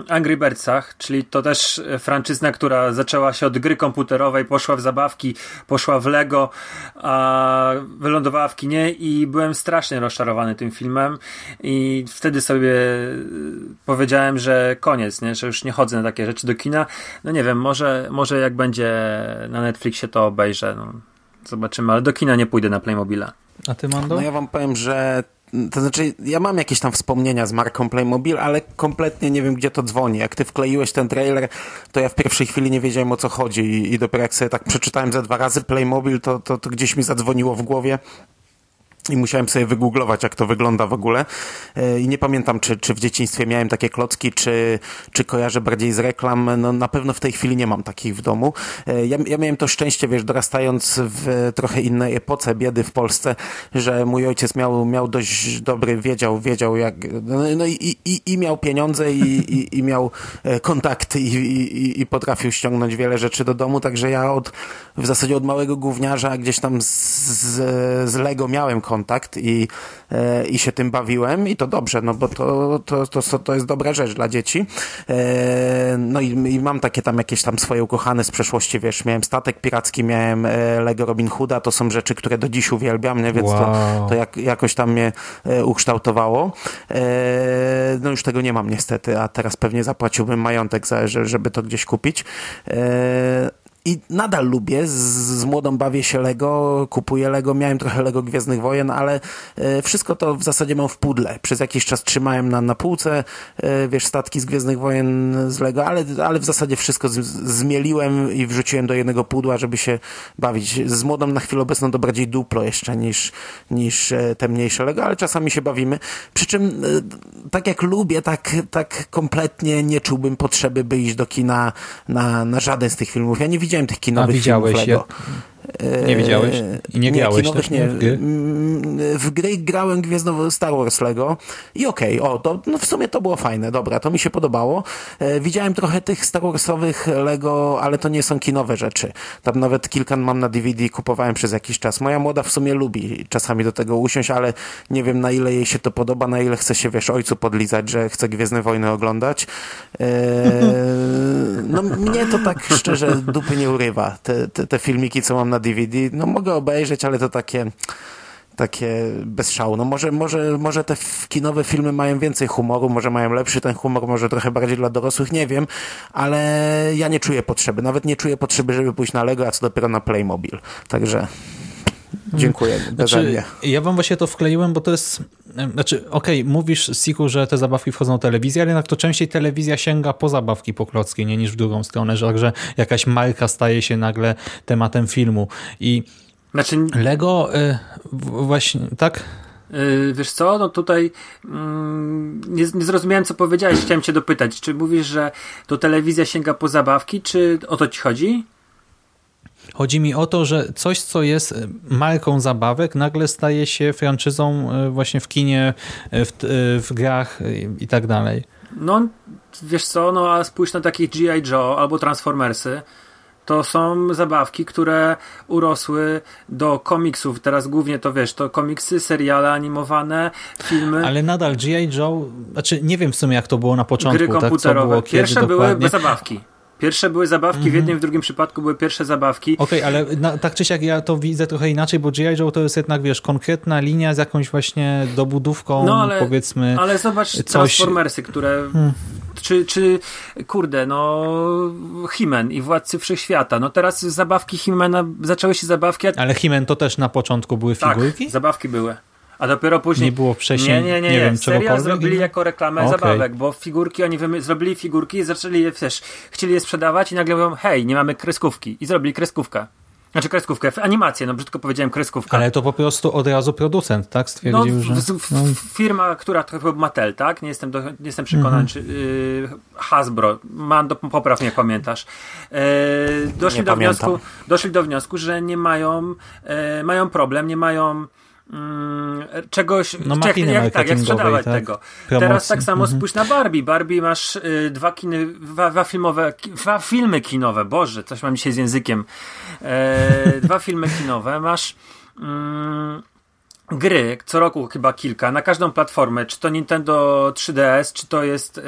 y, Angry Birdsach, czyli to też franczyzna, która zaczęła się od gry komputerowej, poszła w zabawki, poszła w Lego, a wylądowała w kinie i byłem strasznie rozczarowany tym filmem i wtedy sobie y, powiedziałem, że koniec, nie? że już nie chodzę na takie rzeczy do kina, no nie wiem, może, może jak będzie na Netflixie się to obejrzę. No. Zobaczymy, ale do kina nie pójdę na Playmobila. A ty, Mando? No ja wam powiem, że to znaczy, ja mam jakieś tam wspomnienia z marką Playmobil, ale kompletnie nie wiem, gdzie to dzwoni. Jak ty wkleiłeś ten trailer, to ja w pierwszej chwili nie wiedziałem, o co chodzi i, i dopiero jak sobie tak przeczytałem za dwa razy Playmobil, to, to, to gdzieś mi zadzwoniło w głowie i musiałem sobie wygooglować, jak to wygląda w ogóle. E, I nie pamiętam, czy, czy w dzieciństwie miałem takie klocki, czy, czy kojarzę bardziej z reklam. No, na pewno w tej chwili nie mam takich w domu. E, ja, ja miałem to szczęście, wiesz, dorastając w trochę innej epoce biedy w Polsce, że mój ojciec miał, miał dość dobry, wiedział, wiedział jak, no, no i, i, i miał pieniądze i, i, i miał e, kontakty i, i, i potrafił ściągnąć wiele rzeczy do domu, także ja od, w zasadzie od małego gówniarza gdzieś tam z, z, Lego miałem kontakt i, e, i się tym bawiłem i to dobrze, no bo to, to, to, to jest dobra rzecz dla dzieci. E, no i, i mam takie tam jakieś tam swoje ukochane z przeszłości, wiesz, miałem statek piracki, miałem e, Lego Robin Hooda, to są rzeczy, które do dziś uwielbiam, nie? więc wow. to, to jak, jakoś tam mnie ukształtowało. No już tego nie mam niestety, a teraz pewnie zapłaciłbym majątek, za, żeby to gdzieś kupić i nadal lubię, z, z młodą bawię się Lego, kupuję Lego, miałem trochę Lego Gwiezdnych Wojen, ale e, wszystko to w zasadzie mam w pudle. Przez jakiś czas trzymałem na, na półce, e, wiesz, statki z Gwiezdnych Wojen z Lego, ale, ale w zasadzie wszystko z, zmieliłem i wrzuciłem do jednego pudła, żeby się bawić. Z młodą na chwilę obecną to bardziej duplo jeszcze niż, niż e, te mniejsze Lego, ale czasami się bawimy. Przy czym e, tak jak lubię, tak, tak kompletnie nie czułbym potrzeby, by iść do kina na, na żaden z tych filmów. Ja nie widzę widziałem tych kinowych A widziałeś filmów Lego. Nie widziałeś? I nie, nie grałeś kinowych, nie. W gry? W gry grałem Gwiezdnowo Star Wars Lego i okej, okay, o, to no w sumie to było fajne, dobra, to mi się podobało. E, widziałem trochę tych Star Warsowych Lego, ale to nie są kinowe rzeczy. Tam nawet kilka mam na DVD, kupowałem przez jakiś czas. Moja młoda w sumie lubi czasami do tego usiąść, ale nie wiem na ile jej się to podoba, na ile chce się, wiesz, ojcu podlizać, że chce Gwiezdne Wojny oglądać. E, no mnie to tak szczerze dupy nie urywa. Te, te, te filmiki, co mam na DVD, no mogę obejrzeć, ale to takie takie bez szału. No może, może, może te kinowe filmy mają więcej humoru, może mają lepszy ten humor, może trochę bardziej dla dorosłych, nie wiem, ale ja nie czuję potrzeby. Nawet nie czuję potrzeby, żeby pójść na Lego, a co dopiero na Playmobil. Także dziękuję. Znaczy, ja wam właśnie to wkleiłem, bo to jest znaczy, okej, okay, mówisz, Siku, że te zabawki wchodzą w telewizję, ale jednak to częściej telewizja sięga po zabawki poklockie, nie niż w drugą stronę, że także jakaś marka staje się nagle tematem filmu. I znaczy... Lego y, właśnie, tak? Yy, wiesz co, no tutaj yy, nie, nie, zrozumiałem, co powiedziałeś. Chciałem cię dopytać, czy mówisz, że to telewizja sięga po zabawki, czy o to ci chodzi? Chodzi mi o to, że coś, co jest marką zabawek, nagle staje się franczyzą e, właśnie w kinie, e, w, e, w grach i tak dalej. No, wiesz co, no a spójrz na takich G.I. Joe albo Transformersy, to są zabawki, które urosły do komiksów. Teraz głównie to wiesz, to komiksy, seriale animowane, filmy. Ale nadal G.I. Joe, znaczy nie wiem w sumie jak to było na początku. Gry komputerowe. Tak, było, Pierwsze były bez zabawki. Pierwsze były zabawki, mm -hmm. w jednym w drugim przypadku były pierwsze zabawki. Okej, okay, ale na, tak czy siak ja to widzę trochę inaczej, bo G.I. Joe to jest jednak, wiesz, konkretna linia z jakąś właśnie dobudówką, no, ale, powiedzmy. Ale zobacz coś... Transformersy, które hmm czy, czy kurde, no Himen i Władcy Wszechświata. No teraz zabawki Himena, zaczęły się zabawki... Ale Himen to też na początku były tak, figurki? zabawki były. A dopiero później... Nie było wcześniej, Nie, nie, nie. nie nie. wiem, zrobili jako reklamę Okej. zabawek, bo figurki, oni wymy- zrobili figurki i zaczęli je, wiesz, chcieli je sprzedawać i nagle mówią, hej, nie mamy kreskówki. I zrobili kreskówkę. Znaczy kreskówkę, animację, no brzydko powiedziałem kreskówkę. Ale to po prostu od razu producent, tak? No, Stwierdził, w, że... no, firma, która to chyba Mattel, tak? Nie jestem, do, nie jestem przekonany, Mhm. czy y, Hasbro, mam do, popraw, nie pamiętasz. E, doszli, Nie do pamiętam. wniosku, doszli do wniosku, że nie mają, e, mają problem, nie mają mm, czegoś, No, jak, jak, tak, jak sprzedawać tak? tego. Promocji. Teraz tak samo Mhm. spójrz na Barbie. Barbie masz y, dwa, kiny, dwa, dwa filmowe, dwa filmy kinowe, Boże, coś mam dzisiaj z językiem. E, dwa filmy kinowe, masz mm, gry, co roku chyba kilka, na każdą platformę, czy to Nintendo 3DS, czy to jest y,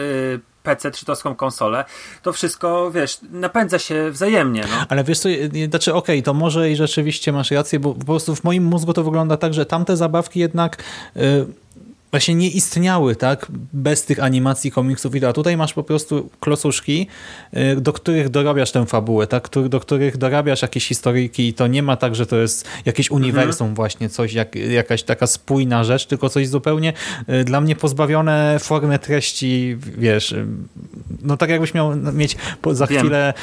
PC, czy to są konsole, to wszystko, wiesz, napędza się wzajemnie, no. Ale wiesz co, znaczy okej, to może i rzeczywiście masz rację, bo po prostu w moim mózgu to wygląda tak, że tamte zabawki jednak y, właśnie nie istniały, tak, bez tych animacji, komiksów i to. A tutaj masz po prostu klocuszki, y, do których dorabiasz tę fabułę, tak, do których dorabiasz jakieś historyjki i to nie ma tak, że to jest jakieś uniwersum właśnie, coś, jak, jakaś taka spójna rzecz, tylko coś zupełnie y, dla mnie pozbawione formy treści, wiesz, y, no tak jakbyś miał mieć za Wiem. chwilę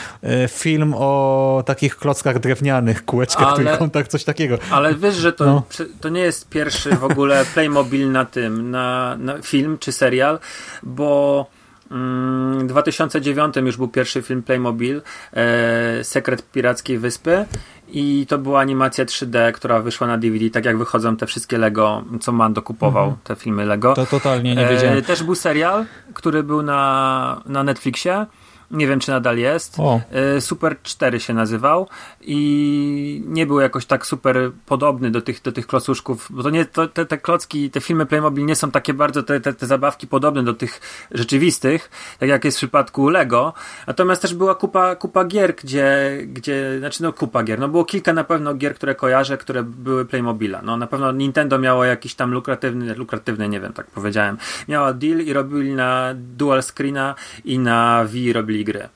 film o takich klockach drewnianych, kółeczkach, Ale- trójkątach, coś takiego. Ale wiesz, że to, No. to nie jest pierwszy w ogóle Playmobil na tym, na, na film czy serial, bo mm, w 2009 już był pierwszy film Playmobil, e, Sekret Pirackiej Wyspy i to była animacja 3D, która wyszła na DVD, tak jak wychodzą te wszystkie Lego, co Mando kupował, te filmy Lego. Mhm. To totalnie nie wiedziałem. E, też był serial, który był na, na Netflixie. Nie wiem, czy nadal jest. O. E, Super 4 się nazywał i nie był jakoś tak super podobny do tych, do tych klocuszków, bo to nie, to, te, te klocki, te filmy Playmobil nie są takie bardzo, te, te, te zabawki podobne do tych rzeczywistych, tak jak jest w przypadku Lego. Natomiast też była kupa, kupa gier, gdzie, gdzie, znaczy no kupa gier, no było kilka na pewno gier, które kojarzę, które były Playmobila. No na pewno Nintendo miało jakiś tam lukratywny, lukratywny, nie wiem, tak powiedziałem, miała deal i robili na dual screena i na Wii robili gry.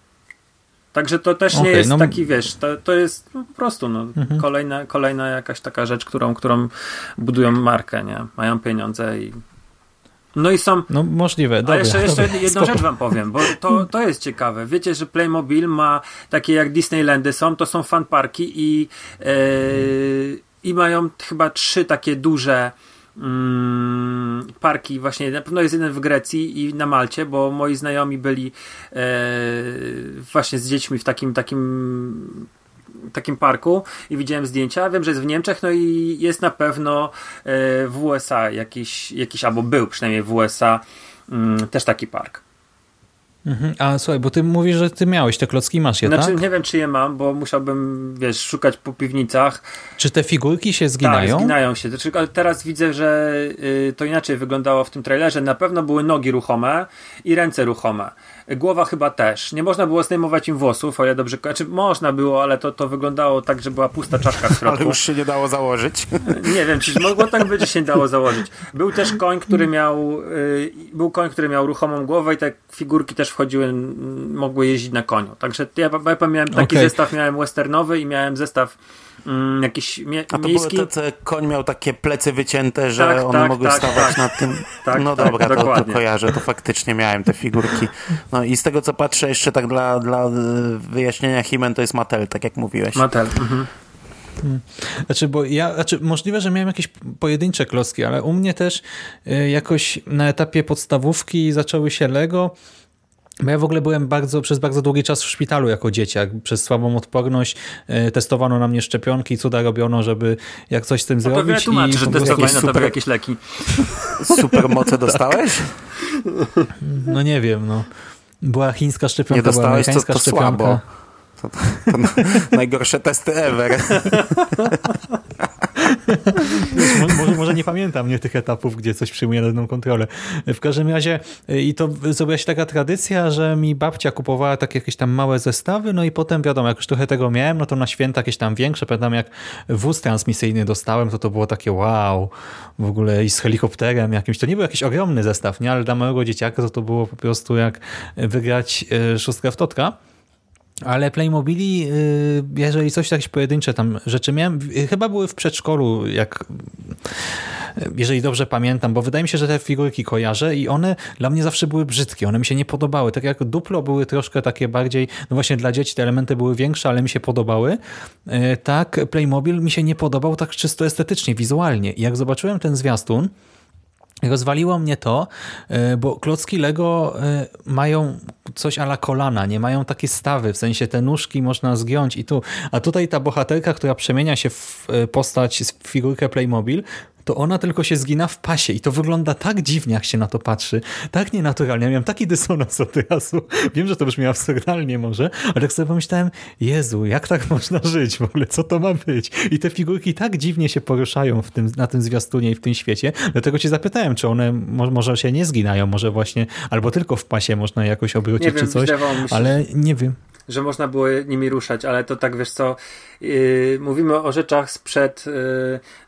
Także to też nie Okej, jest no- taki, wiesz, to, to jest no, po prostu no, kolejna, kolejna jakaś taka rzecz, którą, którą budują markę, nie? Mają pieniądze i no i są, No możliwe, a dobra. jeszcze, jeszcze dobra, jedną spoko. rzecz wam powiem, bo to, to jest ciekawe. Wiecie, że Playmobil ma takie jak Disneylandy są, to są fanparki i, e, i mają chyba trzy takie duże mm, parki właśnie, na pewno jest jeden w Grecji i na Malcie, bo moi znajomi byli e, właśnie z dziećmi w takim takim takim parku i widziałem zdjęcia. Wiem, że jest w Niemczech, no i jest na pewno e, w USA jakiś, jakiś albo był przynajmniej w USA mm, też taki park. Mhm. A słuchaj, bo ty mówisz, że ty miałeś te klocki, masz je, Znaczy, tak? nie wiem, czy je mam, bo musiałbym, wiesz, szukać po piwnicach. Czy te figurki się zginają? Tak, zginają się. Znaczy, ale teraz widzę, że y, to inaczej wyglądało w tym trailerze. Na pewno były nogi ruchome i ręce ruchome. Głowa chyba też. Nie można było zdejmować im włosów, o ile dobrze... Znaczy, można było, ale to, to wyglądało tak, że była pusta czaszka w środku. Ale już się nie dało założyć. Nie wiem, czy mogło tak być, że się nie dało założyć. Był też koń, który miał y, był koń, który miał ruchomą głowę i te figurki też wchodziły, mogły jeździć na koniu. Także ja, ja miałem taki Okej. zestaw, miałem westernowy i miałem zestaw mm, jakiś mie, A to były miejski. te, te, koń miał takie plecy wycięte, że Tak, one tak, mogły tak, stawać tak. na tym. Tak, no tak, dobra, to, to dokładnie. kojarzę, to faktycznie miałem te figurki. No i z tego co patrzę, jeszcze tak dla, dla y, wyjaśnienia Himen to jest Mattel, tak jak mówiłeś. Mattel. Mhm. Znaczy, bo ja, znaczy możliwe, że miałem jakieś pojedyncze klocki, ale u mnie też y, jakoś na etapie podstawówki zaczęły się Lego. Bo ja w ogóle byłem bardzo, przez bardzo długi czas w szpitalu jako dzieciak. Przez słabą odporność y, testowano na mnie szczepionki, cuda robiono, żeby jak coś z tym No to wiele zrobić. tłumaczy, że po prostu- testowali na super- tobie jakieś leki. Super moce dostałeś? No nie wiem, no. Była chińska szczepionka, Nie była dostałeś, to, amerykańska to szczepionka. słabo. To, to, to najgorsze testy ever. Wiesz, mo- może, może nie pamiętam nie tych etapów, gdzie coś przyjmuje na jedną kontrolę. W każdym razie i to zrobiła się taka tradycja, że mi babcia kupowała takie jakieś tam małe zestawy, no i potem wiadomo, jak już trochę tego miałem, no to na święta jakieś tam większe, pamiętam jak wóz transmisyjny dostałem, to to było takie wow, w ogóle i z helikopterem jakimś, to nie był jakiś ogromny zestaw, nie, ale dla małego dzieciaka to to było po prostu jak wygrać y, szóstkę w totka. Ale Playmobili, y, jeżeli coś jakieś pojedyncze tam rzeczy miałem, y, chyba były w przedszkolu, jak y, jeżeli dobrze pamiętam, bo wydaje mi się, że te figurki kojarzę i one dla mnie zawsze były brzydkie, one mi się nie podobały. Tak jak Duplo były troszkę takie bardziej, no właśnie dla dzieci te elementy były większe, ale mi się podobały. Tak, Playmobil mi się nie podobał tak czysto estetycznie, wizualnie. I jak zobaczyłem ten zwiastun, Rozwaliło mnie to, e, bo klocki Lego e, mają coś ala kolana, nie mają takie stawy, w sensie te nóżki można zgiąć i tu. A tutaj ta bohaterka, która przemienia się w e, postać, w figurkę Playmobil, to ona tylko się zgina w pasie i to wygląda tak dziwnie, jak się na to patrzy. Tak nienaturalnie. Ja miałem taki dysonans od razu. Wiem, że to brzmi absurdalnie może, ale tak sobie pomyślałem, Jezu, jak tak można żyć w ogóle? Co to ma być? I te figurki tak dziwnie się poruszają w tym, na tym zwiastunie i w tym świecie. Dlatego cię zapytałem, czy one może się nie zginają, może właśnie, albo tylko w pasie można jakoś obrócić, wiem, czy coś, ale nie wiem że można było nimi ruszać, ale to tak wiesz co, yy, mówimy o rzeczach sprzed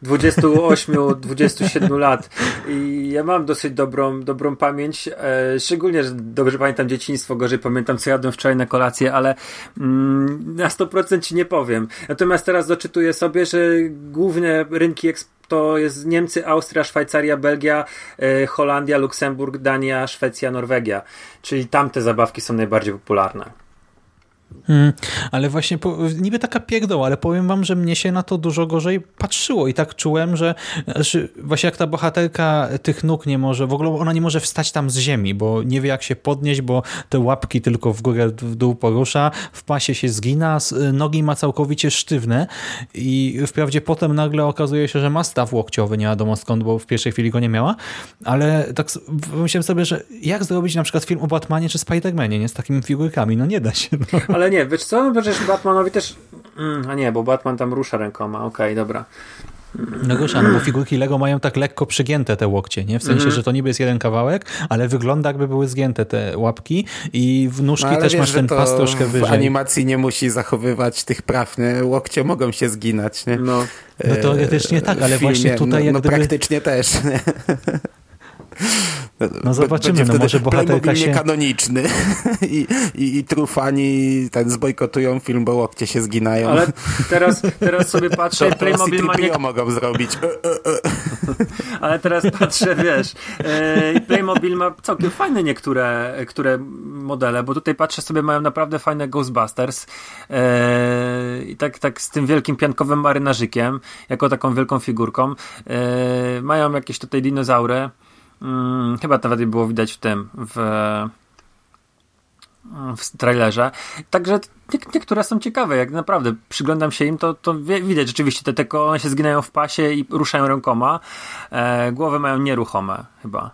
yy, 28-27 lat i ja mam dosyć dobrą, dobrą pamięć, yy, szczególnie, że dobrze pamiętam dzieciństwo, gorzej pamiętam co jadłem wczoraj na kolację, ale mm, na 100% ci nie powiem. Natomiast teraz doczytuję sobie, że głównie rynki to jest Niemcy, Austria, Szwajcaria, Belgia, yy, Holandia, Luksemburg, Dania, Szwecja, Norwegia. Czyli tamte zabawki są najbardziej popularne. Hmm, ale właśnie po, niby taka pierdoła, ale powiem wam, że mnie się na to dużo gorzej patrzyło i tak czułem, że znaczy, właśnie jak ta bohaterka tych nóg nie może, w ogóle ona nie może wstać tam z ziemi, bo nie wie jak się podnieść, bo te łapki tylko w górę, w dół porusza, w pasie się zgina, nogi ma całkowicie sztywne i wprawdzie potem nagle okazuje się, że ma staw łokciowy, nie wiadomo skąd, bo w pierwszej chwili go nie miała, ale tak myślałem sobie, że jak zrobić na przykład film o Batmanie czy Spidermanie, nie? Z takimi figurkami, no nie da się. No. Ale nie, wiesz co? Przecież Batmanowi też... Mm, a nie, bo Batman tam rusza rękoma. Okej, okay, dobra. No rusza, no bo figurki Lego mają tak lekko przygięte te łokcie, nie? W sensie, mm -hmm. że to niby jest jeden kawałek, ale wygląda jakby były zgięte te łapki i w nóżki no, też wiesz, masz ten pas troszkę wyżej. w animacji nie musi zachowywać tych praw, nie? Łokcie mogą się zginać, nie? No, no teoretycznie tak, ale filmie, właśnie tutaj no, no, gdyby... praktycznie też, nie? No zobaczymy, no może bohaterka się... kanoniczny I, i, i trufani ten zbojkotują film, bo łokcie się zginają. Ale teraz, teraz sobie patrzę, to Playmobil ma... Nie... mogą zrobić. E, e, e. Ale teraz patrzę, wiesz, Playmobil ma całkiem fajne niektóre które modele, bo tutaj patrzę sobie, mają naprawdę fajne Ghostbusters i tak, tak z tym wielkim piankowym marynarzykiem, jako taką wielką figurką. Mają jakieś tutaj dinozaury, Hmm, chyba nawet było widać w tym, w, w trailerze. Także nie, niektóre są ciekawe, jak naprawdę przyglądam się im, to, to widać rzeczywiście, te, te one się zginają w pasie i ruszają rękoma. E, głowy mają nieruchome chyba.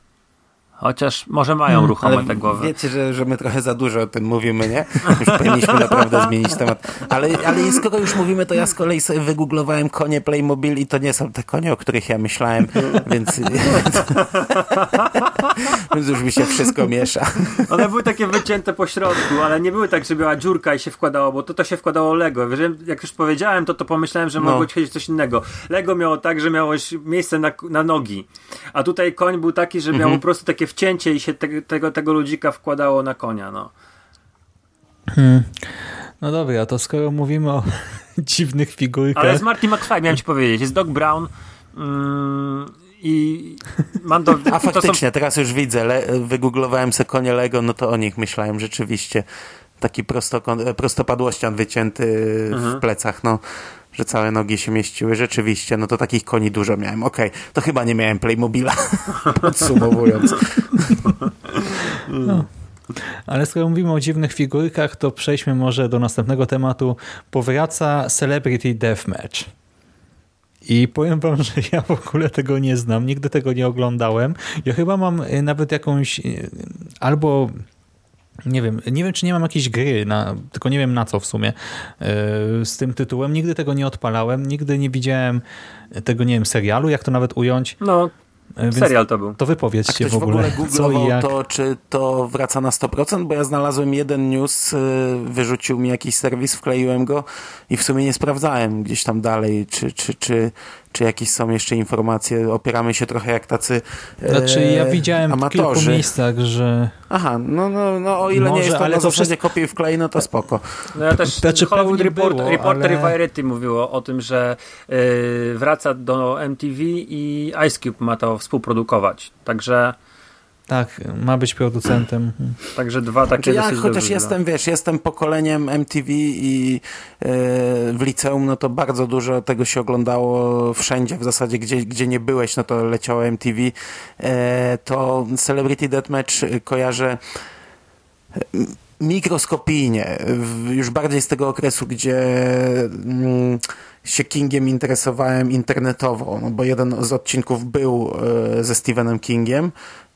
Chociaż może mają hmm, ruchome te głowy. Wiecie, że, że my trochę za dużo o tym mówimy, nie? Już powinniśmy naprawdę zmienić temat. Ale, ale skoro już mówimy, to ja z kolei sobie wygooglowałem konie Playmobil i to nie są te konie, o których ja myślałem, więc, więc już mi się wszystko miesza. One były takie wycięte po środku, ale nie były tak, że była dziurka i się wkładało, bo to to się wkładało Lego. Jak już powiedziałem, to to pomyślałem, że mogło no. coś innego. Lego miało tak, że miałeś miejsce na, na nogi, a tutaj koń był taki, że miał mhm. po prostu takie wcięcie i się te, tego, tego ludzika wkładało na konia, no. Hmm. No dobra, to skoro mówimy o dziwnych figurkach... Ale z Marty McFly miałem ci powiedzieć, jest Doc Brown mm, i mam do... A faktycznie, są... teraz już widzę, le, wygooglowałem se konie Lego, no to o nich myślałem rzeczywiście. Taki prostopadłościan wycięty mhm. w plecach, no że całe nogi się mieściły. Rzeczywiście, no to takich koni dużo miałem. Okej, okay, to chyba nie miałem Playmobila, podsumowując. No. Ale skoro mówimy o dziwnych figurkach, to przejdźmy może do następnego tematu. Powraca Celebrity Deathmatch. I powiem wam, że ja w ogóle tego nie znam, nigdy tego nie oglądałem. Ja chyba mam y, nawet jakąś y, albo nie wiem, nie wiem, czy nie mam jakiejś gry, na, tylko nie wiem na co w sumie yy, z tym tytułem. Nigdy tego nie odpalałem, nigdy nie widziałem tego, nie wiem, serialu, jak to nawet ująć. No, yy, Więc serial to był. To wypowiedzcie w ogóle, w ogóle co i jak. to, czy to wraca na 100%, bo ja znalazłem jeden news, wyrzucił mi jakiś serwis, wkleiłem go i w sumie nie sprawdzałem gdzieś tam dalej, czy, czy, czy, czy jakieś są jeszcze informacje? Opieramy się trochę jak tacy e, Znaczy ja widziałem amatorzy. w kilku miejscach, że... Aha, no, no, no o ile Może, nie jest to ale na to zasadzie wszystko... kopiuj wklej, no to spoko. No ja też znaczy, Hollywood Report, było, Reporter ale... i Variety mówiło o tym, że yy, wraca do MTV i Ice Cube ma to współprodukować. Także tak, ma być producentem. Także dwa takie znaczy ja chociaż jestem, wiesz, jestem pokoleniem MTV i yy, w liceum, no to bardzo dużo tego się oglądało wszędzie, w zasadzie gdzie, gdzie nie byłeś, no to leciało MTV. Yy, e, to Celebrity Deathmatch kojarzę e, mikroskopijnie, już bardziej z tego okresu, gdzie mm, się Kingiem interesowałem internetowo, no bo jeden z odcinków był ze Stephenem Kingiem,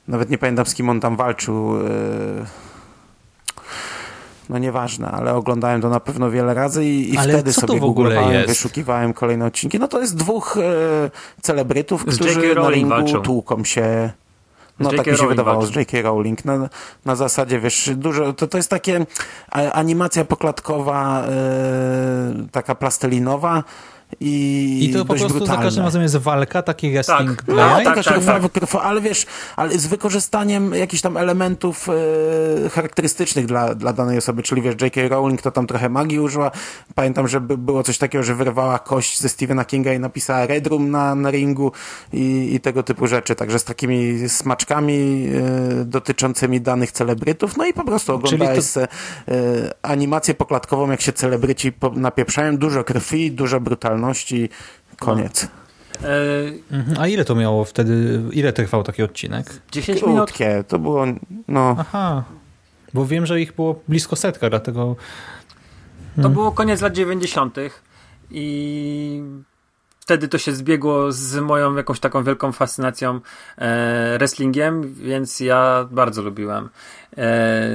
nawet nie pamiętam z kim on tam walczył. E, no nieważne, ale oglądałem to na pewno wiele razy i, i wtedy sobie googlowałem, wyszukiwałem kolejne odcinki. No to jest dwóch e, celebrytów, z którzy na ringu walczą. tłuką się. No tak mi się Rowling wydawało walczy. z J.K. Rowling. Na, na zasadzie, wiesz, dużo, to, to jest takie animacja poklatkowa, e, taka plastelinowa, i, I to po prostu brutalne. za każdym razem jest walka, taki wrestling tak. dla no, tak, tak, tak, tak. Ale wiesz, ale z wykorzystaniem jakichś tam elementów e, charakterystycznych dla, dla danej osoby, czyli wiesz, J.K. Rowling to tam trochę magii użyła. Pamiętam, że by, było coś takiego, że wyrwała kość ze Stephena Kinga i napisała Red Room na, na ringu i, i tego typu rzeczy. Także z takimi smaczkami e, dotyczącymi danych celebrytów. No i po prostu oglądałeś to... se, e, animację poklatkową, jak się celebryci napieprzają. Dużo krwi, dużo brutalności odpowiedzialności, koniec. No. E... A ile to miało wtedy, ile trwał taki odcinek? 10 minut. to było, no. Aha, bo wiem, że ich było blisko setka, dlatego... To hmm. było koniec lat 90. i wtedy to się zbiegło z moją jakąś taką wielką fascynacją e, wrestlingiem, więc ja bardzo lubiłem. E,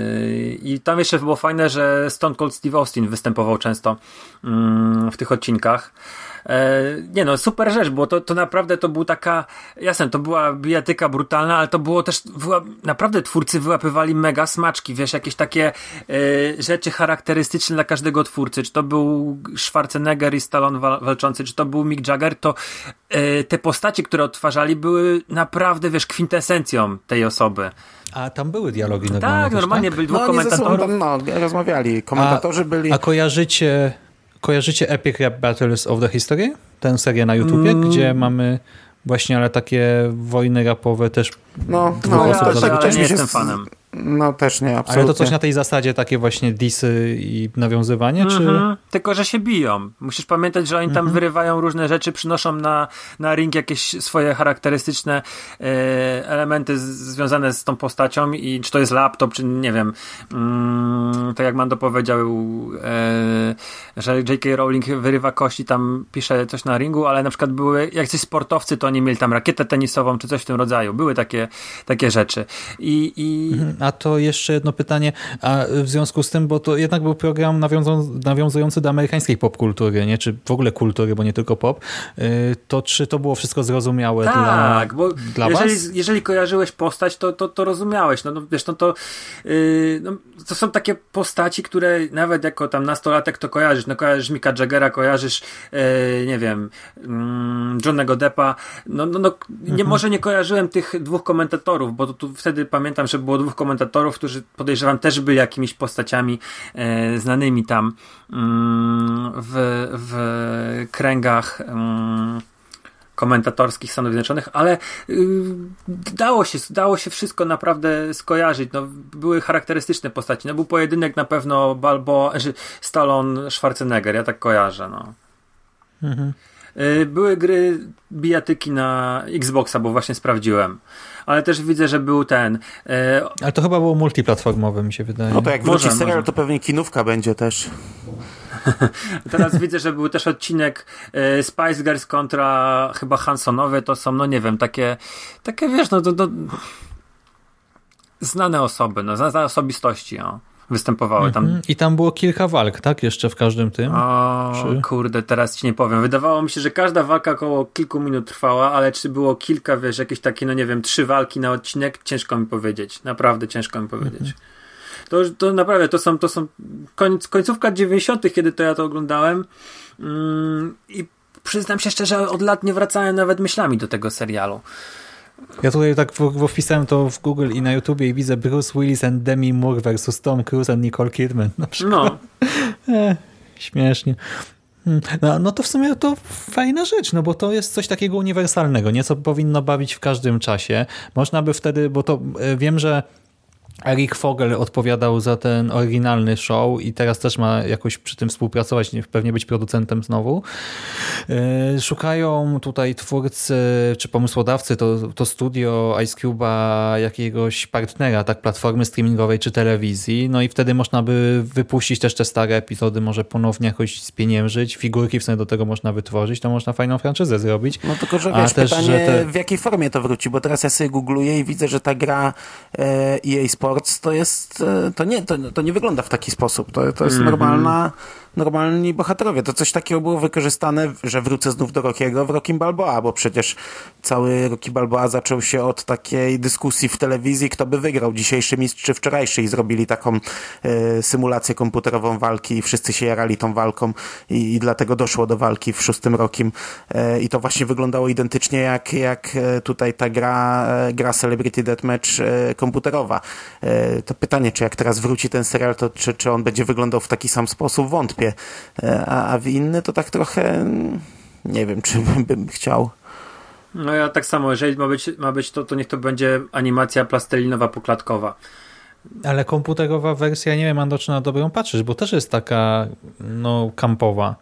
I tam jeszcze było fajne, że Stone Cold Steve Austin występował często mm, w tych odcinkach. E, nie no, super rzecz, bo to, to naprawdę to był taka, jasne, to była bijatyka brutalna, ale to było też, była, naprawdę twórcy wyłapywali mega smaczki, wiesz, jakieś takie e, rzeczy charakterystyczne dla każdego twórcy, czy to był Schwarzenegger i Stallone walczący, czy to był Mick Jagger, to e, te postacie, które odtwarzali były naprawdę, wiesz, kwintesencją tej osoby. A tam były dialogi normalnie. Tak, normalnie tak? byli dwóch no, komentatorów. no, rozmawiali. Komentatorzy a, byli. A kojarzycie Kojarzycie Epic Rap Battles of the History? Tę serię na YouTubie, mm. gdzie mamy właśnie ale takie wojny rapowe też no, no ja też, ale nie jestem fanem. No też nie, absolutnie. Ale to coś na tej zasadzie, takie właśnie disy i nawiązywanie, mm -hmm. czy... Mhm. Tylko, że się biją. Musisz pamiętać, że oni tam mm -hmm. wyrywają różne rzeczy, przynoszą na, na ring jakieś swoje charakterystyczne e, elementy z, związane z tą postacią i czy to jest laptop, czy nie wiem, mm, tak jak Mando powiedział, e, że J.K. Rowling wyrywa kości, tam pisze coś na ringu, ale na przykład były, jak coś sportowcy, to oni mieli tam rakietę tenisową, czy coś w tym rodzaju. Były takie, takie rzeczy. I, i mhm. A to jeszcze jedno pytanie, a w związku z tym, bo to jednak był program nawiązujący do amerykańskiej popkultury, nie? czy w ogóle kultury, bo nie tylko pop, y, to czy to było wszystko zrozumiałe tak, dla, bo dla jeżeli, was? jeżeli kojarzyłeś postać, to, to, to rozumiałeś. No, no wiesz, no to, yy, no, to są takie postaci, które nawet jako tam nastolatek to kojarzysz. No kojarzysz Mika Jaggera, kojarzysz yy, nie wiem, yy, Johnego Deppa. No, no, no nie, mhm. może nie kojarzyłem tych dwóch komentatorów, bo to, tu wtedy pamiętam, że było dwóch komentatorów komentatorów, którzy podejrzewam też byli jakimiś postaciami e, znanymi tam mm, w, w kręgach mm, komentatorskich Stanów Zjednoczonych, ale y, dało, się, dało się wszystko naprawdę skojarzyć. No, były charakterystyczne postaci. No, był pojedynek na pewno Balbo, Stallone, Schwarzenegger, ja tak kojarzę. No. Mhm. Y, były gry bijatyki na Xboxa, bo właśnie sprawdziłem ale też widzę, że był ten. E... Ale to chyba było multiplatformowe, mi się wydaje. No to jak wróci serial, może. to pewnie kinówka będzie też. Teraz widzę, że był też odcinek e, Spice Girls kontra chyba Hansonowe, to są, no nie wiem, takie, takie wiesz, no to, to znane osoby, no, znane osobistości o, występowały tam. Mhm. I tam było kilka walk, tak? Jeszcze w każdym tym. O, Czy- kurde, teraz ci nie powiem. Wydawało mi się, że każda walka około kilku minut trwała, ale czy było kilka, wiesz, jakieś takie, no nie wiem, trzy walki na odcinek, ciężko mi powiedzieć. Naprawdę ciężko mi powiedzieć. To, to naprawdę, to są, to są końc, końcówka 90., kiedy to ja to oglądałem mm, i przyznam się szczerze, od lat nie wracałem nawet myślami do tego serialu. Ja tutaj tak wpisałem to w Google i na YouTubie i widzę Bruce Willis and Demi Moore versus Tom Cruise and Nicole Kidman. Na przykład. No, Śmiesznie. Hmm. No, no to w sumie to fajna rzecz, no bo to jest coś takiego uniwersalnego, nie co powinno bawić w każdym czasie. Można by wtedy, bo to e, wiem, że Eric Fogel odpowiadał za ten oryginalny show i teraz też ma jakoś przy tym współpracować, nie- pewnie być producentem znowu. E, Szukają tutaj twórcy czy pomysłodawcy, to, to studio Ice Cube'a jakiegoś partnera, tak, platformy streamingowej czy telewizji, no i wtedy można by wypuścić też te stare epizody, może ponownie jakoś spieniężyć, figurki w sumie do tego można wytworzyć, to można fajną franczyzę zrobić. No tylko, że A wiesz, też, pytanie te- w jakiej formie to wróci, bo teraz ja sobie googluję i widzę, że ta gra e, EA Sports to jest, e, to nie, to, to nie wygląda w taki sposób, to, to jest normalna, normalni bohaterowie, to coś takiego było wykorzystane, że wrócę znów do Rockiego w Rockim Balboa, bo przecież cały Rocky Balboa zaczął się od takiej dyskusji w telewizji, kto by wygrał, dzisiejszy mistrz czy wczorajszy i zrobili taką e, symulację komputerową walki i wszyscy się jarali tą walką i, i dlatego doszło do walki w szóstym rokiem e, i to właśnie wyglądało identycznie jak, jak e, tutaj ta gra, gra Celebrity Deathmatch e, komputerowa. To pytanie, czy jak teraz wróci ten serial, to czy, czy on będzie wyglądał w taki sam sposób? Wątpię. E, a, a w inny to tak trochę mm, nie wiem, czy bym, bym chciał. no ja tak samo, jeżeli ma być, ma być to, to niech to będzie animacja plastelinowa poklatkowa. Ale komputerowa wersja, nie wiem, Ando, czy na dobrą patrzysz, bo też jest taka, no, kampowa.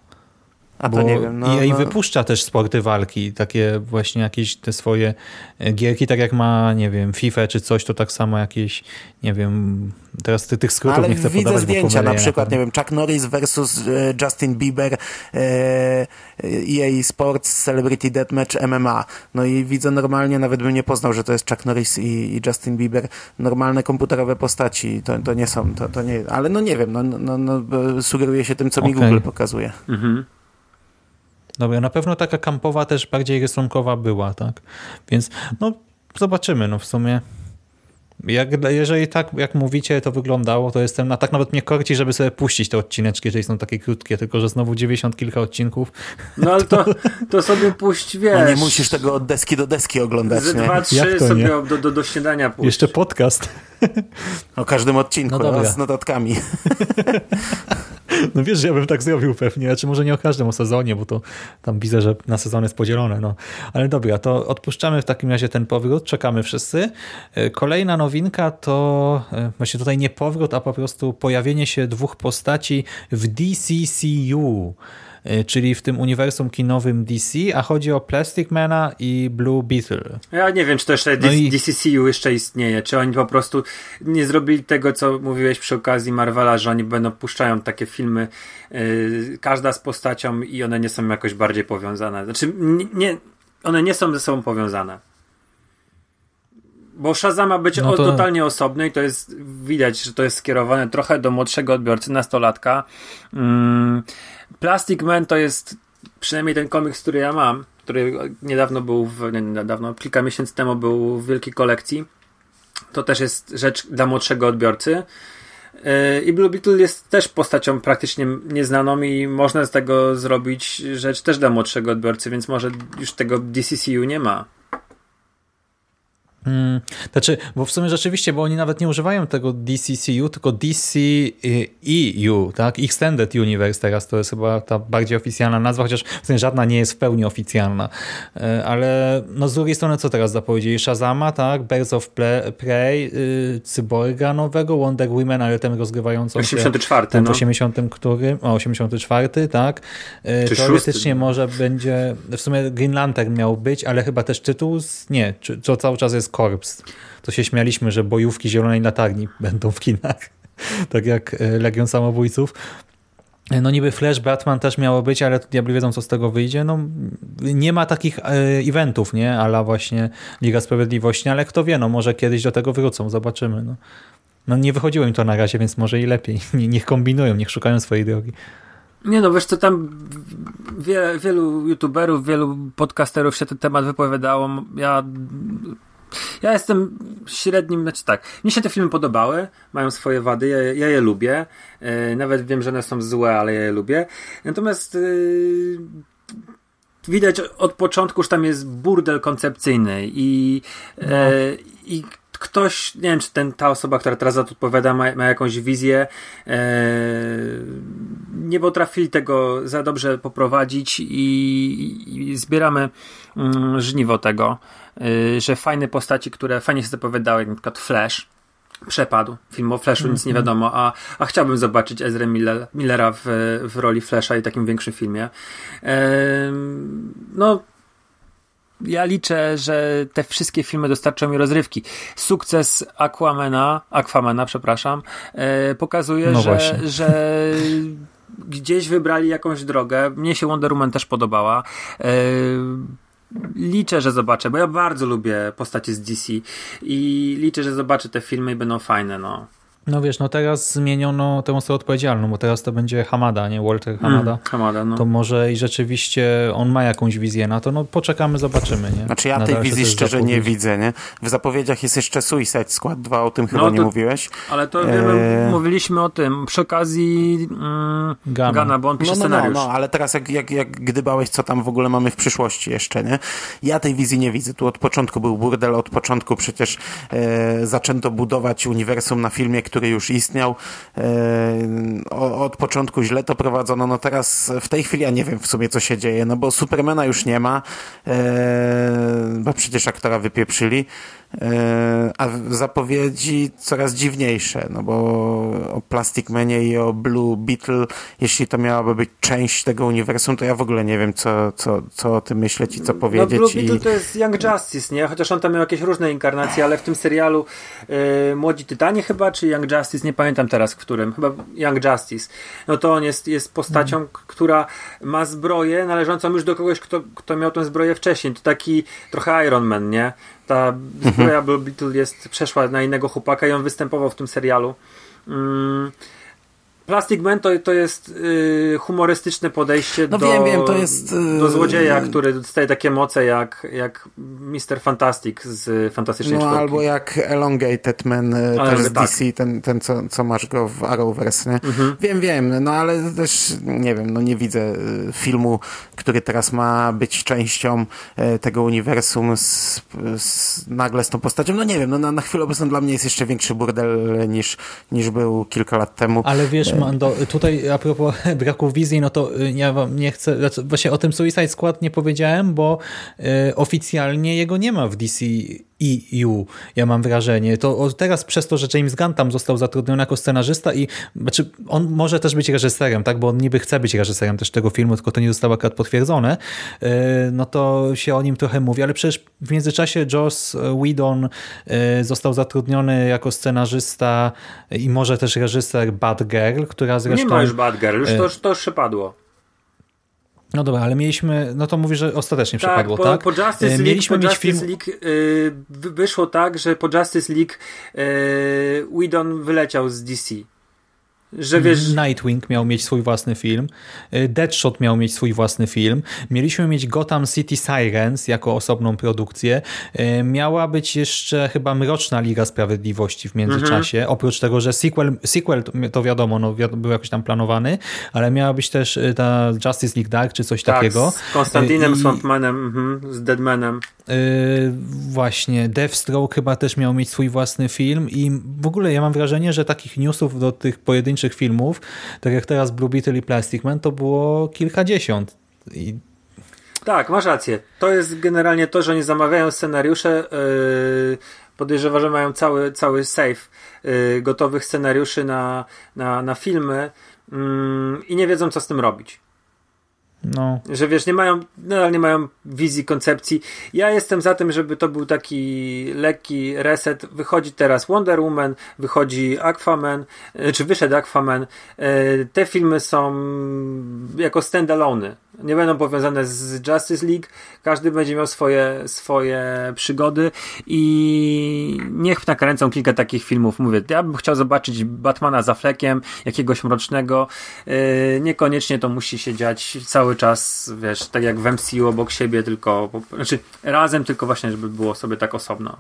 A to nie wiem. No, EA no, wypuszcza też sporty walki, takie właśnie jakieś te swoje e, gierki, tak jak ma, nie wiem, FIFA czy coś, to tak samo jakieś, nie wiem, teraz ty, tych skrótów Ale nie chcę widzę podawać, bo zdjęcia, na przykład, nie wiem, Chuck Norris versus e, Justin Bieber, e, EA Sports Celebrity Deathmatch MMA. No i widzę normalnie, nawet bym nie poznał, że to jest Chuck Norris i, i Justin Bieber. Normalne komputerowe postaci, to, to nie są, to, to nie, ale no nie wiem, no, no, no, sugeruje się tym, co mi Okej. Google pokazuje. Mhm. Dobra, na pewno taka kampowa też bardziej rysunkowa była, tak? Więc no zobaczymy, no w sumie. Jak, jeżeli tak, jak mówicie, to wyglądało, to jestem, na tak nawet mnie korci, żeby sobie puścić te odcineczki, jeżeli są takie krótkie, tylko że znowu 90 kilka odcinków. No ale to, to sobie puść, wiesz. No nie musisz tego od deski do deski oglądać, Z nie? dwa, Jak trzy to sobie nie? do, do, do śniadania puść. Jeszcze podcast. O każdym odcinku, No no dobra. z notatkami. No wiesz, że ja bym tak zrobił pewnie, znaczy może nie o każdym o sezonie, bo to tam widzę, że na sezon jest podzielone, no. Ale dobra, to odpuszczamy w takim razie ten powrót, czekamy wszyscy. E, Kolejna nowinka to e, właśnie tutaj nie powrót, a po prostu pojawienie się dwóch postaci w DCCU, czyli w tym uniwersum kinowym DC, a chodzi o Plastic Mana i Blue Beetle. Ja nie wiem, czy to jeszcze No i- DCCU jeszcze istnieje, czy oni po prostu nie zrobili tego, co mówiłeś przy okazji Marvela, że oni będą puszczają takie filmy, yy, każda z postacią i one nie są jakoś bardziej powiązane. Znaczy, nie, nie, one nie są ze sobą powiązane. Bo Shazam ma być No to- totalnie osobny i to jest, widać, że to jest skierowane trochę do młodszego odbiorcy, nastolatka. Mm, Plastic Man to jest przynajmniej ten komiks, który ja mam, który niedawno był, w, nie niedawno, kilka miesięcy temu był w wielkiej kolekcji. To też jest rzecz dla młodszego odbiorcy. Yy, I Blue Beetle jest też postacią praktycznie nieznaną i można z tego zrobić rzecz też dla młodszego odbiorcy, więc może już tego DCCU nie ma. Hmm, znaczy, bo w sumie rzeczywiście, bo oni nawet nie używają tego DCCU, tylko DCEU, tak? Extended Universe teraz to jest chyba ta bardziej oficjalna nazwa, chociaż w sumie żadna nie jest w pełni oficjalna. E, Ale no z drugiej strony co teraz zapowiedzieli? Shazama, tak? Birds of Prey, y, Cyborga nowego, Wonder Woman, ale ten rozgrywającą się 84, ten w no. 80 którym, o 84, tak. E, Czy Teoretycznie szósty? może będzie, w sumie Green Lantern miał być, ale chyba też tytuł, z, nie, czy, to cały czas jest To się śmialiśmy, że bojówki Zielonej Latarni będą w kinach, tak jak e, Legion Samobójców. No niby Flash, Batman też miało być, ale diabli wiedzą, co z tego wyjdzie. No, nie ma takich e, eventów, nie? Ala właśnie Liga Sprawiedliwości, ale kto wie, no może kiedyś do tego wrócą, zobaczymy. No, no nie wychodziło im to na razie, więc może i lepiej. Niech kombinują, niech szukają swojej drogi. Nie no, wiesz co, tam wie, wielu youtuberów, wielu podcasterów się ten temat wypowiadało. Ja ja jestem średnim, znaczy tak, mnie się te filmy podobały, mają swoje wady, ja, ja je lubię, yy, nawet wiem, że one są złe, ale ja je lubię, natomiast yy, widać od początku, że tam jest burdel koncepcyjny i, no. yy, i ktoś, nie wiem, czy ten, ta osoba, która teraz za to odpowiada, ma, ma jakąś wizję, nie potrafili tego za dobrze poprowadzić i, i zbieramy mm, żniwo tego. Y, że fajne postaci, które fajnie się zapowiadały, jak na przykład Flash, przepadł. Film o Flashu mm -hmm. nic nie mhm. wiadomo, a, a chciałbym zobaczyć Ezra Miller, Millera w, w roli Flasha i takim większym filmie. Ehm, no, ja liczę, że te wszystkie filmy dostarczą mi rozrywki. Sukces Aquamana, Aquamana, przepraszam, e, pokazuje, no że, że gdzieś wybrali jakąś drogę. Mnie się Wonder Woman też podobała. E, liczę, że zobaczę, bo ja bardzo lubię postacie z DC i liczę, że zobaczę te filmy i będą fajne, no. No wiesz, no teraz zmieniono tę osobę odpowiedzialną, bo teraz to będzie Hamada, nie? Walter mm, Hamada. Mm, Hamada, no. To może i rzeczywiście on ma jakąś wizję na to, no poczekamy, zobaczymy, nie? Znaczy ja na tej wizji szczerze nie widzę, nie? W zapowiedziach jest jeszcze Suicide Squad 2, o tym chyba no, to, nie mówiłeś. Ale to wiemy, e... mówiliśmy o tym przy okazji mm, Gana. Gana, bo on pisze no, no, scenariusz. No, no, ale teraz jak, jak, jak gdybałeś, co tam w ogóle mamy w przyszłości jeszcze, nie? Ja tej wizji nie widzę. Tu od początku był burdel, od początku przecież e, zaczęto budować uniwersum na filmie, który już istniał. E, od początku źle to prowadzono, no teraz w tej chwili ja nie wiem w sumie co się dzieje, no bo Supermana już nie ma, e, bo przecież aktora wypieprzyli. E, a zapowiedzi coraz dziwniejsze, no bo o Plastic Manie i o Blue Beetle, jeśli to miałaby być część tego uniwersum, to ja w ogóle nie wiem, co, co, co o tym myśleć i co no, powiedzieć. No Blue Beetle i... to jest Young Justice, nie? Chociaż on tam miał jakieś różne inkarnacje, ale w tym serialu yy, Młodzi Tytanie chyba, czy Young Justice, nie pamiętam teraz w którym, chyba Young Justice. No to on jest, jest postacią, mm. która ma zbroję należącą już do kogoś, kto, kto miał tę zbroję wcześniej. To taki trochę Iron Man, nie? Ta zbroja Blue Beetle jest, przeszła na innego chłopaka i on występował w tym serialu. Mm. Plastic Man to, to jest y, humorystyczne podejście no do, wiem, wiem, to jest, y, do złodzieja, który dostaje takie moce jak, jak Mr. Fantastic z Fantastycznej No czwórki. albo jak Elongated Man y, ale też z tak. DC, ten, ten co, co masz go w Arrowverse, nie? Mhm. Wiem, wiem, no ale też nie wiem, no nie widzę y, filmu, który teraz ma być częścią y, tego uniwersum z, z, nagle z tą postacią. No nie wiem, no na, na chwilę obecną dla mnie jest jeszcze większy burdel niż, niż był kilka lat temu. Ale wiesz, Mando, tutaj a propos braku wizji, no to y, ja wam nie chcę, znaczy właśnie o tym Suicide Squad nie powiedziałem, bo y, oficjalnie jego nie ma w DC EU, ja mam wrażenie. To teraz przez to, że James Gunn tam został zatrudniony jako scenarzysta i znaczy on może też być reżyserem, tak, bo on niby chce być reżyserem też tego filmu, tylko to nie zostało akurat potwierdzone, y, no to się o nim trochę mówi, ale przecież w międzyczasie Joss Whedon y, został zatrudniony jako scenarzysta i może też reżyser Bad Girl, która zresztą... Nie ma już Bad Girl, już to, to już przepadło. No dobra, ale mieliśmy, no to mówi, że ostatecznie tak, przepadło, po, tak? Po Justice League, mieliśmy po Justice film... League yy, wyszło tak, że po Justice League yy, Whedon wyleciał z DC. Że wiesz... Nightwing miał mieć swój własny film, y, Deadshot miał mieć swój własny film, mieliśmy mieć Gotham City Sirens jako osobną produkcję, y, miała być jeszcze chyba Mroczna Liga Sprawiedliwości w międzyczasie, mhm. oprócz tego, że sequel, sequel to wiadomo, no, był jakoś tam planowany, ale miała być też y, ta Justice League Dark czy coś tak, takiego. z Konstantinem, I... Swampmanem, mhm, z Deadmanem. Yy, właśnie, Deathstroke chyba też miał mieć swój własny film i w ogóle ja mam wrażenie, że takich newsów do tych pojedynczych pojedynczych filmów, tak jak teraz Blue Beetle i Plastic Man, to było kilkadziesiąt. I... Tak, masz rację. To jest generalnie to, że oni zamawiają scenariusze. Yy, że mają cały, cały safe yy, gotowych scenariuszy na, na, na filmy yy, i nie wiedzą, co z tym robić. No. Że wiesz, nie mają, nadal nie mają wizji, koncepcji. Ja jestem za tym, żeby to był taki lekki reset. Wychodzi teraz Wonder Woman, wychodzi Aquaman, e, czy wyszedł Aquaman. E, te filmy są jako standalone. Nie będą powiązane z Justice League. Każdy będzie miał swoje, swoje przygody i niech nakręcą kilka takich filmów. Mówię, ja bym chciał zobaczyć Batmana za flekiem, jakiegoś mrocznego. E, niekoniecznie to musi się dziać cały czas, wiesz, tak jak w MCU obok siebie, tylko, znaczy razem, tylko właśnie, żeby było sobie tak osobno.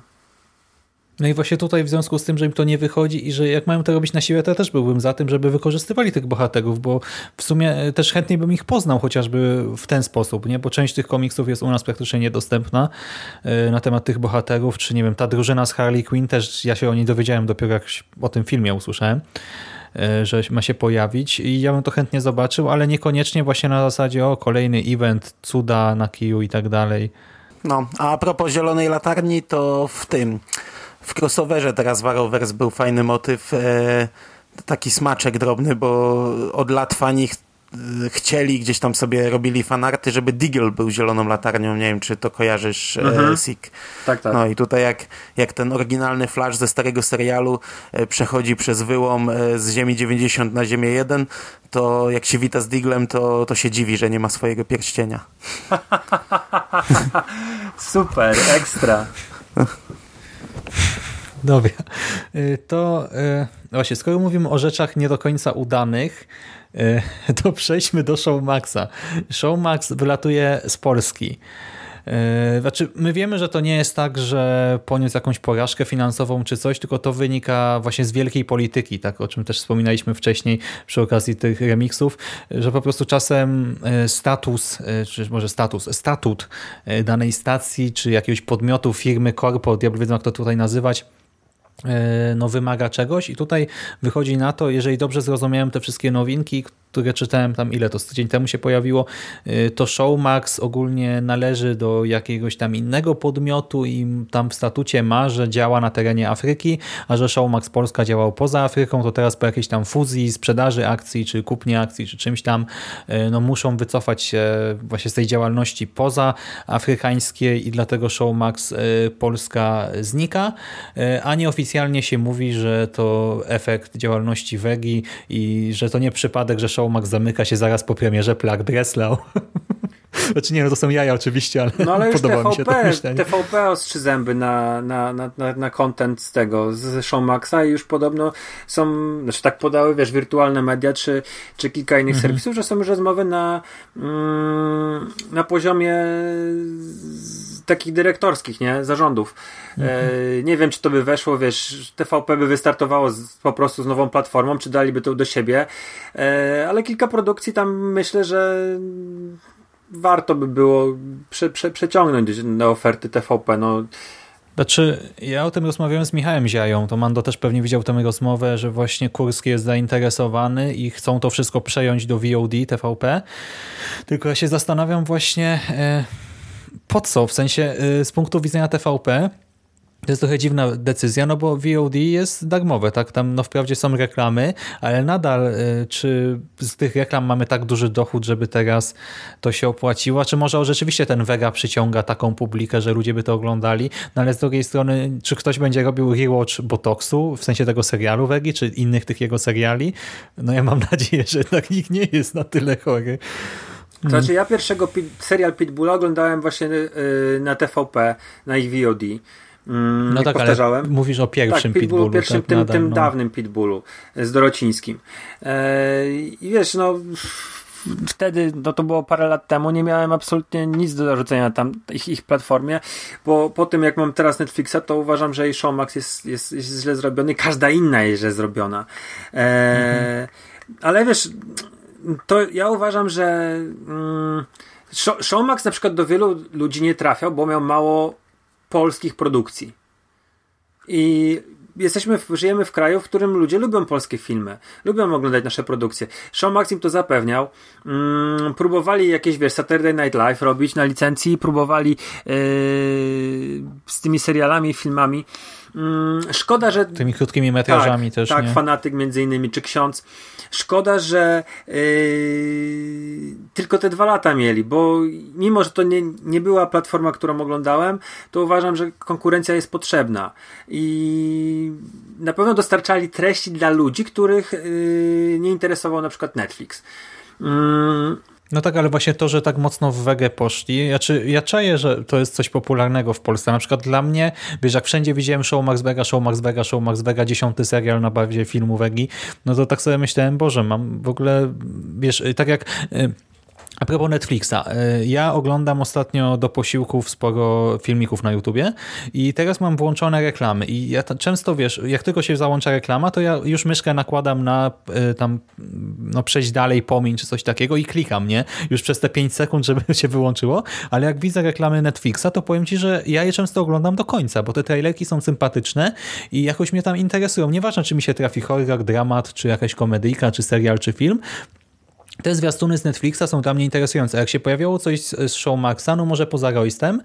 No i właśnie tutaj w związku z tym, że im to nie wychodzi i że jak mają to robić na siłę, to ja też byłbym za tym, żeby wykorzystywali tych bohaterów, bo w sumie e, też chętniej bym ich poznał chociażby w ten sposób, nie? bo część tych komiksów jest u nas praktycznie niedostępna e, na temat tych bohaterów, czy nie wiem, ta drużyna z Harley Quinn też, ja się o niej dowiedziałem dopiero jak o tym filmie usłyszałem e, że ma się pojawić i ja bym to chętnie zobaczył, ale niekoniecznie właśnie na zasadzie o kolejny event, cuda na kiju i tak dalej. No, a propos Zielonej Latarni, to w tym w crossoverze teraz w Arrowverse był fajny motyw, e, taki smaczek drobny, bo od lat fani ch e, chcieli, gdzieś tam sobie robili fanarty, żeby Deagle był zieloną latarnią. Nie wiem, czy to kojarzysz, e, mhm. Sik. Tak, tak. No i tutaj jak, jak ten oryginalny Flash ze starego serialu e, przechodzi przez wyłom e, z Ziemi 90 na Ziemię 1, to jak się wita z Diglem, to, to się dziwi, że nie ma swojego pierścienia. Super, ekstra. Dobra, y, to y, właśnie, skoro mówimy o rzeczach nie do końca udanych, y, to przejdźmy do Showmaxa. Showmax wylatuje z Polski. Znaczy, my wiemy, że to nie jest tak, że poniósł jakąś porażkę finansową czy coś, tylko to wynika właśnie z wielkiej polityki, tak o czym też wspominaliśmy wcześniej przy okazji tych remixów, że po prostu czasem status, czy może status, statut danej stacji, czy jakiegoś podmiotu, firmy, korpo, diabły wiedzą jak to tutaj nazywać, no wymaga czegoś. I tutaj wychodzi na to, jeżeli dobrze zrozumiałem te wszystkie nowinki, które czytałem tam, ile to z tydzień temu się pojawiło, y, to Showmax ogólnie należy do jakiegoś tam innego podmiotu i tam w statucie ma, że działa na terenie Afryki, a że Showmax Polska działał poza Afryką, to teraz po jakiejś tam fuzji, sprzedaży akcji, czy kupnie akcji, czy czymś tam, y, no muszą wycofać się właśnie z tej działalności poza afrykańskiej i dlatego Showmax y, Polska znika, a nieoficjalnie się mówi, że to efekt działalności Wegi i że to nie przypadek, że Showmax zamyka się zaraz po premierze Plug Breslau. Znaczy nie, no to są jaja oczywiście, ale, no, ale podoba TVP, mi się to myślenie. TVP ostrzy zęby na, na, na, na, na content z tego, z Showmaxa i już podobno są, znaczy tak podały, wiesz, wirtualne media czy, czy kilka innych mhm. serwisów, że są już rozmowy na, mm, na poziomie takich dyrektorskich, nie? Zarządów. Mhm. Nie wiem, czy to by weszło, wiesz, TVP by wystartowało z, po prostu z nową platformą, czy daliby to do siebie, e, ale kilka produkcji tam myślę, że warto by było prze, prze, przeciągnąć na oferty TVP. No. Znaczy, ja o tym rozmawiałem z Michałem Ziają, to Mando też pewnie widział tę rozmowę, że właśnie Kurski jest zainteresowany i chcą to wszystko przejąć do VOD TVP. Tylko ja się zastanawiam właśnie e, po co, w sensie e, z punktu widzenia TVP to jest trochę dziwna decyzja, no bo VOD jest darmowe, tak? Tam no wprawdzie są reklamy, ale nadal y, czy z tych reklam mamy tak duży dochód, żeby teraz to się opłaciło? Czy może rzeczywiście ten Vega przyciąga taką publikę, że ludzie by to oglądali? No ale z drugiej strony, czy ktoś będzie robił rewatch Botoxu, w sensie tego serialu Vegi, czy innych tych jego seriali? No ja mam nadzieję, że jednak nikt nie jest na tyle chory. To znaczy ja pierwszego pit, serial Pitbulla oglądałem właśnie yy, na TVP, na ich VOD. Mm, no tak, powtarzałem. ale mówisz o pierwszym tak, Pitbullu. Pierwszym, tak, tym, nadal, tym no. dawnym Pitbullu z Dorocińskim. E, I wiesz, no wtedy, no to było parę lat temu, nie miałem absolutnie nic do zarzucenia tam ich, ich platformie, bo po tym jak mam teraz Netflixa, to uważam, że i Showmax jest, jest, jest źle zrobiony, każda inna jest źle zrobiona. E, mhm. Ale wiesz, to ja uważam, że mm, Showmax na przykład do wielu ludzi nie trafiał, bo miał mało polskich produkcji. I jesteśmy, żyjemy w kraju, w którym ludzie lubią polskie filmy, lubią oglądać nasze produkcje. Showmax im to zapewniał. Mm, próbowali jakieś, wiesz, Saturday Night Live robić na licencji, próbowali yy, z tymi serialami, filmami szkoda, że... Tymi krótkimi metrażami tak, też, Tak, nie? fanatyk między innymi, czy ksiądz. Szkoda, że yy, tylko te dwa lata mieli, bo mimo, że to nie, nie była platforma, którą oglądałem, to uważam, że konkurencja jest potrzebna. I na pewno dostarczali treści dla ludzi, których yy, nie interesował na przykład Netflix. Mm, No tak, ale właśnie to, że tak mocno w wege poszli, ja, czy, ja czaję, że to jest coś popularnego w Polsce. Na przykład dla mnie, wiesz, jak wszędzie widziałem show Max Vega, show Max Vega, show Max Vega, dziesiąty serial na bazie filmu Wegi, no to tak sobie myślałem, Boże, mam w ogóle, wiesz, tak jak... y, A propos Netflixa, y, ja oglądam ostatnio do posiłków sporo filmików na YouTubie i teraz mam włączone reklamy i ja często, wiesz, jak tylko się załącza reklama, to ja już myszkę nakładam na y, tam, no przejść dalej, pomiń czy coś takiego i klikam, nie? Już przez te 5 sekund, żeby się wyłączyło, ale jak widzę reklamy Netflixa, to powiem Ci, że ja je często oglądam do końca, bo te trailerki są sympatyczne i jakoś mnie tam interesują. Nieważne, czy mi się trafi horror, dramat, czy jakaś komedyjka, czy serial, czy film, te zwiastuny z Netflixa są dla mnie interesujące. Jak się pojawiało coś z z Showmaxa, no może poza Roystem,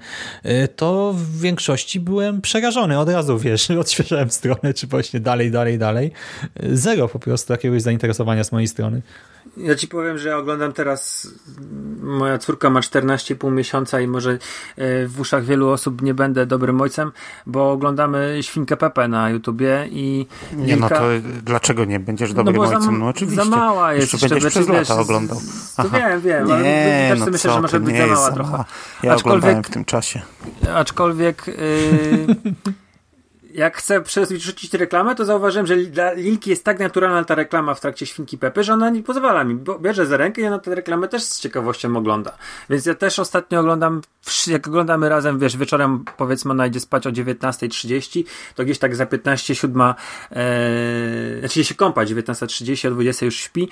y, to w większości byłem przerażony. Od razu, wiesz, odświeżałem stronę, czy właśnie dalej, dalej, dalej. Y, Zero po prostu jakiegoś zainteresowania z mojej strony. Ja ci powiem, że oglądam teraz. Moja córka ma 14,5 miesiąca i może e, w uszach wielu osób nie będę dobrym ojcem, bo oglądamy Świnkę Pepe na YouTubie i. Nie, no Lilka- to dlaczego nie? Będziesz dobrym za- ojcem? No oczywiście. Za mała jest Jeszcze będziesz przez znaczy, lata wiesz, oglądał. z- To wiem, wiem, ale Nie, też no myślę, że może być za mała trochę. Ja Aczkolwiek- oglądałem w tym czasie. Aczkolwiek yy, jak chcę przerzucić reklamę, to zauważyłem, że dla Lilki jest tak naturalna ta reklama w trakcie Świnki Pepy, że ona nie pozwala mi. Bo bierze za rękę i ona tę reklamę też z ciekawością ogląda. Więc ja też ostatnio oglądam, jak oglądamy razem, wiesz, wieczorem powiedzmy ona idzie spać o 19.30, to gdzieś tak za 15, 7, e, znaczy się kąpać, 19.30, o 20 już śpi,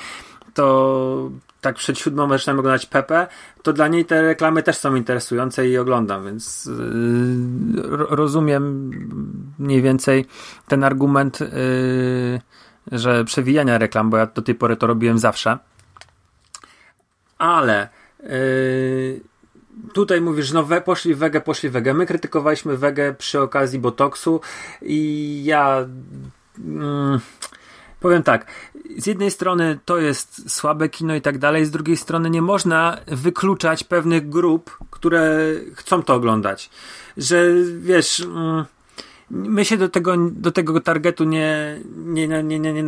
to tak przed siódmą zaczynamy oglądać Pepe, to dla niej te reklamy też są interesujące i oglądam, więc yy, ro- rozumiem mniej więcej ten argument, yy, że przewijania reklam, bo ja do tej pory to robiłem zawsze. Ale yy, tutaj mówisz, no we, poszli wege, poszli wege. My krytykowaliśmy wege przy okazji Botoxu i ja mm, powiem tak, z jednej strony to jest słabe kino i tak dalej, z drugiej strony nie można wykluczać pewnych grup, które chcą to oglądać. Że wiesz, mm, my się do tego, do tego targetu nie, nie, nie, nie, nie, nie,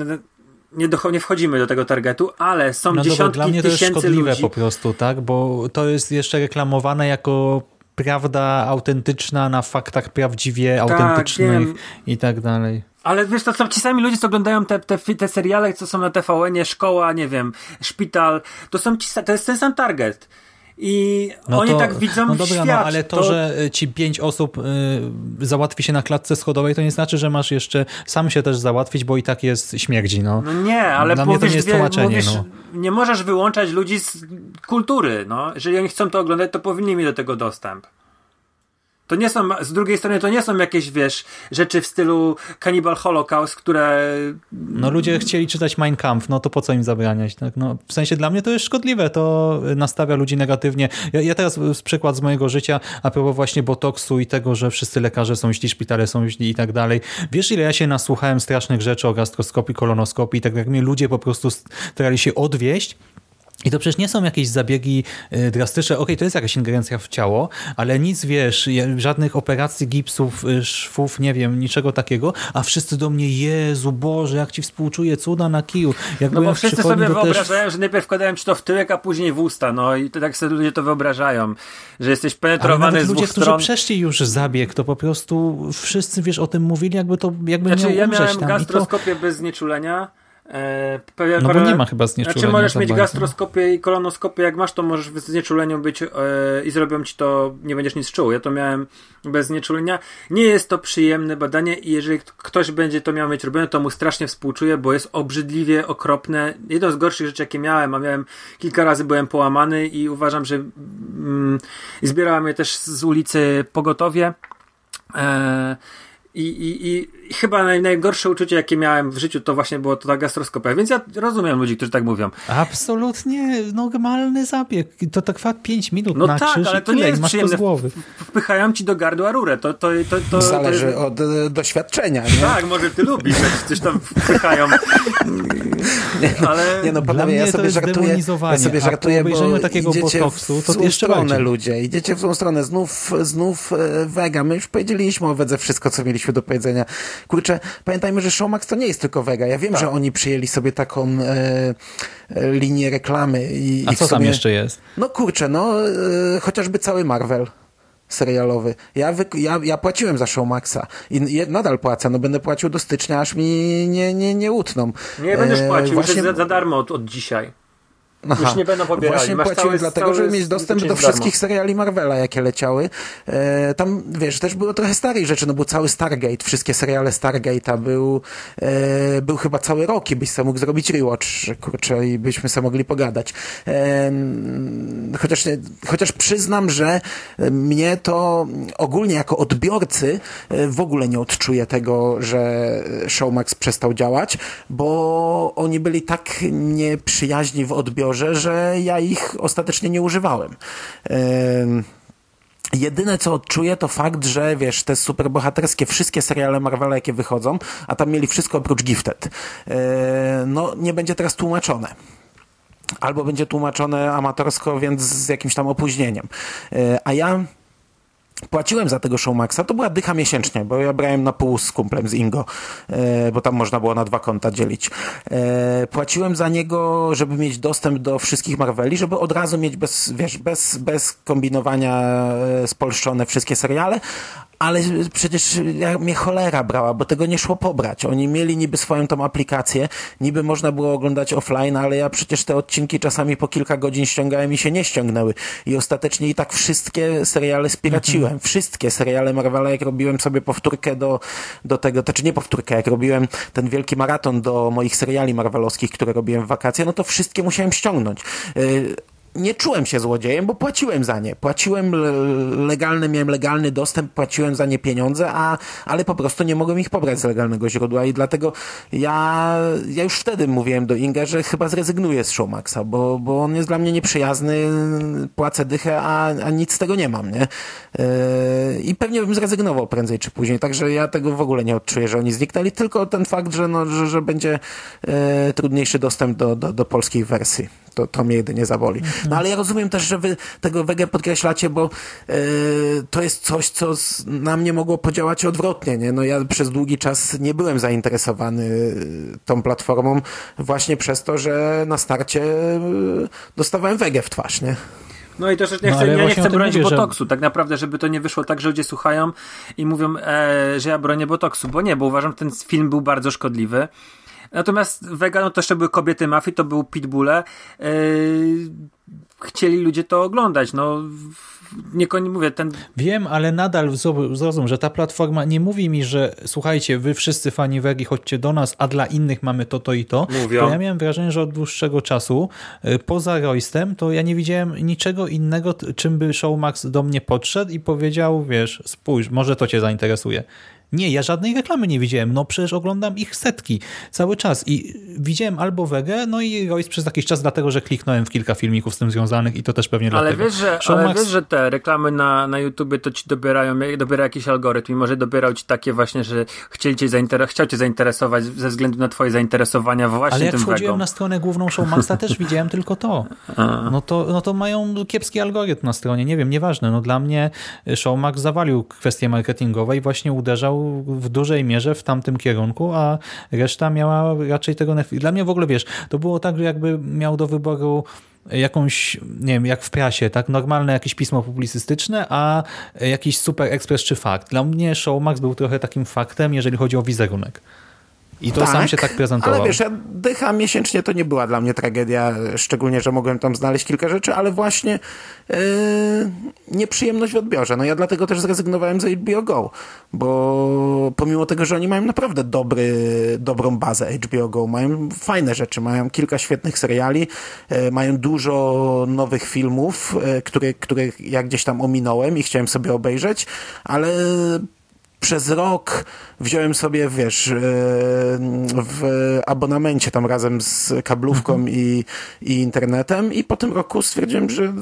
nie, docho- nie wchodzimy do tego targetu, ale są No dobra, dziesiątki dla mnie to jest szkodliwe ludzi. po prostu, tak? Bo to jest jeszcze reklamowane jako prawda autentyczna na faktach prawdziwie autentycznych Tak, wiem. i tak dalej. Ale wiesz, to są ci sami ludzie, co oglądają te, te, te seriale, co są na TVN-ie, szkoła, nie wiem, szpital, to są ci, to jest ten sam target. I oni to, tak widzą no dobra, świat. No, ale to, że y, ci pięć osób y, załatwi się na klatce schodowej, to nie znaczy, że masz jeszcze sam się też załatwić, bo i tak jest śmierdzi. No. No nie, ale Dla mnie to nie jest tłumaczenie, mówisz, no. nie możesz wyłączać ludzi z kultury, no. Jeżeli oni chcą to oglądać, to powinni mieć do tego dostęp. To nie są, z drugiej strony to nie są jakieś, wiesz, rzeczy w stylu Cannibal Holocaust, które No ludzie chcieli czytać Mein Kampf, no to po co im zabraniać? Tak? No, w sensie dla mnie to jest szkodliwe, to nastawia ludzi negatywnie. Ja, ja teraz z przykład z mojego życia, a propos właśnie botoksu i tego, że wszyscy lekarze są źli, szpitale są źli i tak dalej. Wiesz ile ja się nasłuchałem strasznych rzeczy o gastroskopii, kolonoskopii i tak jak mnie ludzie po prostu starali się odwieść, i to przecież nie są jakieś zabiegi y, drastyczne. Okej, to jest jakaś ingerencja w ciało, ale nic, wiesz, żadnych operacji, gipsów, y, szwów, nie wiem, niczego takiego, a wszyscy do mnie, Jezu, Boże, jak ci współczuję, cuda na kiju. Jak No bo wszyscy sobie to też- wyobrażają, że najpierw wkładałem ci to w tyłek, a później w usta, no i to tak sobie ludzie to wyobrażają, że jesteś Ale penetrowany nawet z ludzie, którzy stron. przeszli już zabieg, to po prostu wszyscy, wiesz, o tym mówili, jakby to, jakby Znaczy, miał ja miałem. I to, gastroskopię bez znieczulenia. E, pewien no bo nie ma chyba znieczulenia. Znaczy możesz mieć bardzo. gastroskopię i kolonoskopię, jak masz, to możesz w znieczuleniu być e, i zrobią ci to, nie będziesz nic czuł. Ja to miałem bez znieczulenia. Nie jest to przyjemne badanie i jeżeli ktoś będzie to miał mieć robione, to mu strasznie współczuję, bo jest obrzydliwie okropne. Jedno z gorszych rzeczy, jakie miałem, a miałem kilka razy byłem połamany i uważam, że mm, i zbierała mnie też z ulicy pogotowie. E, I, i, I chyba naj, najgorsze uczucie, jakie miałem w życiu, to właśnie było to ta gastroskopia. Więc ja rozumiem ludzi, którzy tak mówią. Absolutnie normalny zabieg. To trwa 5 minut No na tak, krzyż ale i to nie jest masz to z przyjemne. głowy. Wpychają ci do gardła rurę. To, to, to, to, Zależy to jest... od e, doświadczenia, nie? Tak, może ty lubisz, jak ci coś tam wpychają. Ale Nie no, panowie, ja to sobie żartuję, ja sobie żartuję, bo takiego idziecie botoksu, w to złą jeszcze stronę ludzie, idziecie w złą stronę, znów, znów e, wega, my już powiedzieliśmy o wedze wszystko, co mieliśmy do powiedzenia. Kurczę, pamiętajmy, że Showmax to nie jest tylko wega, ja wiem, Tak. że oni przyjęli sobie taką e, e, linię reklamy i A i co tam sumie- jeszcze jest? No kurczę, no e, chociażby cały Marvel serialowy. Ja, wy, ja, ja płaciłem za Showmaxa i je, nadal płacę, no będę płacił do stycznia, aż mi nie, nie, nie utną. nie będziesz E, płacił, właśnie- już jest za, za darmo od, od dzisiaj. Aha. Już nie będą pobierali. Właśnie Masz płaciłem cały- dlatego, cały żeby mieć dostęp do za darmo. wszystkich seriali Marvela, jakie leciały. E, tam, wiesz, też było trochę starych rzeczy, no był cały Stargate, wszystkie seriale Stargate'a, był, e, był chyba cały rok i byś sam mógł zrobić rewatch, kurczę, i byśmy sobie mogli pogadać. E, chociaż, chociaż przyznam, że mnie to ogólnie jako odbiorcy e, w ogóle nie odczuję tego, że Showmax przestał działać, bo oni byli tak nieprzyjaźni w odbiorze, że ja ich ostatecznie nie używałem. Em, Jedyne co odczuję to fakt, że wiesz, te superbohaterskie, wszystkie seriale Marvela jakie wychodzą, a tam mieli wszystko oprócz Gifted, e, no nie będzie teraz tłumaczone. Albo będzie tłumaczone amatorsko, więc z jakimś tam opóźnieniem. E, A ja płaciłem za tego Showmaxa, to była dycha miesięcznie, bo ja brałem na pół z kumplem z Ingo, e, bo tam można było na dwa konta dzielić. E, płaciłem za niego, żeby mieć dostęp do wszystkich Marveli, żeby od razu mieć bez, wiesz, bez, bez kombinowania e, spolszczone wszystkie seriale, ale przecież ja, mnie cholera brała, bo tego nie szło pobrać. Oni mieli niby swoją tą aplikację, niby można było oglądać offline, ale ja przecież te odcinki czasami po kilka godzin ściągałem i się nie ściągnęły. I ostatecznie i tak wszystkie seriale spiraciłem. Wszystkie seriale Marvela, jak robiłem sobie powtórkę do, do tego, to czy nie powtórkę, jak robiłem ten wielki maraton do moich seriali marvelowskich, które robiłem w wakacje, no to wszystkie musiałem ściągnąć. Yy, nie czułem się złodziejem, bo płaciłem za nie. Płaciłem le- legalny, miałem legalny dostęp, płaciłem za nie pieniądze, a, ale po prostu nie mogłem ich pobrać z legalnego źródła i dlatego ja, ja już wtedy mówiłem do Inga, że chyba zrezygnuję z Showmaxa, bo, bo on jest dla mnie nieprzyjazny, płacę dychę, a, a nic z tego nie mam, nie? Yy, I pewnie bym zrezygnował prędzej czy później, także ja tego w ogóle nie odczuję, że oni zniknęli, tylko ten fakt, że, no, że, że będzie e, trudniejszy dostęp do, do, do polskiej wersji. To, to mnie jedynie zaboli. No ale ja rozumiem też, że wy tego wege podkreślacie, bo e, to jest coś, co z, na mnie mogło podziałać odwrotnie. Nie? No ja przez długi czas nie byłem zainteresowany e, tą platformą właśnie przez to, że na starcie e, dostawałem wege w twarz, nie? No i to, że nie No, chcę, ale ja nie chcę bronić mówię, że- botoksu, tak naprawdę, żeby to nie wyszło tak, że ludzie słuchają i mówią, e, że ja bronię botoksu, bo nie, bo uważam, że ten film był bardzo szkodliwy. Natomiast Vega, no to jeszcze były kobiety mafii, to były pitbulle. E, chcieli ludzie to oglądać, no nie koni mówię, ten Wiem, ale nadal zrozum, że ta platforma nie mówi mi, że słuchajcie, wy wszyscy fani Wegi, chodźcie do nas, a dla innych mamy to, to i to. Mówią. Bo ja miałem wrażenie, że od dłuższego czasu, y, poza Roystem, to ja nie widziałem niczego innego, czym by Showmax do mnie podszedł i powiedział, wiesz, spójrz, może to cię zainteresuje. Nie, ja żadnej reklamy nie widziałem. No przecież oglądam ich setki cały czas i widziałem albo Wegę, no i Royce przez jakiś czas, dlatego że kliknąłem w kilka filmików z tym związanych i to też pewnie Ale dlatego. wiesz, że, ale wiesz, że te reklamy na, na YouTubie to ci dobierają, dobiera jakiś algorytm i może dobierał ci takie właśnie, że chcieli cię zainter- chciał cię zainteresować ze względu na twoje zainteresowania właśnie Ale jak tym wchodziłem na stronę główną Showmaxa, też widziałem tylko to. No to. No to mają kiepski algorytm na stronie, nie wiem, nieważne. No dla mnie Showmax zawalił kwestie marketingowe i właśnie uderzał w dużej mierze w tamtym kierunku, a reszta miała raczej tego... nef- Dla mnie w ogóle, wiesz, to było tak, że jakby miał do wyboru jakąś, nie wiem, jak w prasie, tak, normalne jakieś pismo publicystyczne, a jakiś super ekspres czy fakt. Dla mnie Showmax był trochę takim faktem, jeżeli chodzi o wizerunek. I to sam się tak prezentował. Ale wiesz, ja, dycha miesięcznie to nie była dla mnie tragedia, szczególnie, że mogłem tam znaleźć kilka rzeczy, ale właśnie yy, nieprzyjemność w odbiorze. No ja dlatego też zrezygnowałem z HBO Go, bo pomimo tego, że oni mają naprawdę dobry, dobrą bazę HBO Go, mają fajne rzeczy, mają kilka świetnych seriali, yy, mają dużo nowych filmów, yy, które, które ja gdzieś tam ominąłem i chciałem sobie obejrzeć, ale przez rok wziąłem sobie, wiesz, e, w abonamencie tam razem z kablówką Mhm. i, i internetem i po tym roku stwierdziłem, że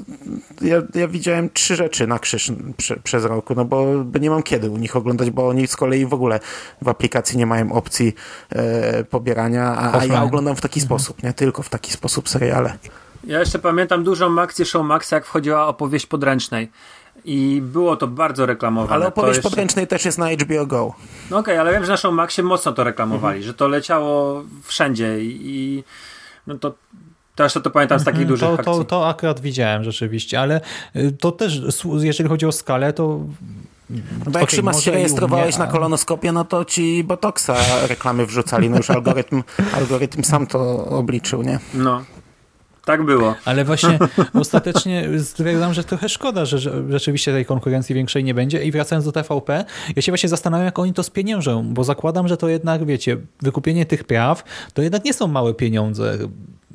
ja, ja widziałem trzy rzeczy na krzyż prze, przez roku, no bo, nie mam kiedy u nich oglądać, bo oni z kolei w ogóle w aplikacji nie mają opcji e, pobierania, a, a ja oglądam w taki sposób, nie? Tylko w taki sposób seriale. Ja jeszcze pamiętam dużą akcję Show Maxa, jak wchodziła opowieść podręcznej. I było to bardzo reklamowane. Ale To opowieść jeszcze- podręcznej też jest na HBO Go. No okej, ale wiem, że na Show Maxie mocno to reklamowali, Mhm. że to leciało wszędzie i, no to też to pamiętam z takich dużych Mhm, to, akcji. to, to akurat widziałem rzeczywiście, ale y, to też, jeżeli chodzi o skalę, to No bo jak Szymas może się rejestrowałeś mnie, na kolonoskopię, no to ci Botoxa reklamy wrzucali. No już algorytm, algorytm sam to obliczył, nie? No, tak było. Ale właśnie ostatecznie stwierdzam, że trochę szkoda, że, rzeczywiście tej konkurencji większej nie będzie. I wracając do TVP, ja się właśnie zastanawiam, jak oni to spieniężą, bo zakładam, że to jednak, wiecie, wykupienie tych praw to jednak nie są małe pieniądze.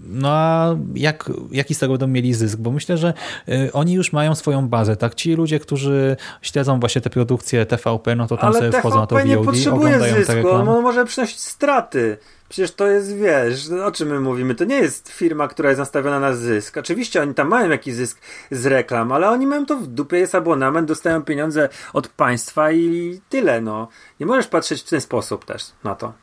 No a jak, jaki z tego będą mieli zysk? Bo myślę, że y, oni już mają swoją bazę, tak? Ci ludzie, którzy śledzą właśnie te produkcje TVP, no to tam Ale sobie wchodzą na to TVP nie VOD, potrzebuje zysku, on może przynosić straty. Przecież to jest, wiesz, o czym my mówimy. To nie jest firma, która jest nastawiona na zysk. Oczywiście oni tam mają jakiś zysk z reklam, ale oni mają to w dupie, jest abonament, dostają pieniądze od państwa i tyle, no. Nie możesz patrzeć w ten sposób też na to.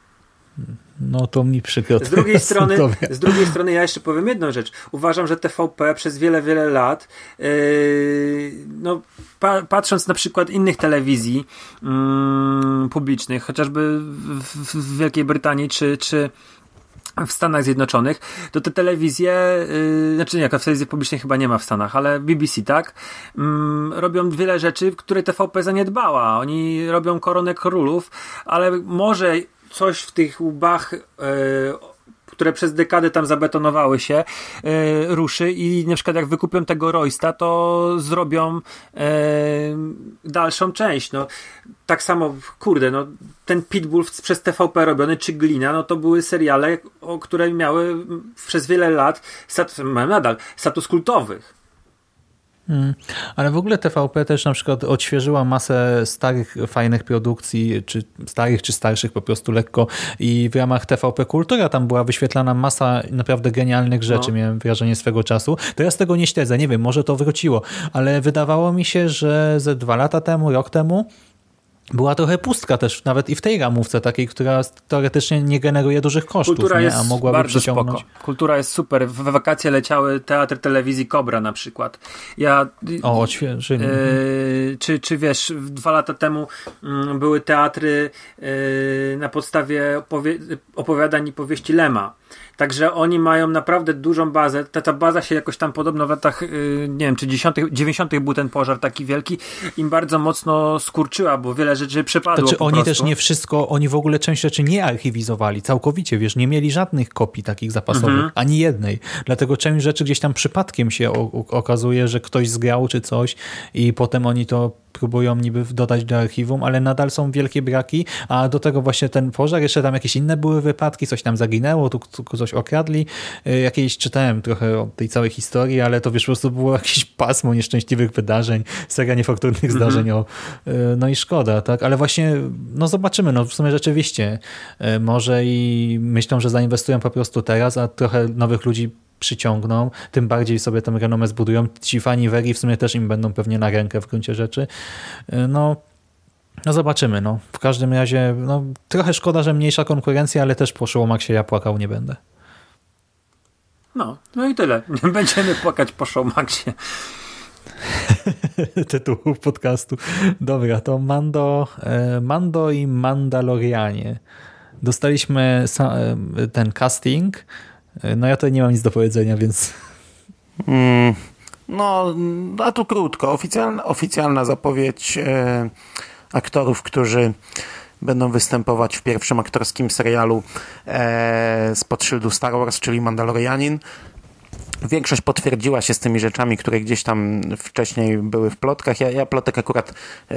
No to mi przykro. Z drugiej strony, z drugiej strony ja jeszcze powiem jedną rzecz. Uważam, że TVP przez wiele, wiele lat, yy, no, pa, patrząc na przykład innych telewizji mm, publicznych, chociażby w, w, Wielkiej Brytanii czy, czy w Stanach Zjednoczonych, to te telewizje, yy, znaczy nie, w telewizji publicznej chyba nie ma w Stanach, ale BBC, tak, mm, robią wiele rzeczy, które TVP zaniedbała. Oni robią koronę królów, ale może coś w tych łbach, yy, które przez dekadę tam zabetonowały się, yy, ruszy i na przykład jak wykupią tego Roysta, to zrobią yy, dalszą część. No, tak samo, kurde, no, ten Pitbull przez TVP robiony, czy Glina, no to były seriale, o, które miały przez wiele lat, stat, mają nadal, status kultowych. Mm. Ale w ogóle TVP też na przykład odświeżyła masę starych, fajnych produkcji, czy starych, czy starszych po prostu lekko i w ramach TVP Kultura tam była wyświetlana masa naprawdę genialnych rzeczy, No. miałem wrażenie swego czasu. Teraz tego nie śledzę, nie wiem, może to wróciło, ale wydawało mi się, że ze dwa lata temu, rok temu była trochę pustka też, nawet i w tej ramówce takiej, która teoretycznie nie generuje dużych kosztów, Kultura nie? jest a mogłaby bardzo przyciągnąć. spoko. Kultura jest super. W wakacje leciały teatr telewizji Kobra na przykład. Ja O, odświeżyli. Yy, czy, czy wiesz, dwa lata temu mm, były teatry yy, na podstawie opowie opowiadań i powieści Lema. Także oni mają naprawdę dużą bazę. Ta, ta baza się jakoś tam podobno w latach, yy, nie wiem, czy 10., 90. był ten pożar taki wielki, im bardzo mocno skurczyła, bo wiele rzeczy przepadło. Znaczy oni prostu. też nie wszystko, oni w ogóle część rzeczy nie archiwizowali całkowicie, wiesz, nie mieli żadnych kopii takich zapasowych, Mhm. ani jednej. Dlatego część rzeczy gdzieś tam przypadkiem się okazuje, że ktoś zgrał czy coś i potem oni to próbują niby dodać do archiwum, ale nadal są wielkie braki, a do tego właśnie ten pożar, jeszcze tam jakieś inne były wypadki, coś tam zaginęło, tu, tu coś okradli. Y, Jakieś czytałem trochę o tej całej historii, ale to wiesz, po prostu było jakieś pasmo nieszczęśliwych wydarzeń, seria niefortunnych zdarzeń. O, y, no i szkoda, tak? Ale właśnie, no zobaczymy, no w sumie rzeczywiście y, może i myślą, że zainwestują po prostu teraz, a trochę nowych ludzi przyciągną, tym bardziej sobie tę renomę zbudują. Ci fani Wegi w sumie też im będą pewnie na rękę w gruncie rzeczy. No, no zobaczymy. No. W każdym razie no, trochę szkoda, że mniejsza konkurencja, ale też po Showmaxie ja płakał nie będę. No, no i tyle. Będziemy płakać po Showmaxie. tytułów podcastu. Dobra, to Mando, e, Mando i Mandalorianie. Dostaliśmy e, ten casting. E, No ja tutaj nie mam nic do powiedzenia, więc Mm, no, a tu krótko. Oficjalna, oficjalna zapowiedź e, aktorów, którzy będą występować w pierwszym aktorskim serialu e, spod szyldu Star Wars, czyli Mandalorianin. Większość potwierdziła się z tymi rzeczami, które gdzieś tam wcześniej były w plotkach. Ja, ja plotek akurat e,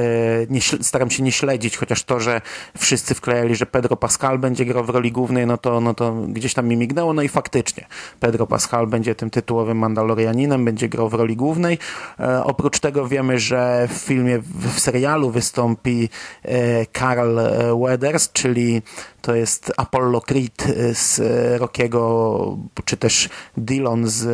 nie, staram się nie śledzić, chociaż to, że wszyscy wklejali, że Pedro Pascal będzie grał w roli głównej, no to, no to gdzieś tam mi mignęło. No i faktycznie Pedro Pascal będzie tym tytułowym Mandalorianinem, będzie grał w roli głównej. E, oprócz tego wiemy, że w filmie, w serialu wystąpi e, Carl Weathers, czyli to jest Apollo Creed z Rockiego, czy też Dillon z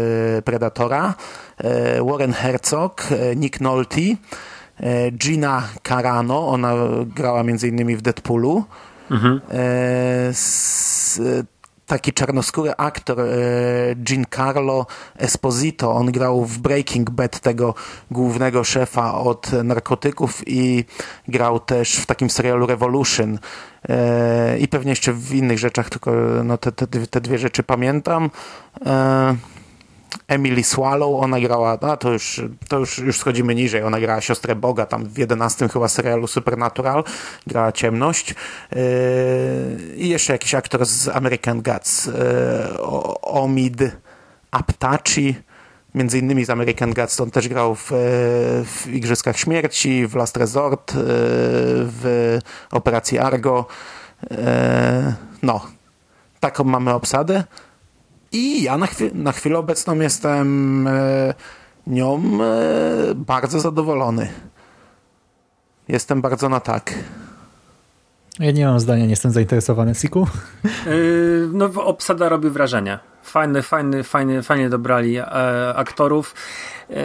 Predatora, e, Warren Herzog, e, Nick Nolte, e, Gina Carano, ona grała między innymi w Deadpoolu, mhm. taki czarnoskóry aktor Giancarlo Esposito, on grał w Breaking Bad tego głównego szefa od narkotyków i grał też w takim serialu Revolution i pewnie jeszcze w innych rzeczach, tylko no, te, te, te dwie rzeczy pamiętam. Emily Swallow, ona grała, no to już, to już, już schodzimy niżej, ona grała siostrę Boga, tam w 11 chyba serialu Supernatural, grała Ciemność. Yy, i jeszcze jakiś aktor z American Gods, yy, Omid Aptachi, między innymi z American Gods, on też grał w, w Igrzyskach Śmierci, w Last Resort, yy, w Operacji Argo, no, taką mamy obsadę. I ja na, chwil, na chwilę obecną jestem e, nią e, bardzo zadowolony. Jestem bardzo na tak. Ja nie mam zdania, nie jestem zainteresowany. Siku? Yy, no, obsada robi wrażenie. Fajny, fajny, fajny, fajnie dobrali e, aktorów. Yy,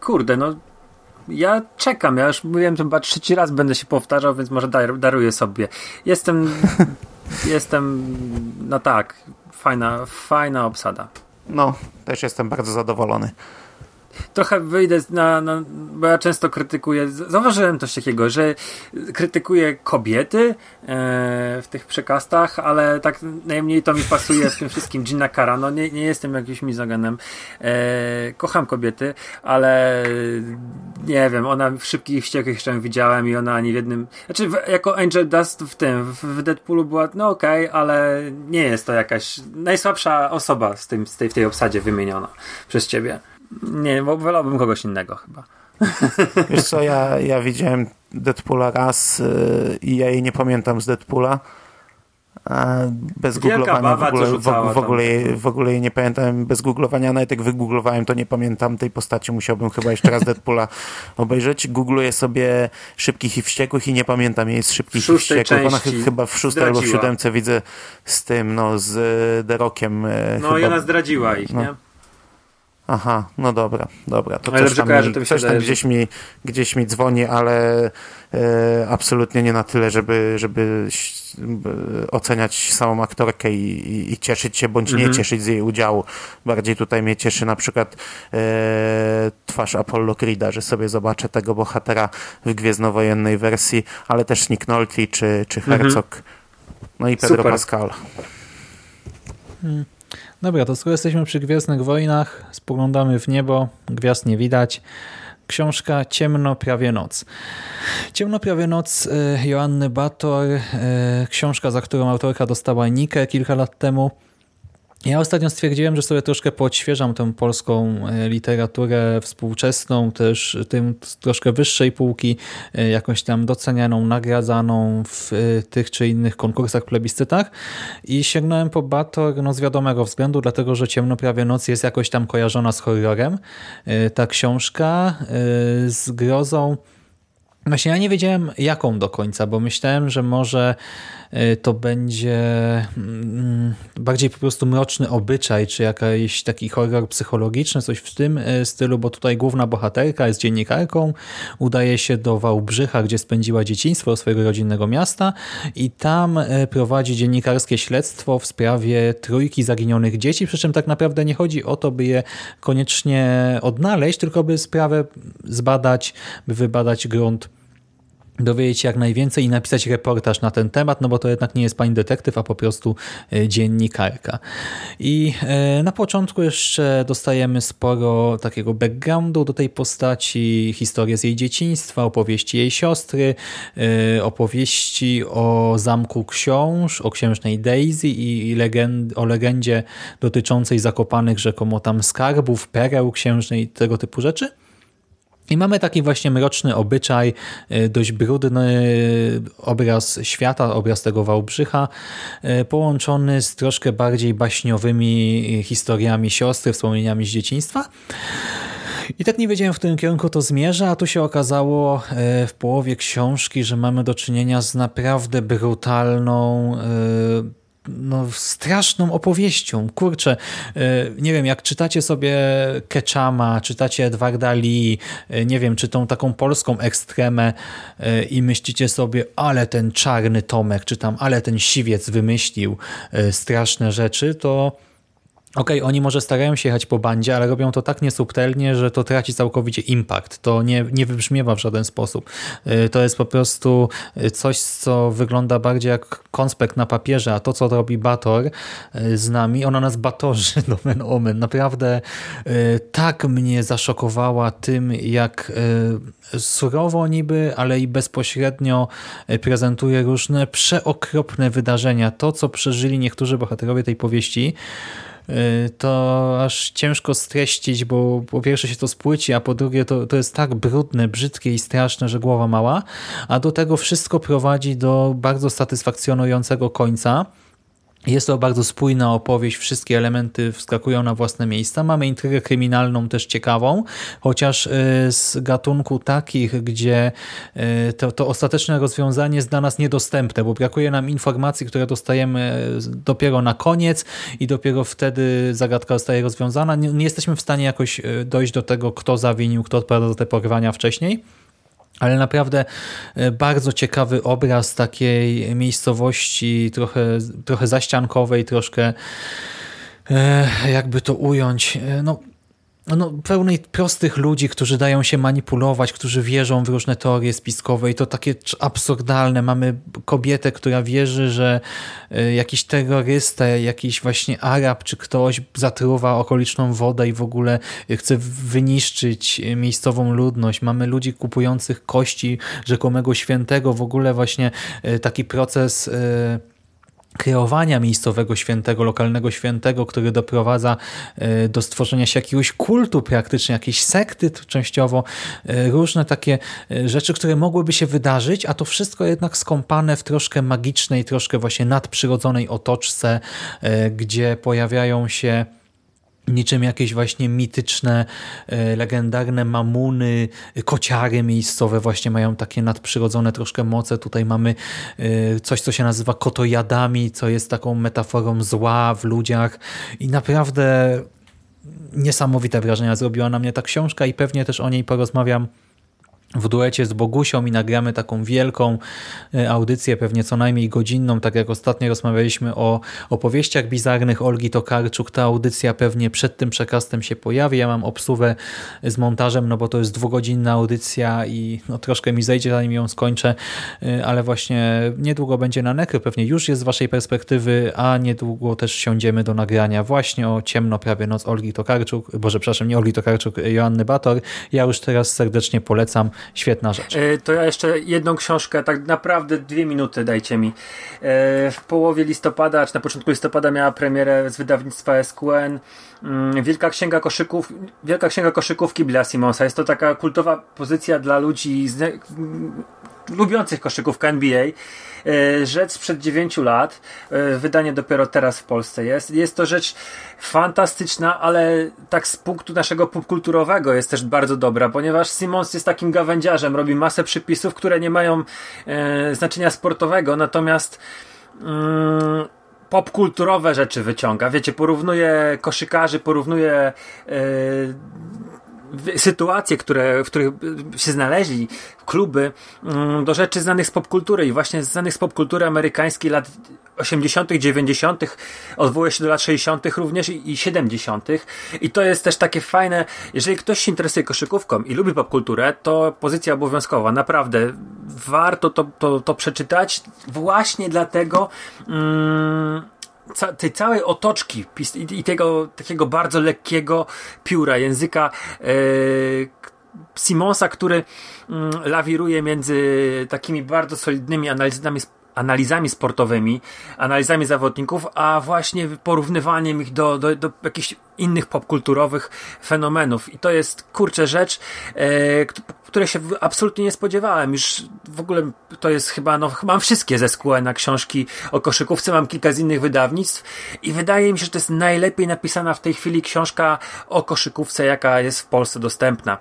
kurde, no ja czekam, ja już mówiłem, że chyba trzeci raz będę się powtarzał, więc może dar, daruję sobie. Jestem, jestem, no tak, fajna, fajna obsada. No, też jestem bardzo zadowolony trochę wyjdę na, na, bo ja często krytykuję, zauważyłem coś takiego, że krytykuję kobiety e, w tych przekastach, ale tak najmniej to mi pasuje w tym wszystkim Gina Carano, nie, nie jestem jakimś mizogenem, e, kocham kobiety, ale nie wiem, ona w Szybkich Wściekłych jeszcze widziałem i ona ani w jednym, znaczy jako Angel Dust w tym, w Deadpoolu była, no okej, okay, ale nie jest to jakaś najsłabsza osoba z, tym, z tej, w tej obsadzie wymieniona przez ciebie. Nie, bo wolałbym kogoś innego chyba. Wiesz co, ja, ja widziałem Deadpoola raz yy, i ja jej nie pamiętam z Deadpoola. Bez Wielka googlowania w ogóle, w, w, ogóle jej, w ogóle jej nie pamiętam. Bez googlowania, nawet jak wygooglowałem, to nie pamiętam tej postaci. Musiałbym chyba jeszcze raz Deadpoola obejrzeć. Googluję sobie Szybkich i Wściekłych i nie pamiętam jej z Szybkich i Wściekłych. Ona chyba w szóstej albo w siódemce widzę z tym, no, z The Rockiem. E, no chyba. i ona zdradziła ich, no. nie? Aha, no dobra, dobra. To coś tam, kojarzy, to coś tam gdzieś, mi, gdzieś mi dzwoni, ale e, absolutnie nie na tyle, żeby, żeby oceniać samą aktorkę i, i, i cieszyć się, bądź mhm. nie cieszyć z jej udziału. Bardziej tutaj mnie cieszy na przykład e, twarz Apollo Creed'a, że sobie zobaczę tego bohatera w Gwiezdnowojennej wersji, ale też Nick Nolte czy, czy mhm. Herzog. Mhm. No i Pedro Super. Pascal. Hmm. Dobra, to skoro jesteśmy przy Gwiezdnych Wojnach, spoglądamy w niebo, gwiazd nie widać. Książka Ciemno prawie noc. Ciemno prawie noc e, Joanny Bator, e, książka, za którą autorka dostała Nikę kilka lat temu. Ja ostatnio stwierdziłem, że sobie troszkę podświeżam tę polską e, literaturę współczesną, też tym troszkę wyższej półki, e, jakąś tam docenianą, nagradzaną w e, tych czy innych konkursach, plebiscytach i sięgnąłem po Bator no, z wiadomego względu, dlatego że Ciemno prawie noc jest jakoś tam kojarzona z horrorem. Ta książka z grozą Właśnie ja nie wiedziałem jaką do końca, bo myślałem, że może to będzie mm, bardziej po prostu mroczny obyczaj, czy jakiś taki horror psychologiczny, coś w tym y, stylu, bo tutaj główna bohaterka jest dziennikarką, udaje się do Wałbrzycha, gdzie spędziła dzieciństwo swojego rodzinnego miasta i tam y, prowadzi dziennikarskie śledztwo w sprawie trójki zaginionych dzieci, przy czym tak naprawdę nie chodzi o to, by je koniecznie odnaleźć, tylko by sprawę zbadać, by wybadać grunt dowiedzieć się jak najwięcej i napisać reportaż na ten temat, no bo to jednak nie jest pani detektyw, a po prostu e, dziennikarka. I e, na początku jeszcze dostajemy sporo takiego backgroundu do tej postaci, historię z jej dzieciństwa, opowieści jej siostry, e, opowieści o zamku książ, o księżnej Daisy i legend, o legendzie dotyczącej zakopanych rzekomo tam skarbów, pereł księżnej, tego typu rzeczy. I mamy taki właśnie mroczny obyczaj, e, dość brudny obraz świata, obraz tego Wałbrzycha, e, połączony z troszkę bardziej baśniowymi historiami siostry, wspomnieniami z dzieciństwa. I tak nie wiedziałem, w którym kierunku to zmierza, a tu się okazało e, w połowie książki, że mamy do czynienia z naprawdę brutalną no, straszną opowieścią. Kurczę, e, nie wiem, jak czytacie sobie Keczama, czytacie Edwarda Lee, e, nie wiem, czy tą taką polską ekstremę e, i myślicie sobie, ale ten czarny Tomek, czy tam, ale ten siwiec wymyślił straszne rzeczy, to Okej, okay, oni może starają się jechać po bandzie, ale robią to tak niesubtelnie, że to traci całkowicie impact. To nie, nie wybrzmiewa w żaden sposób. Y, to jest po prostu coś, co wygląda bardziej jak konspekt na papierze, a to, co robi Bator y, z nami, ona nas batorzy, nomen omen. Naprawdę y, tak mnie zaszokowała tym, jak surowo niby, ale i bezpośrednio prezentuje różne przeokropne wydarzenia. To, co przeżyli niektórzy bohaterowie tej powieści, Y, to aż ciężko streścić, bo po pierwsze się to spłyci, a po drugie to, to jest tak brudne, brzydkie i straszne, że głowa mała, a do tego wszystko prowadzi do bardzo satysfakcjonującego końca, jest to bardzo spójna opowieść, wszystkie elementy wskakują na własne miejsca. Mamy intrygę kryminalną też ciekawą, chociaż y, z gatunku takich, gdzie y, to, to ostateczne rozwiązanie jest dla nas niedostępne, bo brakuje nam informacji, które dostajemy dopiero na koniec i dopiero wtedy zagadka zostaje rozwiązana. Nie, nie jesteśmy w stanie jakoś y, dojść do tego, kto zawinił, kto odpowiada za te porwania wcześniej. Ale naprawdę e, bardzo ciekawy obraz takiej miejscowości trochę, trochę zaściankowej, troszkę e, jakby to ująć, e, no no, pełnej prostych ludzi, którzy dają się manipulować, którzy wierzą w różne teorie spiskowe i to takie absurdalne. Mamy kobietę, która wierzy, że e, jakiś terrorysta, jakiś właśnie Arab czy ktoś zatruwa okoliczną wodę i w ogóle chce wyniszczyć miejscową ludność. Mamy ludzi kupujących kości rzekomego świętego. W ogóle właśnie taki proces kreowania miejscowego świętego, lokalnego świętego, który doprowadza e, do stworzenia się jakiegoś kultu praktycznie, jakiejś sekty częściowo, e, różne takie e, rzeczy, które mogłyby się wydarzyć, a to wszystko jednak skąpane w troszkę magicznej, troszkę właśnie nadprzyrodzonej otoczce, gdzie pojawiają się niczym jakieś właśnie mityczne, e, legendarne mamuny, kociary miejscowe właśnie mają takie nadprzyrodzone troszkę moce. Tutaj mamy e, coś, co się nazywa kotojadami, co jest taką metaforą zła w ludziach i naprawdę niesamowite wrażenia zrobiła na mnie ta książka i pewnie też o niej porozmawiam w duecie z Bogusią i nagramy taką wielką e, audycję, pewnie co najmniej godzinną, tak jak ostatnio rozmawialiśmy o opowieściach bizarnych Olgi Tokarczuk. Ta audycja pewnie przed tym przekastem się pojawi. Ja mam obsługę z montażem, no bo to jest dwugodzinna audycja i no, troszkę mi zejdzie, zanim ją skończę, e, ale właśnie niedługo będzie na nekry, pewnie już jest z waszej perspektywy, a niedługo też siądziemy do nagrania właśnie o Ciemno prawie noc Olgi Tokarczuk, boże przepraszam, nie Olgi Tokarczuk, Joanny Bator. Ja już teraz serdecznie polecam Świetna rzecz. E, to ja jeszcze jedną książkę, tak naprawdę dwie minuty dajcie mi. E, w połowie listopada, czy na początku listopada miała premierę z wydawnictwa SQN mm, Wielka Księga Koszyków, Wielka Księga Koszykówki Billa Simonsa. Jest to taka kultowa pozycja dla ludzi z, lubiących koszykówkę NBA. E, rzecz sprzed 9 lat, e, wydanie dopiero teraz w Polsce jest. Jest to rzecz fantastyczna, ale tak z punktu naszego popkulturowego jest też bardzo dobra, ponieważ Simons jest takim gawędziarzem, robi masę przypisów, które nie mają e, znaczenia sportowego, natomiast mm, popkulturowe rzeczy wyciąga. Wiecie, porównuje koszykarzy, porównuje sytuacje, które, w których się znaleźli, kluby, mm, do rzeczy znanych z popkultury i właśnie znanych z popkultury amerykańskiej lat 80., 90., odwołuje się do lat 60. również i, i 70. I to jest też takie fajne, jeżeli ktoś się interesuje koszykówką i lubi popkulturę, to pozycja obowiązkowa, naprawdę warto to, to, to przeczytać właśnie dlatego. Mm, ca tej całej otoczki i, tego takiego bardzo lekkiego pióra, języka e, Simonsa, który mm, lawiruje między takimi bardzo solidnymi analizami analizami sportowymi, analizami zawodników, a właśnie porównywaniem ich do, do, do jakichś innych popkulturowych fenomenów. I to jest kurczę rzecz, e, której się absolutnie nie spodziewałem. Już w ogóle to jest chyba, no mam wszystkie ze na książki o koszykówce, mam kilka z innych wydawnictw i wydaje mi się, że to jest najlepiej napisana w tej chwili książka o koszykówce, jaka jest w Polsce dostępna.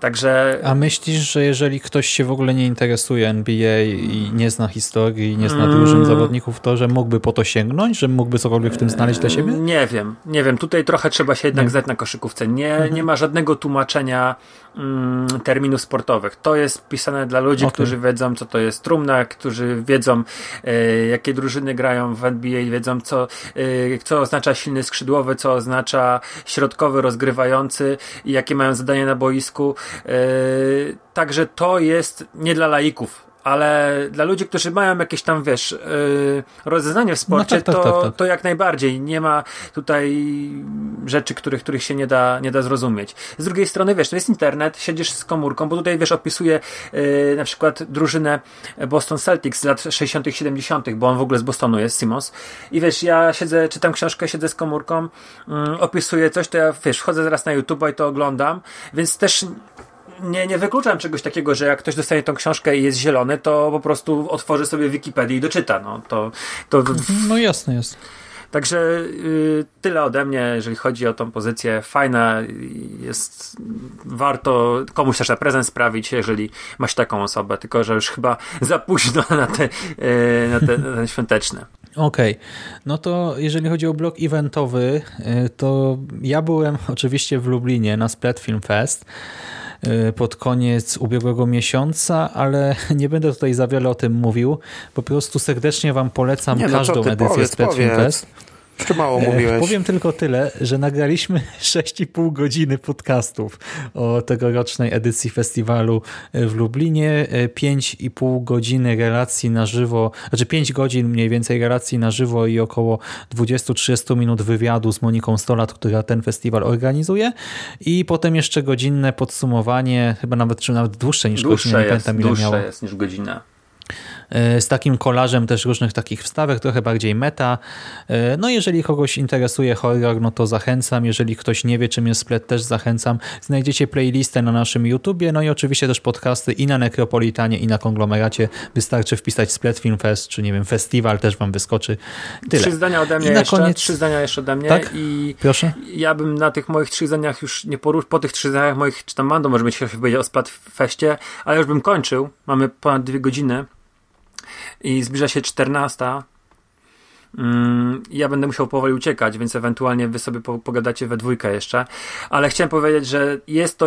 Także... A myślisz, że jeżeli ktoś się w ogóle nie interesuje NBA i nie zna historii, nie zna drużyn mm. zawodników, to że mógłby po to sięgnąć, że mógłby cokolwiek w tym znaleźć dla siebie? Nie wiem, nie wiem. Tutaj trochę trzeba się jednak zdać na koszykówce. Nie, mhm. nie ma żadnego tłumaczenia mm, terminów sportowych. To jest pisane dla ludzi, okay. którzy wiedzą, co to jest trumna, którzy wiedzą, e, jakie drużyny grają w NBA, wiedzą, co, e, co oznacza silny skrzydłowy, co oznacza środkowy, rozgrywający i jakie mają zadania na boisku. E, także to jest nie dla laików ale dla ludzi, którzy mają jakieś tam, wiesz, yy, rozeznanie w sporcie, no tak, tak, to, tak, tak, to jak najbardziej. Nie ma tutaj rzeczy, których, których się nie da, nie da zrozumieć. Z drugiej strony, wiesz, to jest internet, siedzisz z komórką, bo tutaj, wiesz, opisuje yy, na przykład drużynę Boston Celtics z lat 60., 70., bo on w ogóle z Bostonu jest, Simons. I wiesz, ja siedzę, czytam książkę, siedzę z komórką, yy, opisuję coś, to ja, wiesz, wchodzę zaraz na YouTube i to oglądam, więc też nie, nie wykluczam czegoś takiego, że jak ktoś dostanie tą książkę i jest zielony, to po prostu otworzy sobie Wikipedię i doczyta. No, to, to... no jasne, jest. Także y, tyle ode mnie, jeżeli chodzi o tą pozycję. Fajna jest, warto komuś też na prezent sprawić, jeżeli masz taką osobę, tylko że już chyba za późno na te, y, na te, na te świąteczne. Okej, okay. no to jeżeli chodzi o blok eventowy, y, to ja byłem oczywiście w Lublinie na Splat Film Fest. Y, pod koniec ubiegłego miesiąca, ale nie będę tutaj za wiele o tym mówił. Po prostu serdecznie Wam polecam nie, no każdą edycję powiedz, Splatfilm Jeszcze mało e, mówiłeś. Powiem tylko tyle, że nagraliśmy 6,5 godziny podcastów o tegorocznej edycji festiwalu w Lublinie, 5,5 e, godziny relacji na żywo, znaczy 5 godzin mniej więcej relacji na żywo i około 20-30 minut wywiadu z Moniką Stolat, która ten festiwal organizuje i potem jeszcze godzinne podsumowanie, chyba nawet, czy nawet dłuższe niż dłuższe godzinę, nie pamiętam ile miało. jest niż godzina. E, z takim kolażem też różnych takich wstawek, trochę bardziej meta. E, no jeżeli kogoś interesuje horror, no to zachęcam. Jeżeli ktoś nie wie, czym jest Splet, też zachęcam. Znajdziecie playlistę na naszym YouTubie, no i oczywiście też podcasty i na Nekropolitanie, i na Konglomeracie. Wystarczy wpisać Splet Film Fest, czy nie wiem, festiwal też wam wyskoczy. Tyle. Trzy zdania ode mnie I jeszcze, koniec... trzy zdania jeszcze ode mnie. Tak? I Proszę? Ja bym na tych moich trzech zdaniach już nie poruszył, po tych trzech zdaniach moich, czy tam Mando może być się powiedział o Splat Feście, ale już bym kończył. Mamy ponad dwie godziny i zbliża się 14. Mm, ja będę musiał powoli uciekać, więc ewentualnie wy sobie pogadacie we dwójkę jeszcze. Ale chciałem powiedzieć, że jest to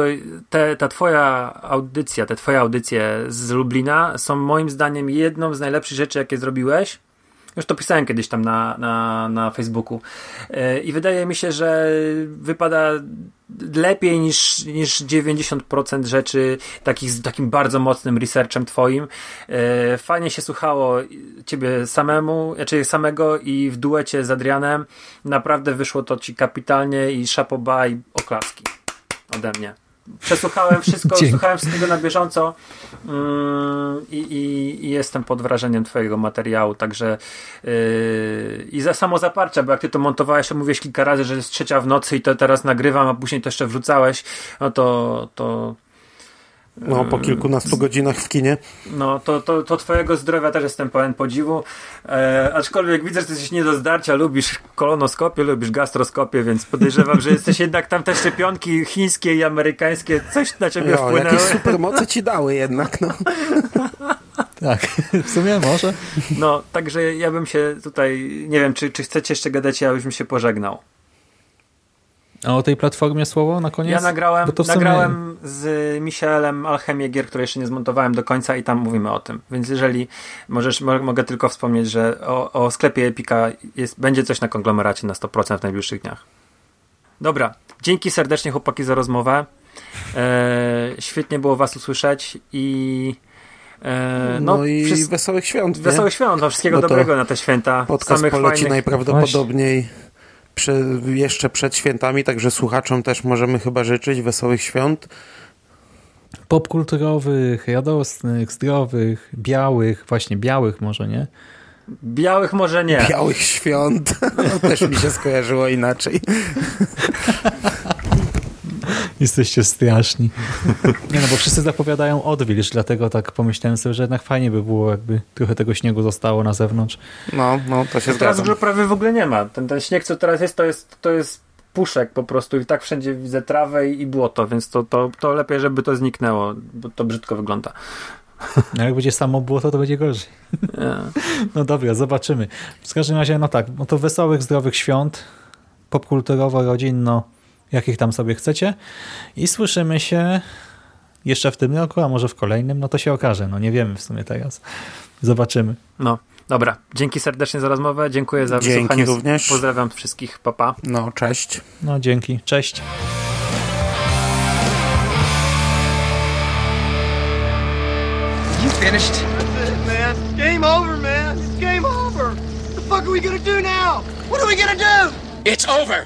te, ta twoja audycja, te twoje audycje z Lublina są moim zdaniem jedną z najlepszych rzeczy, jakie zrobiłeś. Już to pisałem kiedyś tam na, na, na Facebooku. E, I wydaje mi się, że wypada lepiej niż, niż 90% rzeczy takich z takim bardzo mocnym researchem twoim. E, fajnie się słuchało ciebie samemu, znaczy samego i w duecie z Adrianem. Naprawdę wyszło to ci kapitalnie i szapoba i oklaski ode mnie. Przesłuchałem wszystko, Dzięki. słuchałem wszystkiego na bieżąco yy, i, i, jestem pod wrażeniem twojego materiału, także yy, i za samo zaparcia, bo jak ty to montowałeś, to mówiłeś kilka razy, że jest trzecia w nocy i to teraz nagrywam, a później to jeszcze wrzucałeś, no to, to no, po kilkunastu godzinach w kinie. No, to, to, to twojego zdrowia też jestem pełen podziwu. E, aczkolwiek widzę, że jesteś nie do zdarcia, lubisz kolonoskopię, lubisz gastroskopię, więc podejrzewam, że jesteś jednak tam te szczepionki chińskie i amerykańskie, coś na ciebie jo, wpłynęło. Jakieś supermoce ci dały jednak, no. Tak, w sumie może. No, także ja bym się tutaj, nie wiem, czy, czy chcecie jeszcze gadać, ja bym się pożegnał. A o tej platformie słowo na koniec? Ja nagrałem, sumie- nagrałem z Michelem Alchemię Gier, które jeszcze nie zmontowałem do końca i tam mówimy o tym. Więc jeżeli możesz, mo- mogę tylko wspomnieć, że o, o sklepie Epika jest, będzie coś na konglomeracie na 100% w najbliższych dniach. Dobra, dzięki serdecznie chłopaki za rozmowę. E, świetnie było was usłyszeć i e, No, no, i wszys- wesołych świąt, nie? wesołych świąt, no, wszystkiego No dobrego na te święta. Podcast Samych poleci fajnych, najprawdopodobniej prze, jeszcze przed świętami, także słuchaczom też możemy chyba życzyć wesołych świąt. Popkulturowych, radosnych, zdrowych, białych, właśnie białych może, nie? białych może nie. Białych świąt. też mi się skojarzyło inaczej. Jesteście straszni. Nie no, bo wszyscy zapowiadają odwilż, dlatego tak pomyślałem sobie, że jednak fajnie by było, jakby trochę tego śniegu zostało na zewnątrz. No, no, to się Teraz zgadza. już prawie w ogóle nie ma. Ten, ten śnieg, co teraz jest, to jest, to jest puszek po prostu i tak wszędzie widzę trawę i, błoto, więc to, to, to lepiej, żeby to zniknęło, bo to brzydko wygląda. A jak będzie samo błoto, to będzie gorzej. E, No dobra, zobaczymy. W każdym razie, no tak, no to wesołych, zdrowych świąt, popkulturowo, rodzinno, jakich tam sobie chcecie. I słyszymy się jeszcze w tym roku, a może w kolejnym, no to się okaże. No nie wiemy w sumie teraz. Zobaczymy. No, dobra. Dzięki serdecznie za rozmowę, dziękuję za Dzięki wysłuchanie. również. Pozdrawiam wszystkich, papa. No, cześć. No dzięki, cześć. You finished? That's it, man. Game over, man. It's game over. What the fuck are we gonna do now? What are we gonna do? It's over.